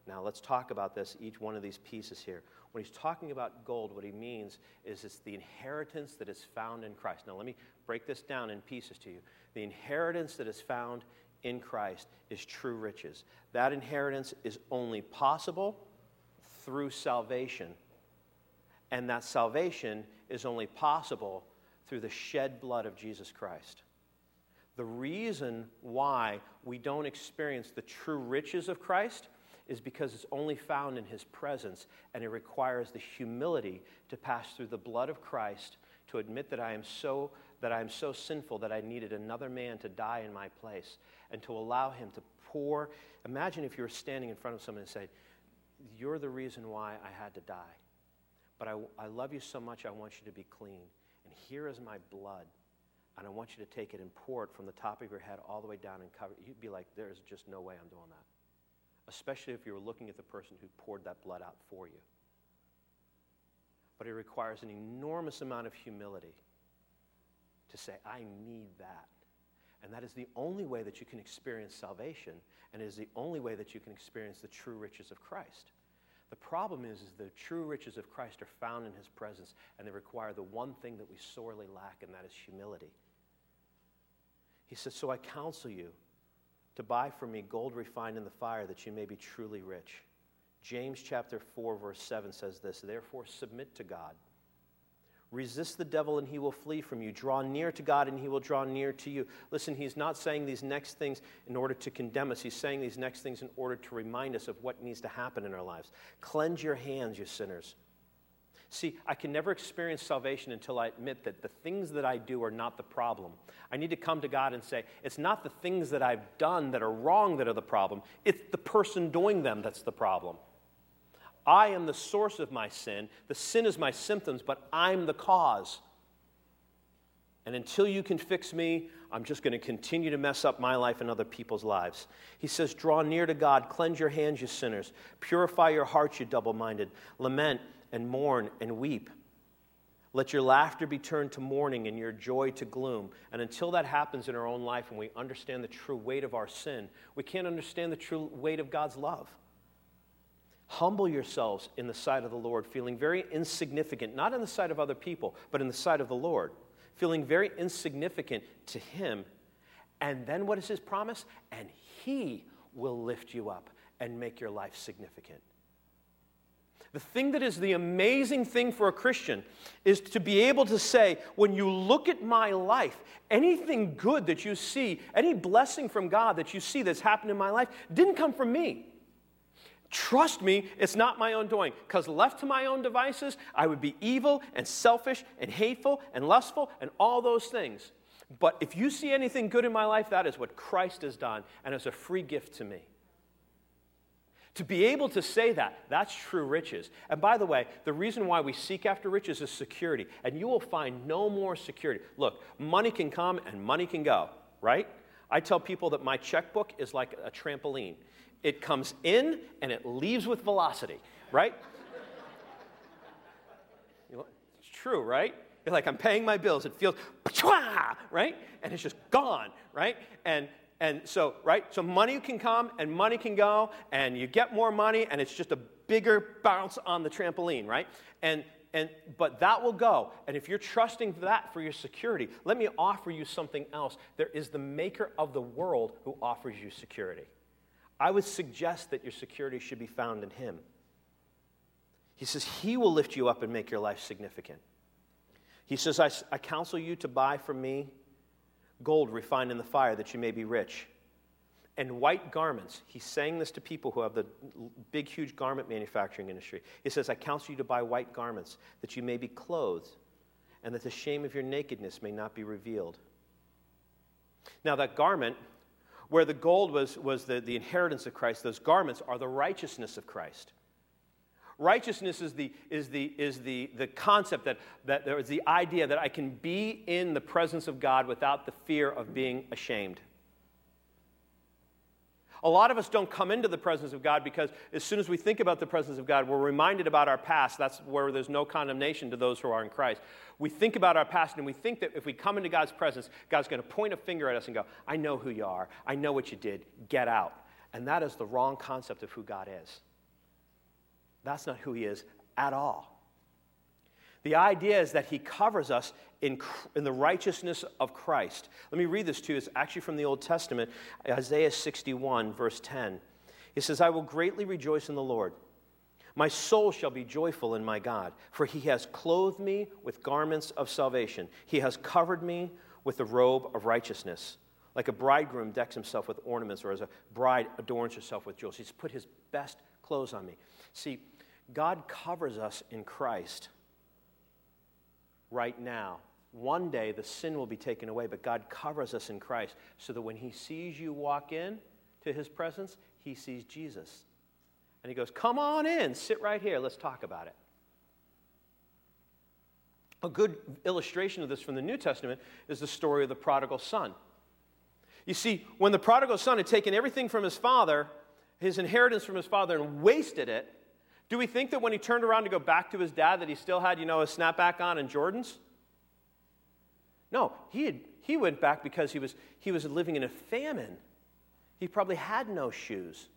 Now, let's talk about this, each one of these pieces here. When he's talking about gold, what he means is it's the inheritance that is found in Christ. Now, let me break this down in pieces to you. The inheritance that is found in Christ is true riches. That inheritance is only possible through salvation. And that salvation is only possible through the shed blood of Jesus Christ. The reason why we don't experience the true riches of Christ is because it's only found in his presence and it requires the humility to pass through the blood of Christ to admit that I am so that I am so sinful that I needed another man to die in my place and to allow him to pour imagine if you were standing in front of someone and say you're the reason why I had to die but I, I love you so much I want you to be clean and here is my blood and I want you to take it and pour it from the top of your head all the way down and cover it. You'd be like, there's just no way I'm doing that. Especially if you're looking at the person who poured that blood out for you. But it requires an enormous amount of humility to say, I need that. And that is the only way that you can experience salvation, and it is the only way that you can experience the true riches of Christ. The problem is, is the true riches of Christ are found in his presence, and they require the one thing that we sorely lack, and that is humility. He says, So I counsel you to buy from me gold refined in the fire that you may be truly rich. James chapter 4, verse 7 says this Therefore, submit to God. Resist the devil and he will flee from you. Draw near to God and he will draw near to you. Listen, he's not saying these next things in order to condemn us. He's saying these next things in order to remind us of what needs to happen in our lives. Cleanse your hands, you sinners. See, I can never experience salvation until I admit that the things that I do are not the problem. I need to come to God and say, it's not the things that I've done that are wrong that are the problem, it's the person doing them that's the problem. I am the source of my sin. The sin is my symptoms, but I'm the cause. And until you can fix me, I'm just going to continue to mess up my life and other people's lives. He says, Draw near to God, cleanse your hands, you sinners, purify your hearts, you double minded, lament and mourn and weep. Let your laughter be turned to mourning and your joy to gloom. And until that happens in our own life and we understand the true weight of our sin, we can't understand the true weight of God's love. Humble yourselves in the sight of the Lord, feeling very insignificant, not in the sight of other people, but in the sight of the Lord, feeling very insignificant to Him. And then what is His promise? And He will lift you up and make your life significant. The thing that is the amazing thing for a Christian is to be able to say, when you look at my life, anything good that you see, any blessing from God that you see that's happened in my life, didn't come from me. Trust me, it's not my own doing. Because left to my own devices, I would be evil and selfish and hateful and lustful and all those things. But if you see anything good in my life, that is what Christ has done, and it's a free gift to me. To be able to say that, that's true riches. And by the way, the reason why we seek after riches is security. And you will find no more security. Look, money can come and money can go, right? I tell people that my checkbook is like a trampoline. It comes in and it leaves with velocity, right? it's true, right? It's like I'm paying my bills. It feels, right? And it's just gone, right? And and so, right? So money can come and money can go, and you get more money, and it's just a bigger bounce on the trampoline, right? And and but that will go. And if you're trusting that for your security, let me offer you something else. There is the maker of the world who offers you security. I would suggest that your security should be found in Him. He says, He will lift you up and make your life significant. He says, I, I counsel you to buy from me gold refined in the fire that you may be rich, and white garments. He's saying this to people who have the big, huge garment manufacturing industry. He says, I counsel you to buy white garments, that you may be clothed, and that the shame of your nakedness may not be revealed. Now, that garment, where the gold was, was the, the inheritance of Christ, those garments are the righteousness of Christ. Righteousness is the, is the, is the, the concept that, that there is the idea that I can be in the presence of God without the fear of being ashamed. A lot of us don't come into the presence of God because as soon as we think about the presence of God, we're reminded about our past. That's where there's no condemnation to those who are in Christ. We think about our past and we think that if we come into God's presence, God's going to point a finger at us and go, I know who you are. I know what you did. Get out. And that is the wrong concept of who God is. That's not who He is at all. The idea is that he covers us in, in the righteousness of Christ. Let me read this to you. It's actually from the Old Testament, Isaiah 61, verse 10. He says, I will greatly rejoice in the Lord. My soul shall be joyful in my God, for he has clothed me with garments of salvation. He has covered me with the robe of righteousness. Like a bridegroom decks himself with ornaments, or as a bride adorns herself with jewels. He's put his best clothes on me. See, God covers us in Christ right now. One day the sin will be taken away, but God covers us in Christ so that when He sees you walk in to His presence, He sees Jesus. And He goes, Come on in, sit right here, let's talk about it. A good illustration of this from the New Testament is the story of the prodigal son. You see, when the prodigal son had taken everything from his father, his inheritance from his father, and wasted it, do we think that when he turned around to go back to his dad that he still had, you know, a snapback on and Jordans? No, he, had, he went back because he was, he was living in a famine. He probably had no shoes.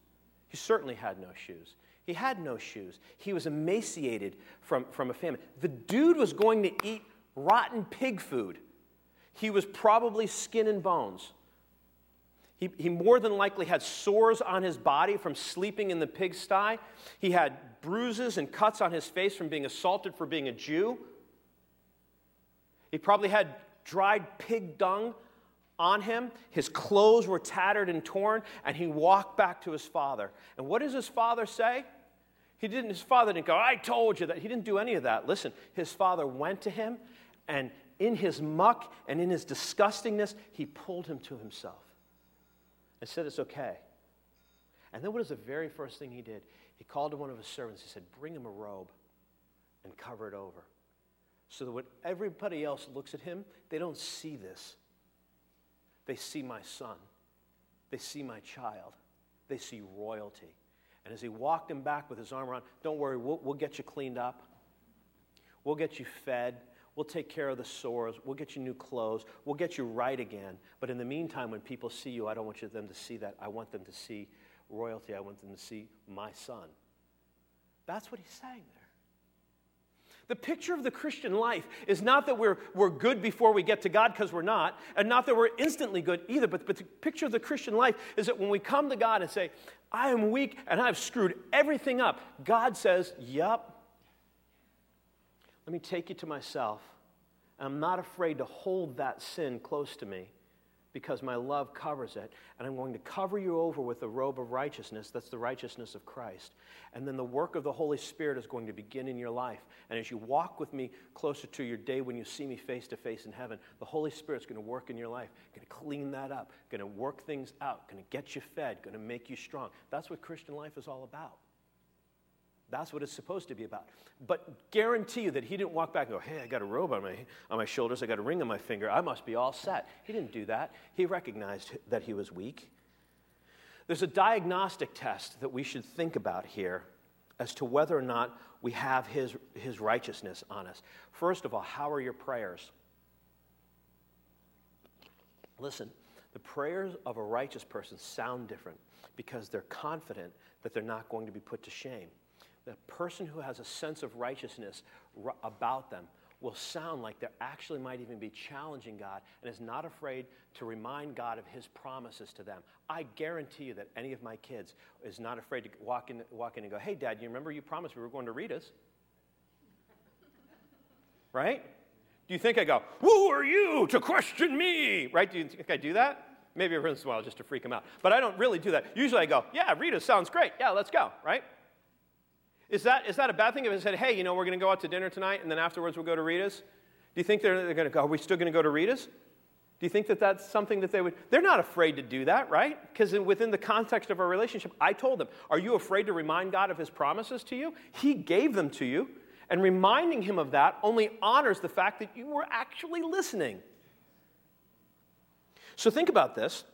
He certainly had no shoes. He had no shoes. He was emaciated from, from a famine. The dude was going to eat rotten pig food. He was probably skin and bones. He, he more than likely had sores on his body from sleeping in the pigsty. He had bruises and cuts on his face from being assaulted for being a Jew. He probably had dried pig dung on him. His clothes were tattered and torn, and he walked back to his father. And what does his father say? He didn't, his father didn't go, I told you that. He didn't do any of that. Listen, his father went to him, and in his muck and in his disgustingness, he pulled him to himself and said, It's okay. And then what is the very first thing he did? He called to one of his servants. He said, Bring him a robe and cover it over. So that when everybody else looks at him, they don't see this. They see my son. They see my child. They see royalty. And as he walked him back with his arm around, don't worry, we'll, we'll get you cleaned up. We'll get you fed. We'll take care of the sores. We'll get you new clothes. We'll get you right again. But in the meantime, when people see you, I don't want them to see that. I want them to see royalty. I want them to see my son. That's what he's saying there. The picture of the Christian life is not that we're, we're good before we get to God, because we're not, and not that we're instantly good either, but, but the picture of the Christian life is that when we come to God and say, I am weak and I've screwed everything up, God says, Yup, let me take you to myself. And I'm not afraid to hold that sin close to me because my love covers it. And I'm going to cover you over with the robe of righteousness. That's the righteousness of Christ. And then the work of the Holy Spirit is going to begin in your life. And as you walk with me closer to your day when you see me face to face in heaven, the Holy Spirit's going to work in your life, going to clean that up, going to work things out, going to get you fed, going to make you strong. That's what Christian life is all about. That's what it's supposed to be about. But guarantee you that he didn't walk back and go, hey, I got a robe on my, on my shoulders, I got a ring on my finger, I must be all set. He didn't do that. He recognized that he was weak. There's a diagnostic test that we should think about here as to whether or not we have his, his righteousness on us. First of all, how are your prayers? Listen, the prayers of a righteous person sound different because they're confident that they're not going to be put to shame the person who has a sense of righteousness about them will sound like they actually might even be challenging God and is not afraid to remind God of his promises to them. I guarantee you that any of my kids is not afraid to walk in, walk in and go, Hey, Dad, you remember you promised we were going to Rita's? right? Do you think I go, Who are you to question me? Right? Do you think I do that? Maybe every once in a while just to freak them out. But I don't really do that. Usually I go, yeah, Rita sounds great. Yeah, let's go, right? Is that, is that a bad thing if I said, hey, you know, we're going to go out to dinner tonight and then afterwards we'll go to Rita's? Do you think they're, they're going to go, are we still going to go to Rita's? Do you think that that's something that they would? They're not afraid to do that, right? Because within the context of our relationship, I told them, Are you afraid to remind God of his promises to you? He gave them to you. And reminding him of that only honors the fact that you were actually listening. So think about this.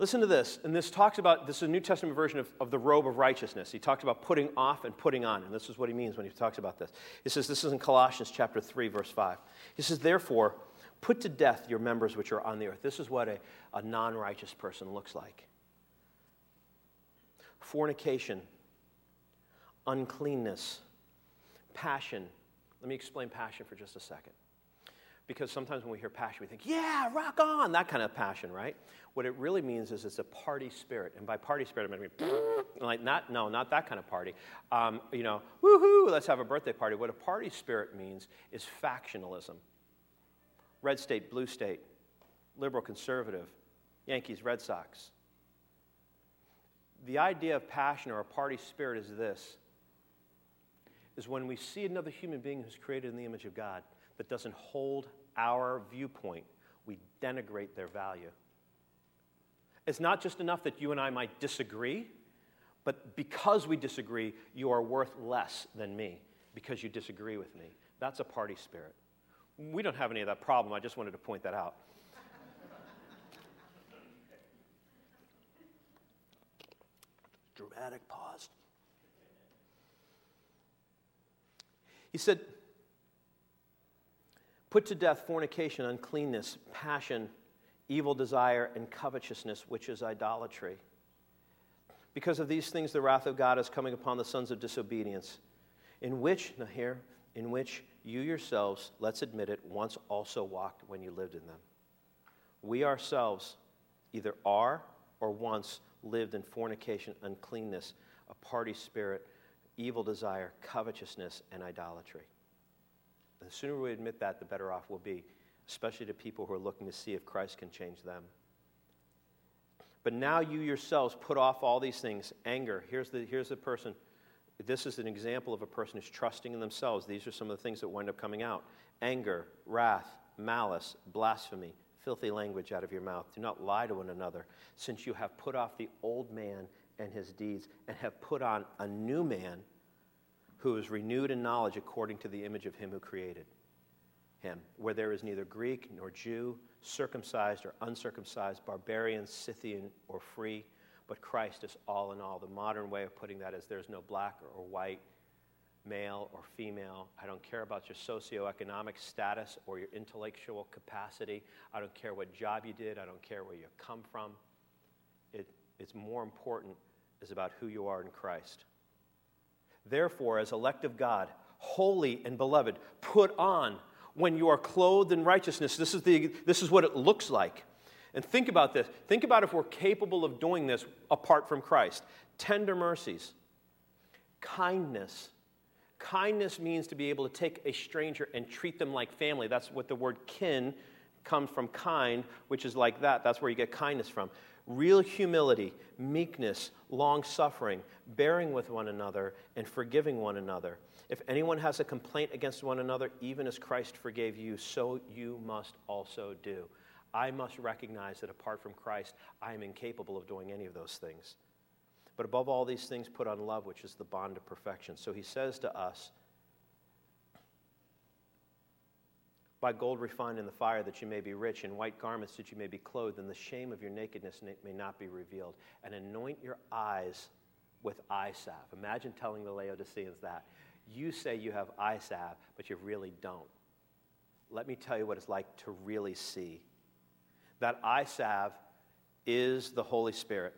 Listen to this. And this talks about this is a New Testament version of, of the robe of righteousness. He talks about putting off and putting on. And this is what he means when he talks about this. He says, This is in Colossians chapter 3, verse 5. He says, Therefore, put to death your members which are on the earth. This is what a, a non righteous person looks like fornication, uncleanness, passion. Let me explain passion for just a second because sometimes when we hear passion, we think, yeah, rock on, that kind of passion, right? What it really means is it's a party spirit. And by party spirit, I mean, like, not, no, not that kind of party. Um, you know, woohoo, let's have a birthday party. What a party spirit means is factionalism red state, blue state, liberal, conservative, Yankees, Red Sox. The idea of passion or a party spirit is this is when we see another human being who's created in the image of God that doesn't hold our viewpoint, we denigrate their value. It's not just enough that you and I might disagree, but because we disagree, you are worth less than me because you disagree with me. That's a party spirit. We don't have any of that problem. I just wanted to point that out. Dramatic pause. He said, Put to death fornication, uncleanness, passion, evil desire, and covetousness, which is idolatry. Because of these things, the wrath of God is coming upon the sons of disobedience, in which, now here, in which you yourselves, let's admit it, once also walked when you lived in them. We ourselves either are or once lived in fornication, uncleanness, a party spirit, evil desire, covetousness, and idolatry. The sooner we admit that, the better off we'll be, especially to people who are looking to see if Christ can change them. But now you yourselves put off all these things anger. Here's the, here's the person. This is an example of a person who's trusting in themselves. These are some of the things that wind up coming out anger, wrath, malice, blasphemy, filthy language out of your mouth. Do not lie to one another, since you have put off the old man and his deeds, and have put on a new man who is renewed in knowledge according to the image of him who created him, where there is neither Greek nor Jew, circumcised or uncircumcised, barbarian, Scythian, or free, but Christ is all in all. The modern way of putting that is there's no black or white, male or female. I don't care about your socioeconomic status or your intellectual capacity. I don't care what job you did. I don't care where you come from. It, it's more important is about who you are in Christ. Therefore, as elect of God, holy and beloved, put on when you are clothed in righteousness. This is, the, this is what it looks like. And think about this. Think about if we're capable of doing this apart from Christ. Tender mercies, kindness. Kindness means to be able to take a stranger and treat them like family. That's what the word kin comes from kind, which is like that. That's where you get kindness from real humility, meekness, long suffering, bearing with one another, and forgiving one another. If anyone has a complaint against one another, even as Christ forgave you, so you must also do. I must recognize that apart from Christ, I am incapable of doing any of those things. But above all these things, put on love, which is the bond of perfection. So he says to us, buy gold refined in the fire, that you may be rich, in white garments, that you may be clothed, and the shame of your nakedness may not be revealed. And anoint your eyes with eye salve. Imagine telling the Laodiceans that. You say you have eye salve, but you really don't. Let me tell you what it's like to really see. That eye salve is the Holy Spirit.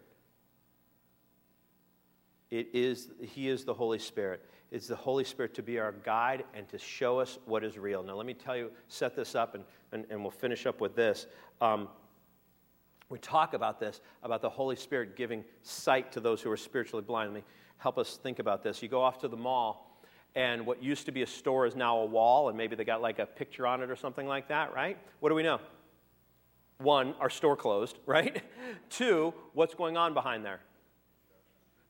It is, he is the Holy Spirit is the Holy Spirit to be our guide and to show us what is real. Now, let me tell you, set this up, and, and, and we'll finish up with this. Um, we talk about this, about the Holy Spirit giving sight to those who are spiritually blind. Let me help us think about this. You go off to the mall, and what used to be a store is now a wall, and maybe they got like a picture on it or something like that, right? What do we know? one, our store closed, right? Two, what's going on behind there?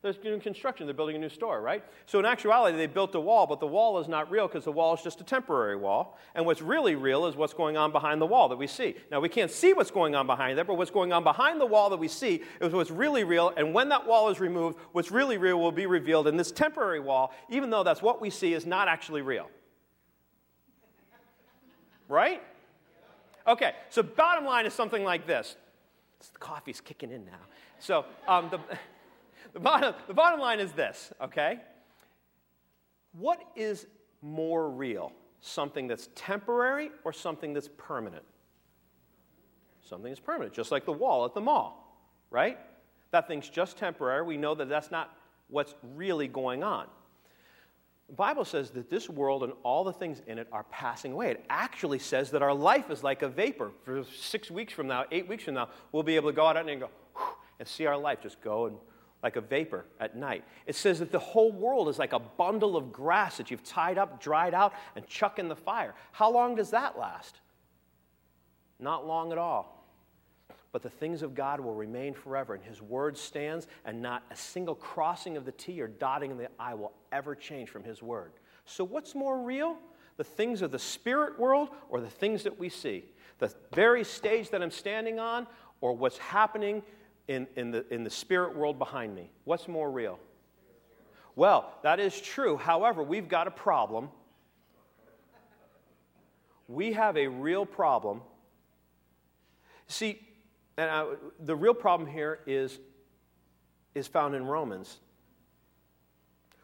There's doing construction. They're building a new store, right? So in actuality, they built a wall, but the wall is not real because the wall is just a temporary wall. And what's really real is what's going on behind the wall that we see. Now we can't see what's going on behind there, but what's going on behind the wall that we see is what's really real. And when that wall is removed, what's really real will be revealed. And this temporary wall, even though that's what we see, is not actually real. Right? Okay. So bottom line is something like this. The coffee's kicking in now. So um, the the, bottom, the bottom line is this, okay? What is more real? Something that's temporary or something that's permanent? Something that's permanent, just like the wall at the mall, right? That thing's just temporary. We know that that's not what's really going on. The Bible says that this world and all the things in it are passing away. It actually says that our life is like a vapor. For six weeks from now, eight weeks from now, we'll be able to go out and go and see our life just go and like a vapor at night. It says that the whole world is like a bundle of grass that you've tied up, dried out, and chuck in the fire. How long does that last? Not long at all. But the things of God will remain forever, and His word stands, and not a single crossing of the T or dotting of the I will ever change from His word. So, what's more real? The things of the spirit world or the things that we see? The very stage that I'm standing on or what's happening in, in, the, in the spirit world behind me? What's more real? Well, that is true. However, we've got a problem. We have a real problem. See, and I, the real problem here is, is found in Romans.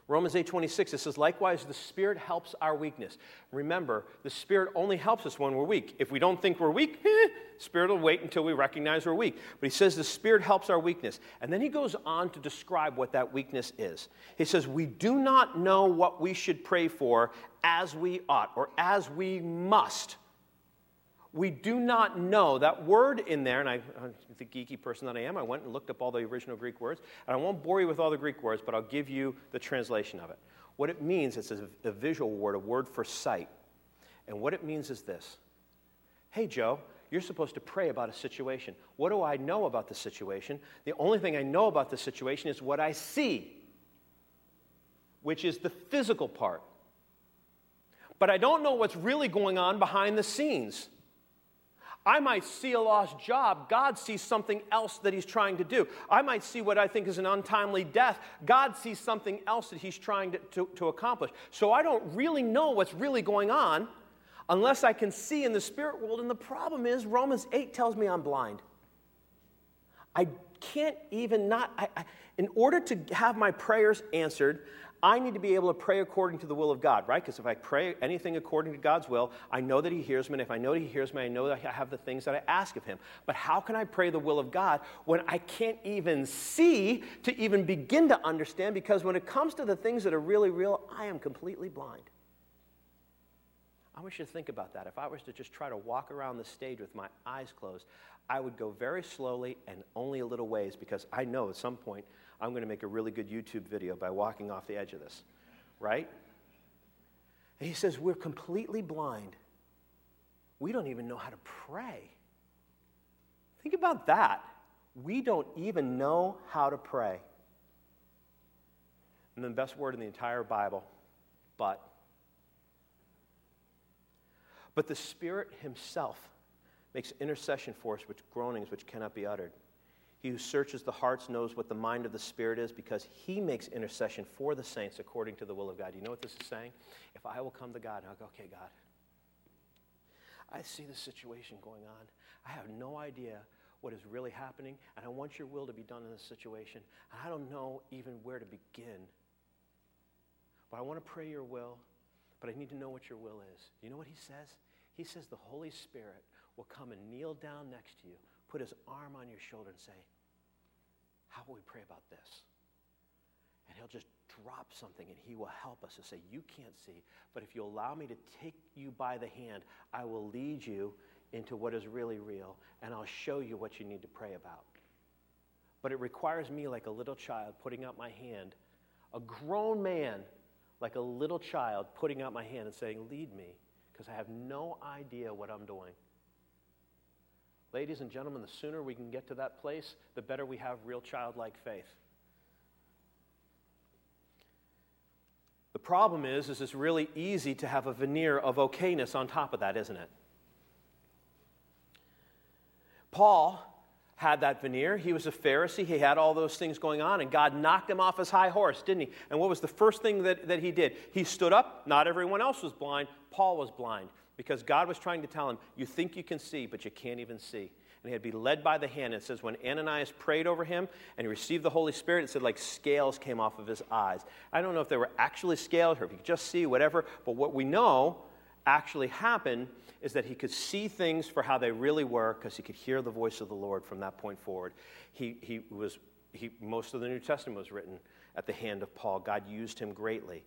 Romans 8:26 it says likewise the spirit helps our weakness. Remember, the spirit only helps us when we're weak. If we don't think we're weak, eh, spirit will wait until we recognize we're weak. But he says the spirit helps our weakness. And then he goes on to describe what that weakness is. He says we do not know what we should pray for as we ought or as we must we do not know. That word in there, and I, the geeky person that I am, I went and looked up all the original Greek words, and I won't bore you with all the Greek words, but I'll give you the translation of it. What it means is a, visual word, a word for sight. And what it means is this Hey, Joe, you're supposed to pray about a situation. What do I know about the situation? The only thing I know about the situation is what I see, which is the physical part. But I don't know what's really going on behind the scenes. I might see a lost job. God sees something else that He's trying to do. I might see what I think is an untimely death. God sees something else that He's trying to, to, to accomplish. So I don't really know what's really going on unless I can see in the spirit world. And the problem is, Romans 8 tells me I'm blind. I can't even not, I, I, in order to have my prayers answered, I need to be able to pray according to the will of God, right? Because if I pray anything according to God's will, I know that He hears me. And if I know that He hears me, I know that I have the things that I ask of Him. But how can I pray the will of God when I can't even see to even begin to understand? Because when it comes to the things that are really real, I am completely blind. I want you to think about that. If I was to just try to walk around the stage with my eyes closed, I would go very slowly and only a little ways because I know at some point I'm going to make a really good YouTube video by walking off the edge of this, right? And he says, We're completely blind. We don't even know how to pray. Think about that. We don't even know how to pray. And the best word in the entire Bible, but. But the Spirit Himself makes intercession for us with groanings which cannot be uttered. He who searches the hearts knows what the mind of the Spirit is because he makes intercession for the saints according to the will of God. You know what this is saying? If I will come to God, I'll go, okay, God, I see the situation going on. I have no idea what is really happening, and I want your will to be done in this situation. And I don't know even where to begin. But I want to pray your will, but I need to know what your will is. Do You know what he says? He says the Holy Spirit will come and kneel down next to you, put his arm on your shoulder and say, How will we pray about this? And he'll just drop something and he will help us to say, You can't see, but if you allow me to take you by the hand, I will lead you into what is really real and I'll show you what you need to pray about. But it requires me, like a little child, putting out my hand, a grown man, like a little child, putting out my hand and saying, Lead me, because I have no idea what I'm doing. Ladies and gentlemen, the sooner we can get to that place, the better we have real childlike faith. The problem is, is it's really easy to have a veneer of okayness on top of that, isn't it? Paul had that veneer. He was a Pharisee. He had all those things going on, and God knocked him off his high horse, didn't he? And what was the first thing that, that he did? He stood up. Not everyone else was blind. Paul was blind because God was trying to tell him, You think you can see, but you can't even see. And he had to be led by the hand. And It says, when Ananias prayed over him and he received the Holy Spirit, it said, like scales came off of his eyes. I don't know if they were actually scales or if he could just see, whatever, but what we know actually happened is that he could see things for how they really were because he could hear the voice of the Lord from that point forward. He, he was, he, most of the New Testament was written at the hand of Paul. God used him greatly.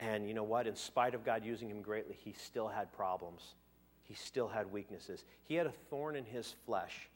And you know what? In spite of God using him greatly, he still had problems. He still had weaknesses. He had a thorn in his flesh.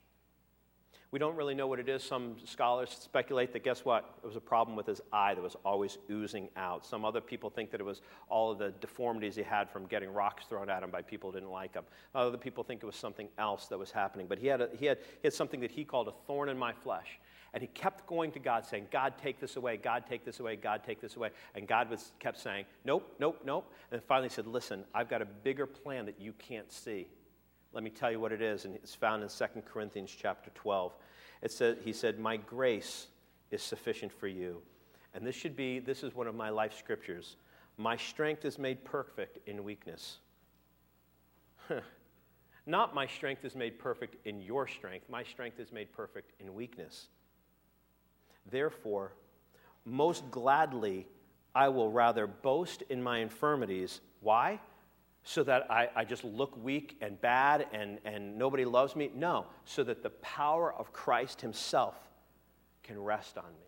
We don't really know what it is. Some scholars speculate that, guess what? It was a problem with his eye that was always oozing out. Some other people think that it was all of the deformities he had from getting rocks thrown at him by people who didn't like him. Other people think it was something else that was happening. But he had, a, he had, he had something that he called a thorn in my flesh. And he kept going to God saying, God, take this away. God, take this away. God, take this away. And God was, kept saying, Nope, nope, nope. And then finally said, Listen, I've got a bigger plan that you can't see. Let me tell you what it is. And it's found in 2 Corinthians chapter 12. It said, he said, My grace is sufficient for you. And this should be, this is one of my life scriptures. My strength is made perfect in weakness. Not my strength is made perfect in your strength. My strength is made perfect in weakness. Therefore, most gladly, I will rather boast in my infirmities. Why? So that I, I just look weak and bad and, and nobody loves me? No, so that the power of Christ Himself can rest on me.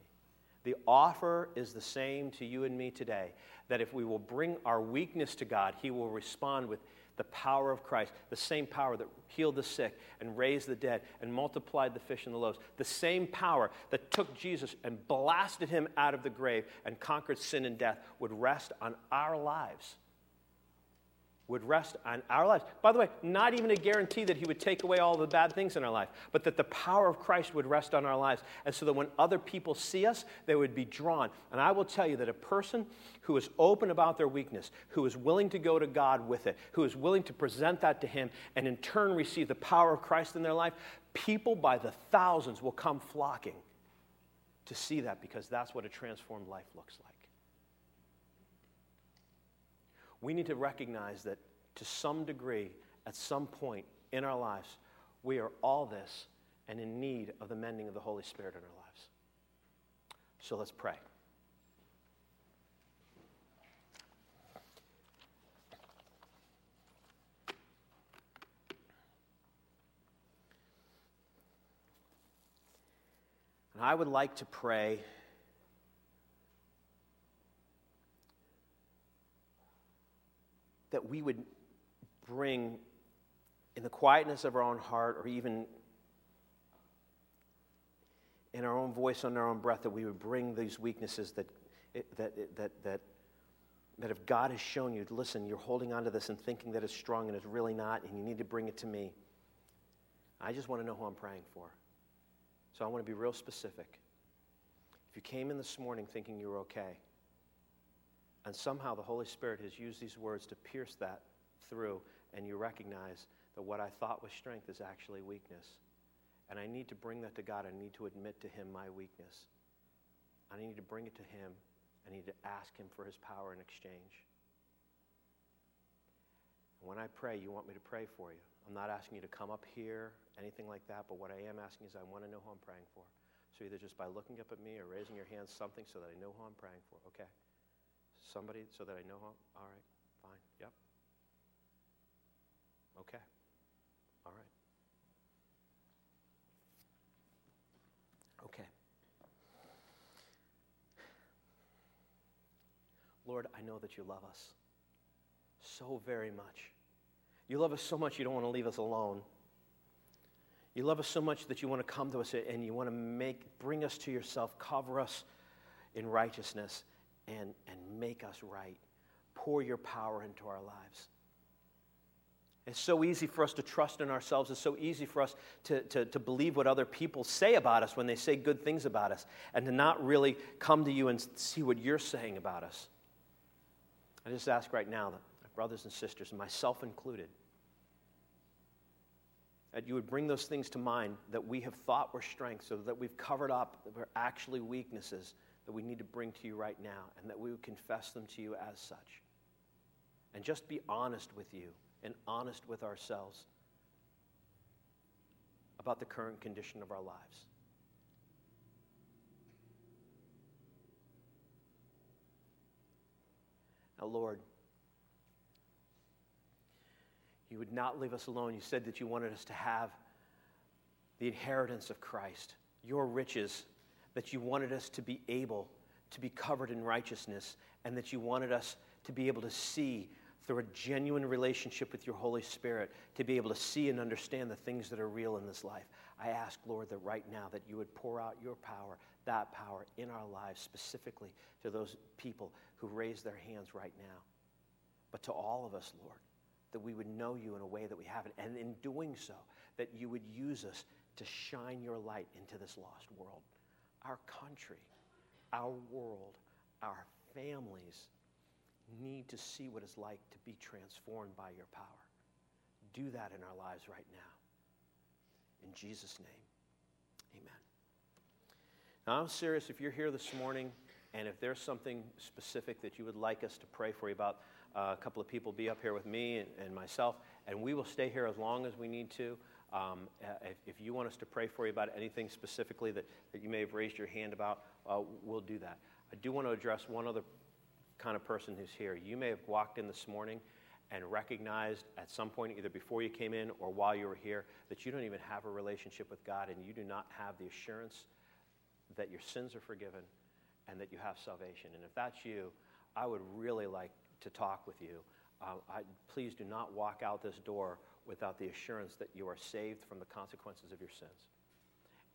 The offer is the same to you and me today that if we will bring our weakness to God, He will respond with the power of Christ, the same power that healed the sick and raised the dead and multiplied the fish and the loaves, the same power that took Jesus and blasted him out of the grave and conquered sin and death would rest on our lives would rest on our lives. By the way, not even a guarantee that he would take away all the bad things in our life, but that the power of Christ would rest on our lives. And so that when other people see us, they would be drawn. And I will tell you that a person who is open about their weakness, who is willing to go to God with it, who is willing to present that to him, and in turn receive the power of Christ in their life, people by the thousands will come flocking to see that because that's what a transformed life looks like. We need to recognize that to some degree, at some point in our lives, we are all this and in need of the mending of the Holy Spirit in our lives. So let's pray. And I would like to pray that we would bring in the quietness of our own heart or even in our own voice on our own breath that we would bring these weaknesses that that that that that if God has shown you, listen, you're holding on to this and thinking that it's strong and it's really not, and you need to bring it to me. I just want to know who I'm praying for. So I want to be real specific. If you came in this morning thinking you were okay, and somehow the Holy Spirit has used these words to pierce that through, and you recognize that what I thought was strength is actually weakness. And I need to bring that to God. I need to admit to Him my weakness. I need to bring it to Him. I need to ask Him for His power in exchange. When I pray, you want me to pray for you. I'm not asking you to come up here, anything like that, but what I am asking is I want to know who I'm praying for. So either just by looking up at me or raising your hands, something so that I know who I'm praying for. Okay? Somebody so that I know how? All right, fine, yep. Okay, all right. Okay. Lord, I know that you love us so very much. You love us so much you don't want to leave us alone. You love us so much that you want to come to us and you want to make bring us to yourself, cover us in righteousness and, and make us right. Pour your power into our lives. It's so easy for us to trust in ourselves. It's so easy for us to, to, to believe what other people say about us when they say good things about us and to not really come to you and see what you're saying about us. I just ask right now that my brothers and sisters, myself included, that you would bring those things to mind that we have thought were strengths, so that we've covered up that were actually weaknesses that we need to bring to you right now, and that we would confess them to you as such. And just be honest with you and honest with ourselves about the current condition of our lives. Now, Lord, you would not leave us alone. You said that you wanted us to have the inheritance of Christ, your riches, that you wanted us to be able to be covered in righteousness, and that you wanted us to be able to see through a genuine relationship with your Holy Spirit to be able to see and understand the things that are real in this life. I ask, Lord, that right now that you would pour out your power, that power in our lives specifically to those people who raise their hands right now. But to all of us, Lord, that we would know you in a way that we haven't. And in doing so, that you would use us to shine your light into this lost world. Our country, our world, our families, need to see what it's like to be transformed by your power. Do that in our lives right now. In Jesus' name, amen. Now, I'm serious. If you're here this morning and if there's something specific that you would like us to pray for you about, uh, a couple of people be up here with me and, and, myself, and we will stay here as long as we need to. Um, uh, if, if, you want us to pray for you about anything specifically that, that you may have raised your hand about, uh, we'll do that. I do want to address one other kind of person who's here. You may have walked in this morning and recognized at some point, either before you came in or while you were here, that you don't even have a relationship with God and you do not have the assurance that your sins are forgiven and that you have salvation. And if that's you, I would really like to talk with you. Uh, I, please do not walk out this door without the assurance that you are saved from the consequences of your sins.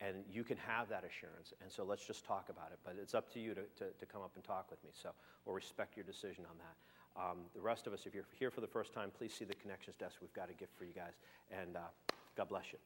And you can have that assurance. And so let's just talk about it. But it's up to you to, to, to come up and talk with me. So we'll respect your decision on that. Um, the rest of us, if you're here for the first time, please see the connections desk. We've got a gift for you guys. And uh, God bless you.